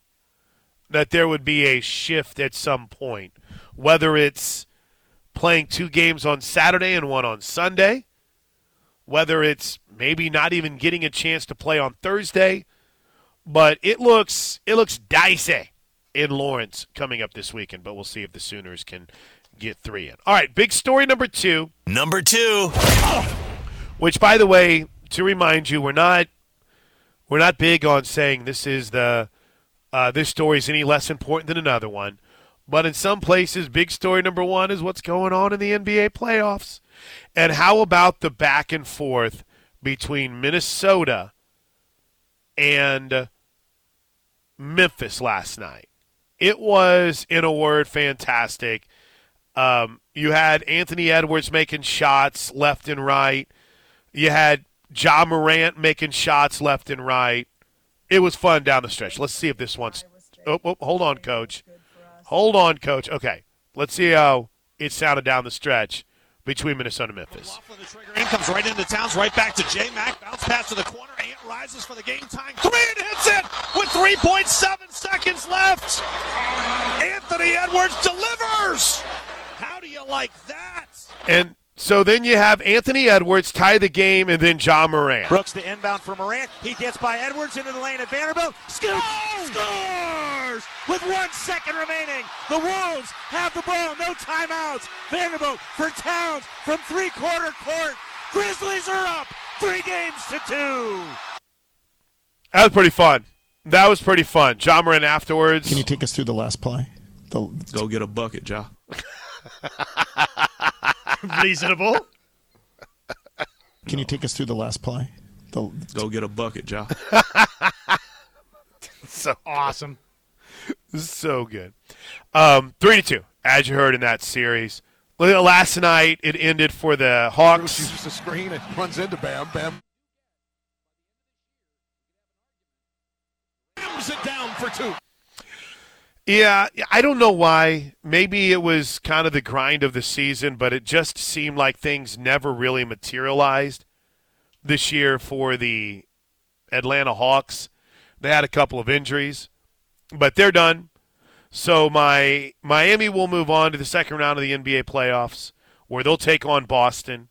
that there would be a shift at some point, whether it's playing two games on Saturday and one on Sunday, whether it's maybe not even getting a chance to play on Thursday, but it looks it looks dicey in Lawrence coming up this weekend, but we'll see if the Sooners can get 3 in. All right, big story number 2, Number two. which by the way, to remind you, we're not we're not big on saying this is the uh, this story is any less important than another one. But in some places, big story number one is what's going on in the NBA playoffs. And how about the back and forth between Minnesota and Memphis last night? It was, in a word, fantastic. Um, you had Anthony Edwards making shots left and right. You had Ja Morant making shots left and right. It was fun down the stretch. Let's see if this one's. Oh, oh, hold on, coach. Hold on, coach. Okay, let's see how it sounded down the stretch between Minnesota and Memphis. Laughlin, the trigger in, comes right into Towns, right back to J Mac. Bounce pass to the corner. Ant rises for the game time. Three and hits it with 3.7 seconds left. Anthony Edwards delivers. How do you like that? And so then you have Anthony Edwards tie the game, and then Ja Morant. Brooks the inbound for Morant. He gets by Edwards into the lane at Vanderbilt. Scores! Scores! With one second remaining. The Wolves have the ball. No timeouts. Vanderbilt for Towns from three-quarter court. Grizzlies are up. Three games to two. That was pretty fun. That was pretty fun. Ja Morant afterwards. Can you take us through the last play? The, Go get a bucket, Ja. Reasonable. can you take us through the last play? The, Go get a bucket, Ja. so Awesome. so good. Um, three to two, as you heard in that series. Last night it ended for the Hawks. uses the screen and runs into Bam. Bam Slams it down for two. Yeah, I don't know why. Maybe it was kind of the grind of the season, but it just seemed like things never really materialized this year for the Atlanta Hawks. They had a couple of injuries, but they're done. So my Miami will move on to the second round of the NBA playoffs, where they'll take on Boston.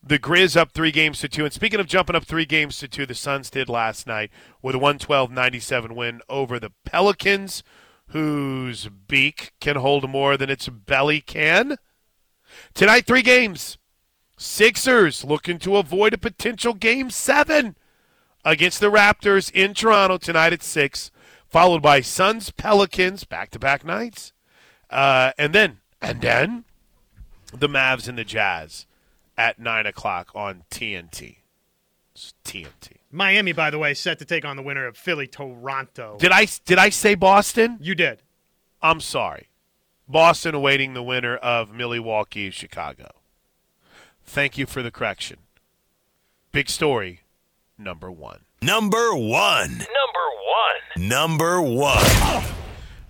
The Grizz up three games to two. And speaking of jumping up three games to two, the Suns did last night with a 112-97 win over the Pelicans, whose beak can hold more than its belly can. Tonight, three games. Sixers looking to avoid a potential game seven against the Raptors in Toronto tonight at six, followed by Suns Pelicans back to back nights, uh, and then and then the Mavs and the Jazz at nine o'clock on TNT. It's TNT. Miami, by the way, set to take on the winner of Philly Toronto. Did I did I say Boston? You did. I'm sorry. Boston awaiting the winner of Milwaukee Chicago. Thank you for the correction. Big story number one. Number one. Number one. Number one.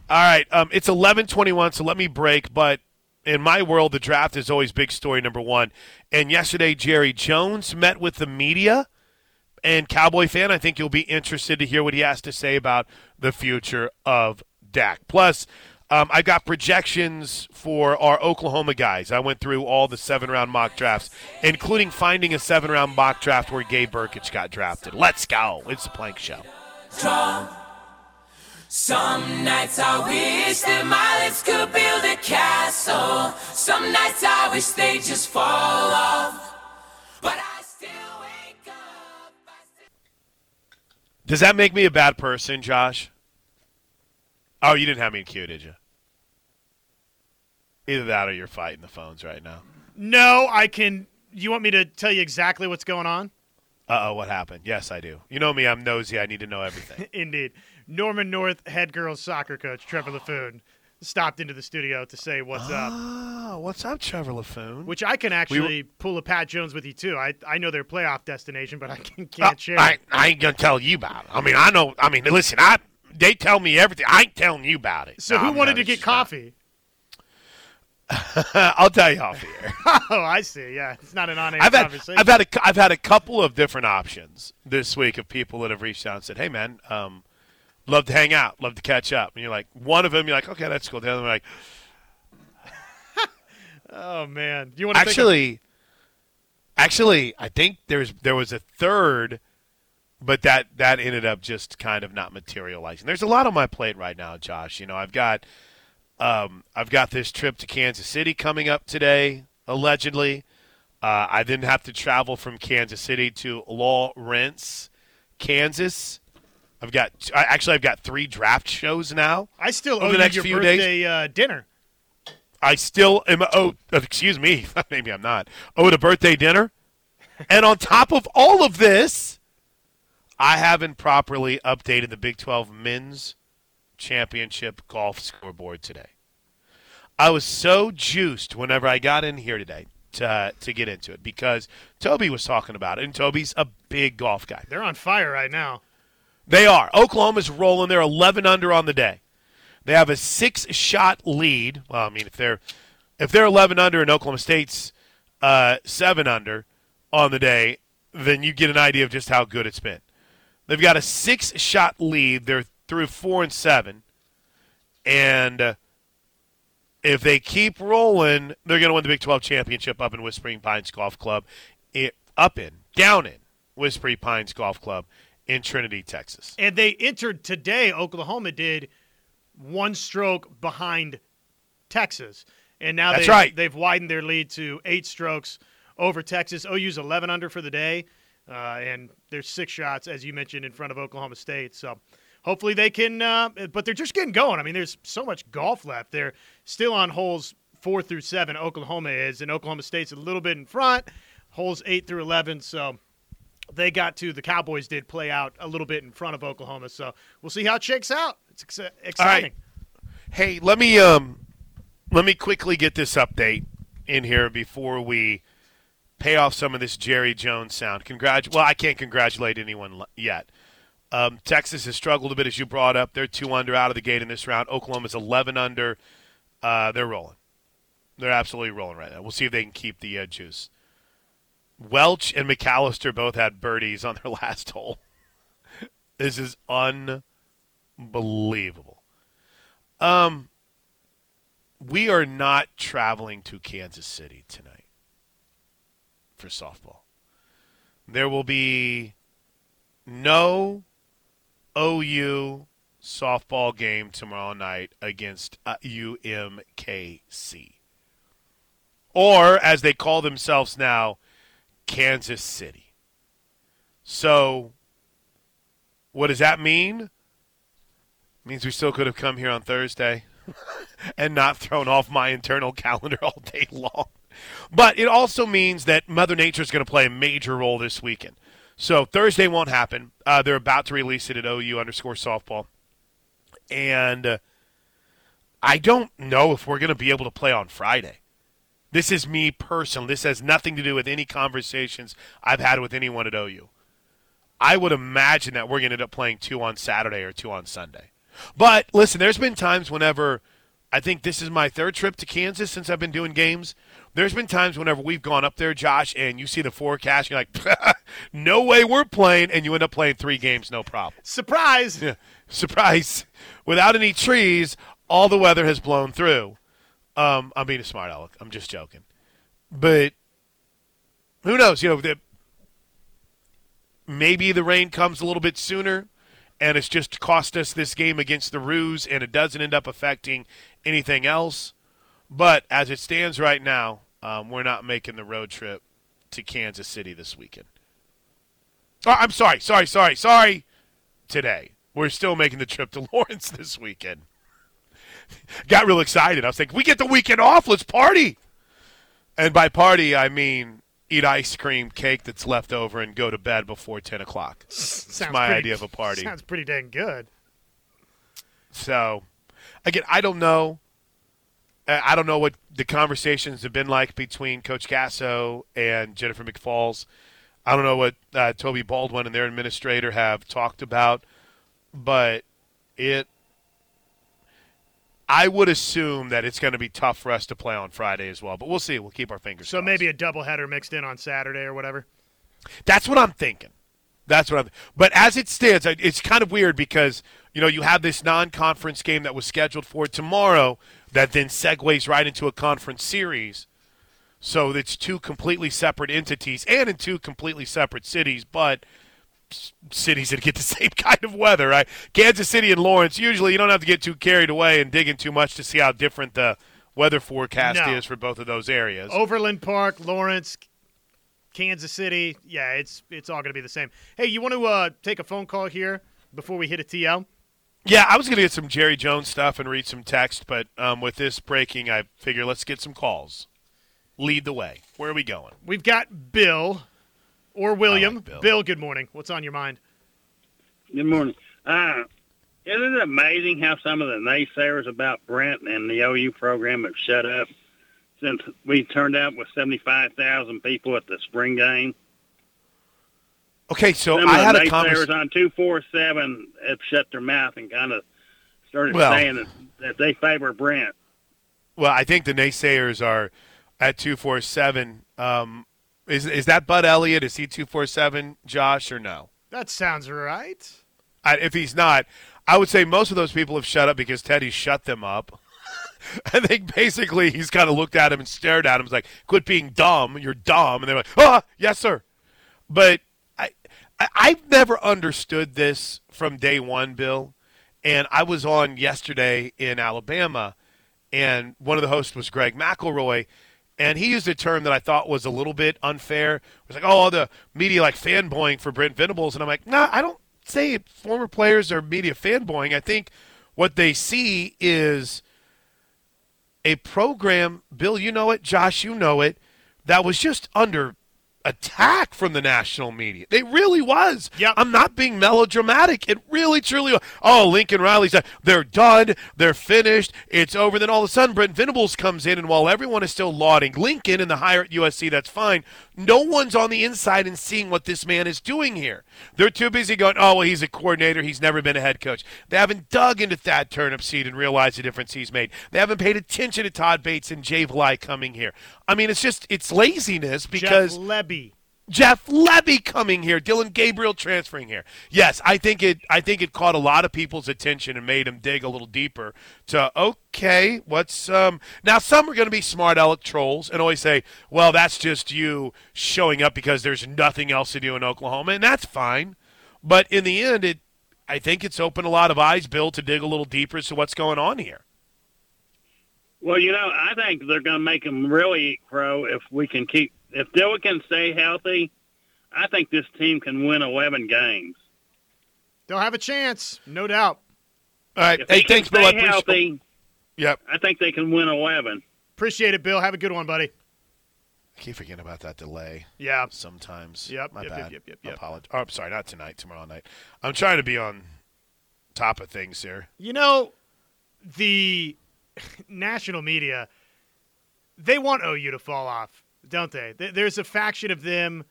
All right, um, it's eleven twenty-one. So let me break. But in my world, the draft is always big story number one. And yesterday, Jerry Jones met with the media. And Cowboy fan, I think you'll be interested to hear what he has to say about the future of Dak. Plus, um, I got projections for our Oklahoma guys. I went through all the seven round mock drafts, including finding a seven round mock draft where Gabe Burkich got drafted. Let's go. It's a plank show. Some nights I wish that my lips could build a castle. Some nights I wish they just fall off. But I still Does that make me a bad person, Josh? Oh, you didn't have me in queue, did you? Either that or you're fighting the phones right now. No, I can. You want me to tell you exactly what's going on? Uh oh, what happened? Yes, I do. You know me, I'm nosy. I need to know everything. Indeed. Norman North head girls soccer coach Trevor LaFoon stopped into the studio to say what's up. Oh, what's up, Trevor LaFoon? Which I can actually pull a Pat Jones with you too. I I know their playoff destination, but I can, can't Uh, share. I. I ain't gonna tell you about it. I mean, I know. I mean, listen, I they tell me everything. I ain't telling you about it. so No, who I'm wanted to get coffee? I'll tell you off the air. oh, I see. Yeah, it's not an on-air I've had conversation. I've had a cou- I've had a couple of different options this week of people that have reached out and said, "Hey, man, um, love to hang out, love to catch up." And you're like, one of them, you're like, "Okay, that's cool." The other one, like, oh man, do you want to actually, actually, I think there's there was a third, but that that ended up just kind of not materializing. There's a lot on my plate right now, Josh. You know, I've got um, I've got this trip to Kansas City coming up today, allegedly. Uh, I then have to travel from Kansas City to Lawrence, Kansas. I've got I, actually I've got three draft shows now. I still owe the you next your few days. birthday uh, dinner. I still am. Oh, excuse me. Maybe I'm not. Owed a birthday dinner, and on top of all of this, I haven't properly updated the Big 12 Men's Championship golf scoreboard today. I was so juiced whenever I got in here today to to get into it because Toby was talking about it, and Toby's a big golf guy. They're on fire right now. They are. Oklahoma's rolling. They're 11 under on the day. They have a six-shot lead. Well, I mean, if they're if they're 11 under and Oklahoma State's uh, seven under on the day, then you get an idea of just how good it's been. They've got a six-shot lead. They're through four and seven, and uh, if they keep rolling, they're going to win the Big 12 championship up in Whispering Pines Golf Club, it, up in down in Whispering Pines Golf Club in Trinity, Texas. And they entered today. Oklahoma did one stroke behind Texas, and now That's they've, right. they've widened their lead to eight strokes over Texas. OU's 11 under for the day, uh, and there's six shots, as you mentioned, in front of Oklahoma State. So hopefully they can. Uh, but they're just getting going. I mean, there's so much golf left. They're still on holes four through seven. Oklahoma is, and Oklahoma State's a little bit in front. Holes eight through 11. So they got to the Cowboys did play out a little bit in front of Oklahoma. So we'll see how it shakes out. It's ex- exciting. Hey, let me um, let me quickly get this update in here before we pay off some of this Jerry Jones sound. Congratu- Well, I can't congratulate anyone l- yet, Um, Texas has struggled a bit, as you brought up. They're two under out of the gate in this round. Oklahoma's 11 under. Uh, they're rolling. They're absolutely rolling right now. We'll see if they can keep the uh, juice. Welch and McAllister both had birdies on their last hole. This is unbelievable. Um, we are not traveling to Kansas City tonight for softball. There will be no OU softball game tomorrow night against uh, UMKC. Or, as they call themselves now, Kansas City. So, what does that mean? It means we still could have come here on Thursday and not thrown off my internal calendar all day long. But it also means that Mother Nature is going to play a major role this weekend. So Thursday won't happen. Uh, they're about to release it at OU underscore softball. And uh, I don't know if we're going to be able to play on Friday. This is me personally. This has nothing to do with any conversations I've had with anyone at OU. I would imagine that we're going to end up playing two on Saturday or two on Sunday. But listen, there's been times whenever I think this is my third trip to Kansas since I've been doing games. There's been times whenever we've gone up there, Josh, and you see the forecast, you're like, no way we're playing, and you end up playing three games, no problem. Surprise! Yeah, surprise. Without any trees, all the weather has blown through. Um, I'm being a smart aleck. I'm just joking. But who knows? You know, the, maybe the rain comes a little bit sooner and it's just cost us this game against the Roos and it doesn't end up affecting anything else. But as it stands right now, um, we're not making the road trip to Kansas City this weekend. Oh, I'm sorry, sorry, sorry, sorry. Today, we're still making the trip to Lawrence this weekend. Got real excited. I was like, we get the weekend off. Let's party. And by party, I mean eat ice cream, cake that's left over, and go to bed before 10 o'clock. That's my pretty- idea of a party. Sounds pretty dang good. So, again, I don't know. I don't know what the conversations have been like between Coach Gasso and Jennifer McFalls. I don't know what uh, Toby Baldwin and their administrator have talked about, but it. I would assume that it's going to be tough for us to play on Friday as well, but we'll see. We'll keep our fingers. So maybe a doubleheader mixed in on Saturday or whatever. That's what I'm thinking. That's what I'm. But as it stands, it's kind of weird because you know you have this non-conference game that was scheduled for tomorrow that then segues right into a conference series. So it's two completely separate entities and in two completely separate cities, but cities that get the same kind of weather, right? Kansas City and Lawrence. Usually, you don't have to get too carried away and dig in too much to see how different the weather forecast No. is for both of those areas. Overland Park, Lawrence, Kansas City. Yeah, it's it's all going to be the same. Hey, you want to uh, take a phone call here before we hit a TL? Yeah, I was going to get some Jerry Jones stuff and read some text, but um, with this breaking, I figure let's get some calls. Lead the way. Where are we going? We've got Bill or William. Bill. Bill, good morning. What's on your mind? Good morning. Uh, isn't it amazing how some of the naysayers about Brent and the OU program have shut up since we turned out with 75,000 people at the spring game? Okay, so some I of had the a naysayers conversation. on 247 have shut their mouth and kind of started Well- saying that, that they favor Brent. Well, I think the naysayers are at two four seven. Um, is is that Bud Elliott? Is he two four seven, Josh, or no? That sounds right. I, if he's not, I would say most of those people have shut up because Teddy shut them up. I think basically he's kind of looked at him and stared at him. He's like, "Quit being dumb. You're dumb." And they're like, "Ah, yes, sir." But I, I I've never understood this from day one, Bill. And I was on yesterday in Alabama, and one of the hosts was Greg McElroy, and he used a term that I thought was a little bit unfair. It was like, "Oh, the media like fanboying for Brent Venables," and I'm like, nah, I don't say former players are media fanboying. I think what they see is a program, Bill, you know it, Josh, you know it, that was just under attack from the national media. It really was. Yep. I'm not being melodramatic. It really, truly was. Oh, Lincoln Riley's. They're done. They're finished. It's over. Then all of a sudden, Brent Venables comes in, and while everyone is still lauding Lincoln and the hire at USC, that's fine. No one's on the inside and seeing what this man is doing here. They're too busy going, oh, well, he's a coordinator. He's never been a head coach. They haven't dug into that turnip seed and realized the difference he's made. They haven't paid attention to Todd Bates and Jay Valai coming here. I mean, it's just, it's laziness because. Jeff Lebby. Jeff Lebby coming here, Dillon Gabriel transferring here. Yes, I think it. I think it caught a lot of people's attention and made them dig a little deeper. To okay, what's um now? Some are going to be smart aleck trolls and always say, "Well, that's just you showing up because there's nothing else to do in Oklahoma," and that's fine. But in the end, it. I think it's opened a lot of eyes, Bill, to dig a little deeper as to what's going on here. Well, you know, I think they're going to make him really pro if we can keep if Dilla can stay healthy. I think this team can win 11 games. They'll have a chance, no doubt. All right. If hey, they can thanks, Bill. I stay appreciate- healthy, Yep. I think they can win 11. Appreciate it, Bill. Have a good one, buddy. I keep forgetting about that delay. Yeah. Sometimes. Yep, My yep, yep, bad. yep, yep, yep. Apology. Oh, I'm sorry. Not tonight. Tomorrow night. I'm trying to be on top of things here. You know, the national media, they want OU to fall off, don't they? There's a faction of them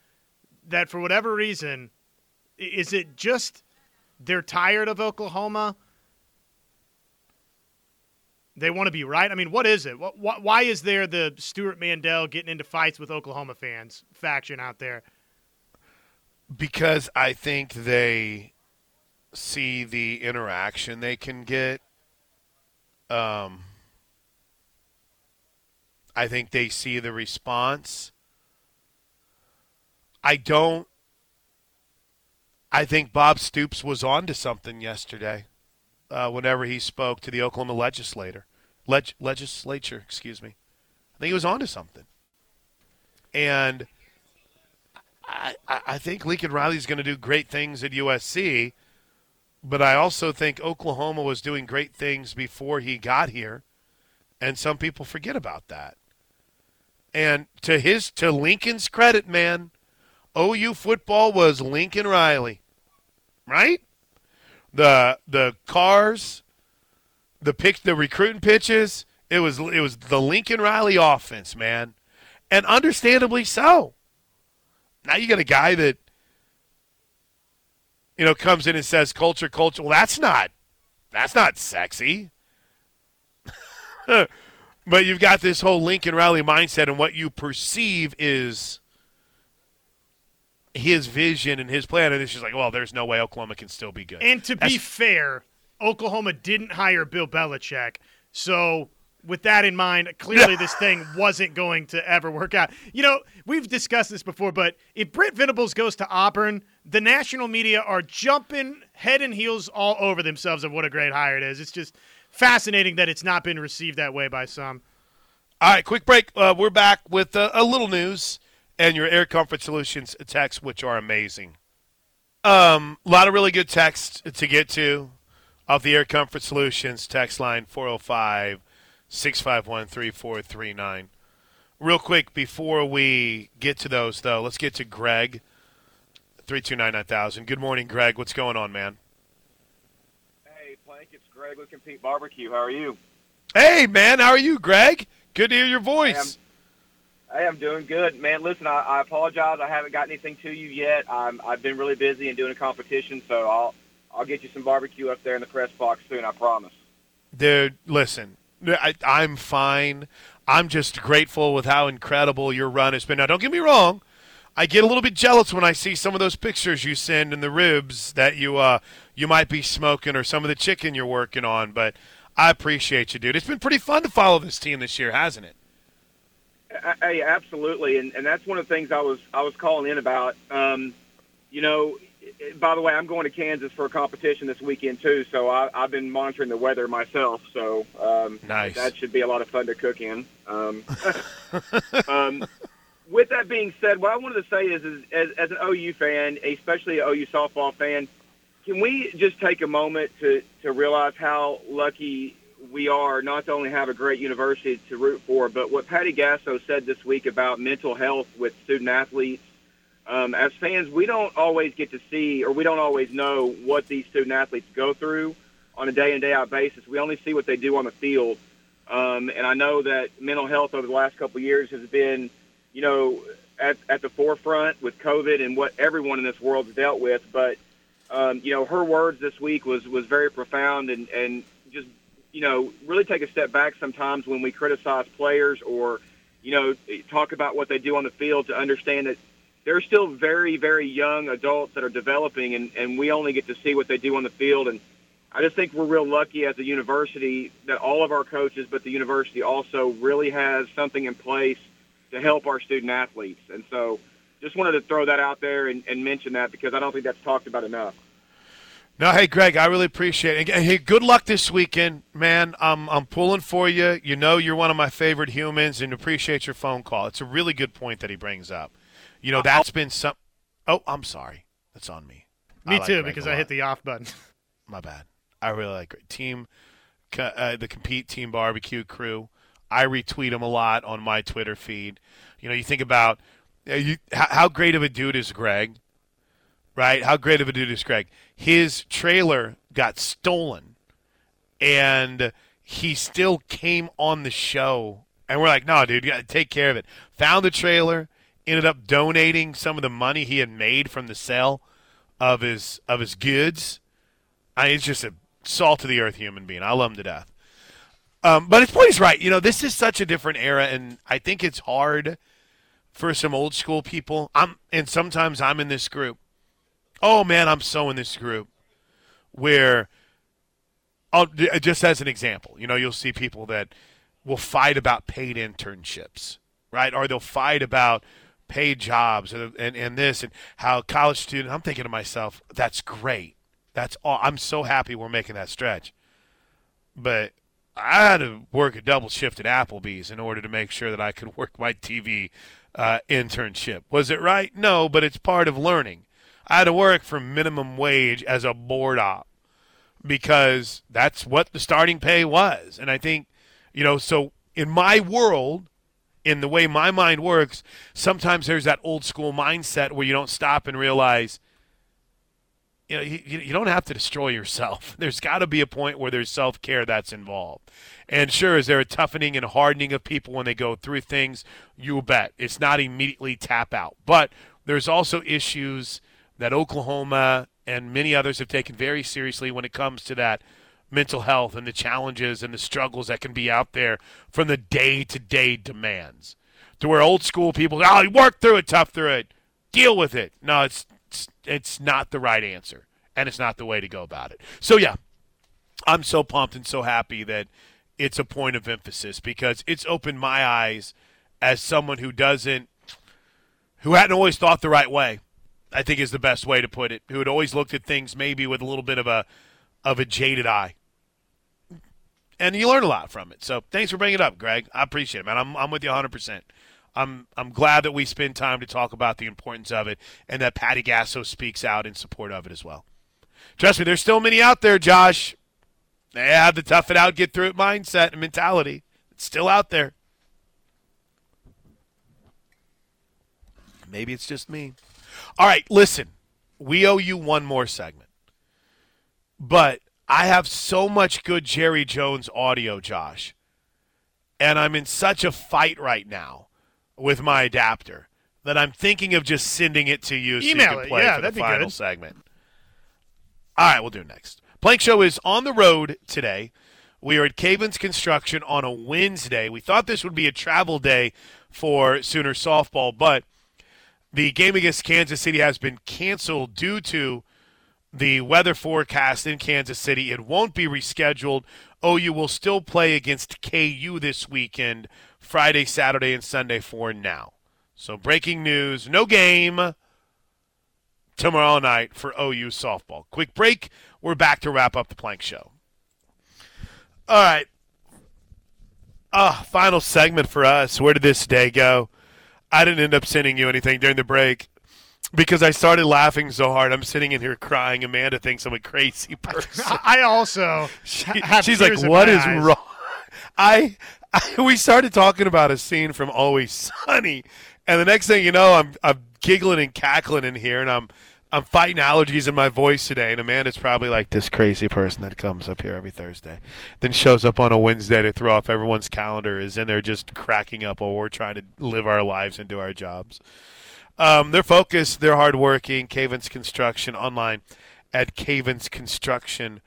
that, for whatever reason, is it just they're tired of Oklahoma? They want to be right. I mean, what is it? Wh- wh- Why is there the Stewart Mandel getting into fights with Oklahoma fans faction out there? Because I think they see the interaction they can get. Um, I think they see the response. I don't. I think Bob Stoops was on to something yesterday uh, whenever he spoke to the Oklahoma legislator, leg- legislature, excuse me. I think he was on to something. And I, I think Lincoln Riley's going to do great things at USC, but I also think Oklahoma was doing great things before he got here, and some people forget about that. And to his to Lincoln's credit, man, OU football was Lincoln Riley, right? The the cars, the pick, the recruiting pitches. It was it was the Lincoln Riley offense, man, and understandably so. Now you got a guy that you know comes in and says culture, culture. Well, that's not that's not sexy. but you've got this whole Lincoln Riley mindset, and what you perceive is his vision and his plan, and it's just like, well, there's no way Oklahoma can still be good. And to be fair, Oklahoma didn't hire Bill Belichick. So, with that in mind, clearly this thing wasn't going to ever work out. You know, we've discussed this before, but if Brent Venables goes to Auburn, the national media are jumping head and heels all over themselves of what a great hire it is. It's just fascinating that it's not been received that way by some. All right, quick break. Uh, we're back with uh, a little news and your Air Comfort Solutions texts, which are amazing. Um, a lot of really good text to get to off the Air Comfort Solutions text line 405 651 3439. Real quick, before we get to those, though, let's get to Greg, 329 9000. Good morning, Greg. What's going on, man? Hey, Greg with Compete Barbecue. How are you? Hey, man. How are you, Greg? Good to hear your voice. Hey, I'm doing good, man. Listen, I, I apologize. I haven't got anything to you yet. I'm, I've been really busy and doing a competition, so I'll I'll get you some barbecue up there in the press box soon. I promise. Dude, listen, I, I'm fine. I'm just grateful with how incredible your run has been. Now, don't get me wrong. I get a little bit jealous when I see some of those pictures you send and the ribs that you uh you might be smoking or some of the chicken you're working on. But I appreciate you, dude. It's been pretty fun to follow this team this year, hasn't it? Hey, absolutely, and and that's one of the things I was I was calling in about. Um, you know, by the way, I'm going to Kansas for a competition this weekend too, so I, I've been monitoring the weather myself. So um, Nice. that should be a lot of fun to cook in. Um, um, with that being said, what I wanted to say is, is as, as an OU fan, especially an OU softball fan, can we just take a moment to, to realize how lucky we are not to only have a great university to root for, but what Patty Gasso said this week about mental health with student athletes um, as fans, we don't always get to see or we don't always know what these student athletes go through on a day in day out basis. We only see what they do on the field. Um, and I know that mental health over the last couple of years has been, you know, at, at the forefront with COVID and what everyone in this world has dealt with. But, um, you know, her words this week was, was very profound and, and just, you know, really take a step back sometimes when we criticize players or, you know, talk about what they do on the field to understand that they're still very, very young adults that are developing, and, and we only get to see what they do on the field. And I just think we're real lucky as a university that all of our coaches, but the university also really has something in place to help our student athletes. And so just wanted to throw that out there and, and mention that because I don't think that's talked about enough. No, hey Greg, I really appreciate it. Hey, good luck this weekend, man. I'm I'm pulling for you. You know you're one of my favorite humans, and appreciate your phone call. It's a really good point that he brings up. You know that's been some. Oh, I'm sorry. That's on me. Me like too, Greg because I hit the off button. My bad. I really like Greg. team, uh, the compete team barbecue crew. I retweet him a lot on my Twitter feed. You know, you think about uh, you, how, great of a dude is Greg, right? How great of a dude is Greg? His trailer got stolen, and he still came on the show. And we're like, no, dude, you got to take care of it. Found the trailer, ended up donating some of the money he had made from the sale of his of his goods. I he's just a salt of the earth human being. I love him to death. Um, but his point is right. You know, this is such a different era, and I think it's hard for some old school people. I'm, and sometimes I'm in this group. Oh man, I'm so in this group where, I'll, just as an example, you know, you'll see people that will fight about paid internships, right? Or they'll fight about paid jobs and, and, and this and how college student. I'm thinking to myself, that's great. That's all. I'm so happy we're making that stretch. But I had to work a double shift at Applebee's in order to make sure that I could work my TV uh, internship. Was it right? No, but it's part of learning. I had to work for minimum wage as a board op because that's what the starting pay was. And I think, you know, so in my world, in the way my mind works, sometimes there's that old school mindset where you don't stop and realize, you know, you, you don't have to destroy yourself. There's got to be a point where there's self care that's involved. And sure, is there a toughening and hardening of people when they go through things? You bet. It's not immediately tap out. But there's also issues that Oklahoma and many others have taken very seriously when it comes to that mental health and the challenges and the struggles that can be out there from the day to day demands. To where old school people, oh, you work through it, tough through it, deal with it. No, it's, it's it's not the right answer, and it's not the way to go about it. So yeah, I'm so pumped and so happy that it's a point of emphasis because it's opened my eyes as someone who doesn't, who hadn't always thought the right way. I think is the best way to put it. Who had always looked at things maybe with a little bit of a of a jaded eye. And you learn a lot from it. So thanks for bringing it up, Greg. I appreciate it, man. I'm I'm with you 100. I'm I'm glad that we spend time to talk about the importance of it, and that Patty Gasso speaks out in support of it as well. Trust me, there's still many out there, Josh. They have the tough it out, get through it mindset and mentality. It's still out there. Maybe it's just me. All right, listen. We owe you one more segment. But I have so much good Jerry Jones audio, Josh. And I'm in such a fight right now with my adapter that I'm thinking of just sending it to you so Email you can play Yeah, for that'd the final good. segment. All right, we'll do it next. Plank Show is on the road today. We are at Caven's Construction on a Wednesday. We thought this would be a travel day for Sooner softball, but the game against Kansas City has been canceled due to the weather forecast in Kansas City. It won't be rescheduled. OU will still play against KU this weekend, Friday, Saturday, and Sunday for now. So, breaking news no game tomorrow night for OU softball. Quick break. We're back to wrap up the plank show. All right. Ah, final segment for us. Where did this day go? I didn't end up sending you anything during the break because I started laughing so hard. I'm sitting in here crying. Amanda thinks I'm a crazy person. I also She- she's like, "What is eyes." wrong?" I we started talking about a scene from Always Sunny, and the next thing you know, I'm I'm giggling and cackling in here, and I'm I'm fighting allergies in my voice today. And Amanda's probably like this crazy person that comes up here every Thursday, then shows up on a Wednesday to throw off everyone's calendar, is in there just cracking up while we're trying to live our lives and do our jobs. Um, they're focused, they're hardworking. Cavens Construction online at cavensconstruction.com.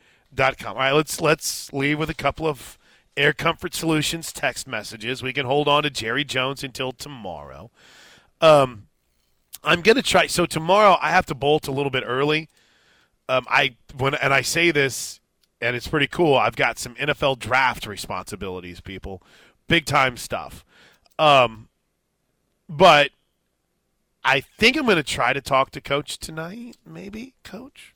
All right, let's let's leave with a couple of Air Comfort Solutions text messages. We can hold on to Jerry Jones until tomorrow. Um, I'm gonna try. So tomorrow I have to bolt a little bit early. Um, I when and I say this, and it's pretty cool. I've got some NFL draft responsibilities, people, big time stuff. Um, but I think I'm going to try to talk to Coach tonight, maybe Coach,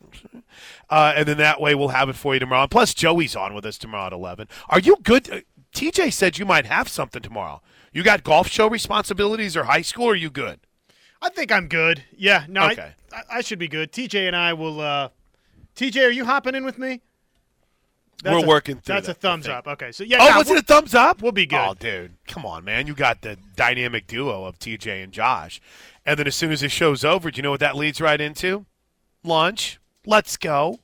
uh, and then that way we'll have it for you tomorrow. And plus, Joey's on with us tomorrow at 11. Are you good? Uh, TJ said you might have something tomorrow. You got golf show responsibilities or high school? Or are you good? I think I'm good. Yeah, no, I- Okay. I, I should be good. TJ and I will. Uh, TJ, are you hopping in with me? We're a- working through That's that, a thumbs up. Okay, so yeah. oh, was it a thumbs up? We'll be good. Oh, dude, come on, man! You got the dynamic duo of TJ and Josh, and then as soon as the show's over, do you know what that leads right into? Lunch. Let's go.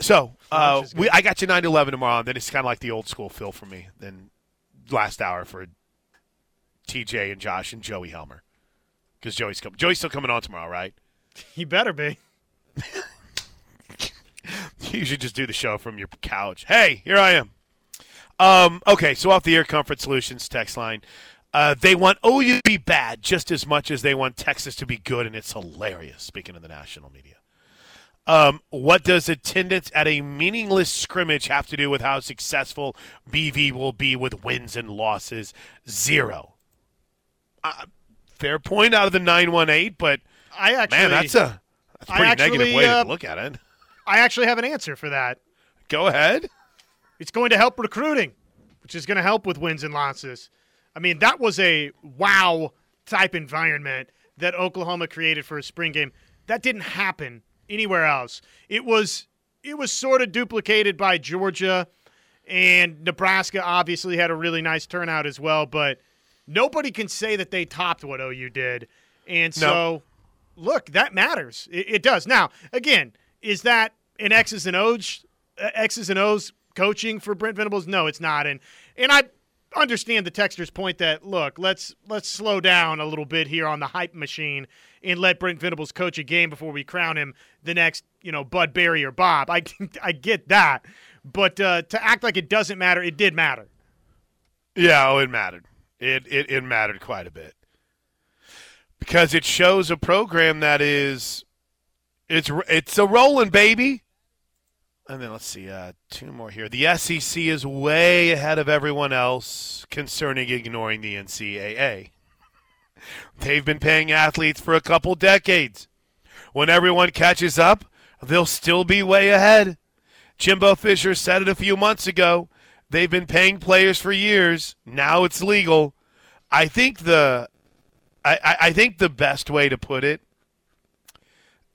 So, uh, we I got you nine to eleven tomorrow. And then it's kind of like the old school feel for me. Then last hour for TJ and Josh and Joey Helmer because Joey's coming. Joey's still coming on tomorrow, right? He better be. You should just do the show from your couch. Hey, here I am. Um, okay, so off the Air Comfort Solutions text line. Uh, they want OU to be bad just as much as they want Texas to be good, and it's hilarious, speaking of the national media. Um, what does attendance at a meaningless scrimmage have to do with how successful BV will be with wins and losses? Zero. Uh, fair point out of the 918, but I actually, man, that's a, that's a pretty negative way uh, to look at it. I actually have an answer for that. Go ahead. It's going to help recruiting, which is going to help with wins and losses. I mean, that was a wow type environment that Oklahoma created for a spring game. That didn't happen anywhere else. It was it was sort of duplicated by Georgia and Nebraska obviously had a really nice turnout as well, but nobody can say that they topped what OU did. And so look, that matters. It, it does. Now, again, is that an X's and O's uh, X's and O's coaching for Brent Venables? No, it's not. And and I understand the texter's point that look, let's let's slow down a little bit here on the hype machine and let Brent Venables coach a game before we crown him the next, you know, Bud Barry or Bob. I I get that, but uh, to act like it doesn't matter, it did matter. Yeah, oh, it mattered. It, it it mattered quite a bit because it shows a program that is it's it's a rolling baby. And then let's see, uh, two more here. The SEC is way ahead of everyone else concerning ignoring the NCAA. They've been paying athletes for a couple decades. When everyone catches up, they'll still be way ahead. Jimbo Fisher said it a few months ago. They've been paying players for years. Now it's legal. I think the I, I, think the best way to put it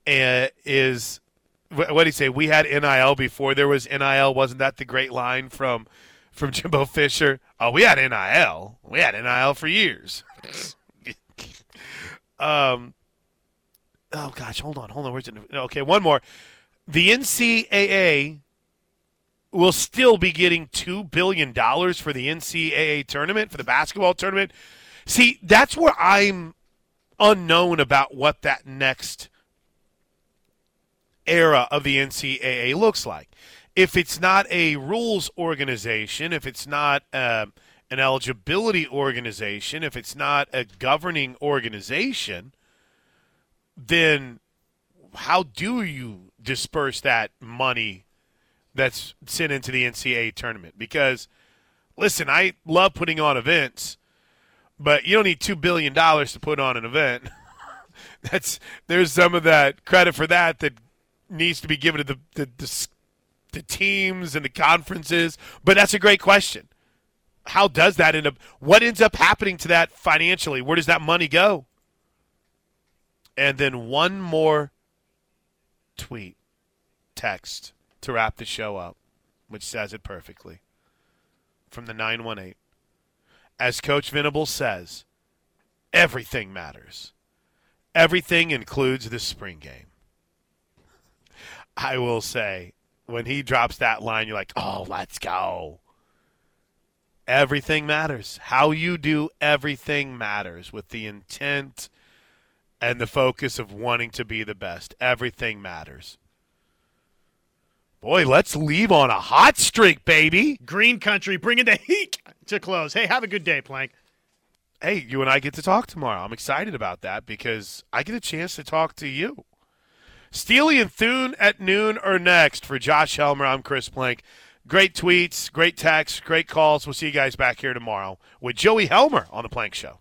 is what do you say? We had NIL before there was NIL. Wasn't that the great line from from Jimbo Fisher? Oh, we had NIL. We had NIL for years. um. Oh gosh, hold on, hold on. Where's it? Okay, one more. The NCAA will still be getting two billion dollars for the NCAA tournament for the basketball tournament. See, that's where I'm unknown about what that next era of the NCAA looks like. If it's not a rules organization, if it's not um, an eligibility organization, if it's not a governing organization, then how do you disperse that money that's sent into the NCAA tournament? Because, listen, I love putting on events, but you don't need two billion dollars to put on an event. that's there's some of that credit for that that needs to be given to the the, the the teams and the conferences. But that's a great question. How does that end up? What ends up happening to that financially? Where does that money go? And then one more tweet, text to wrap the show up, which says it perfectly. From the 918. as Coach Venables says, everything matters. Everything includes the spring game. I will say, when he drops that line, you're like, oh, let's go. Everything matters. How you do everything matters with the intent and the focus of wanting to be the best. Everything matters. Boy, let's leave on a hot streak, baby. Green Country bringing the heat to close. Hey, have a good day, Plank. Hey, you and I get to talk tomorrow. I'm excited about that because I get a chance to talk to you. Steely and Thune at noon or next for Josh Helmer. I'm Chris Plank. Great tweets, great texts, great calls. We'll see you guys back here tomorrow with Joey Helmer on the Plank Show.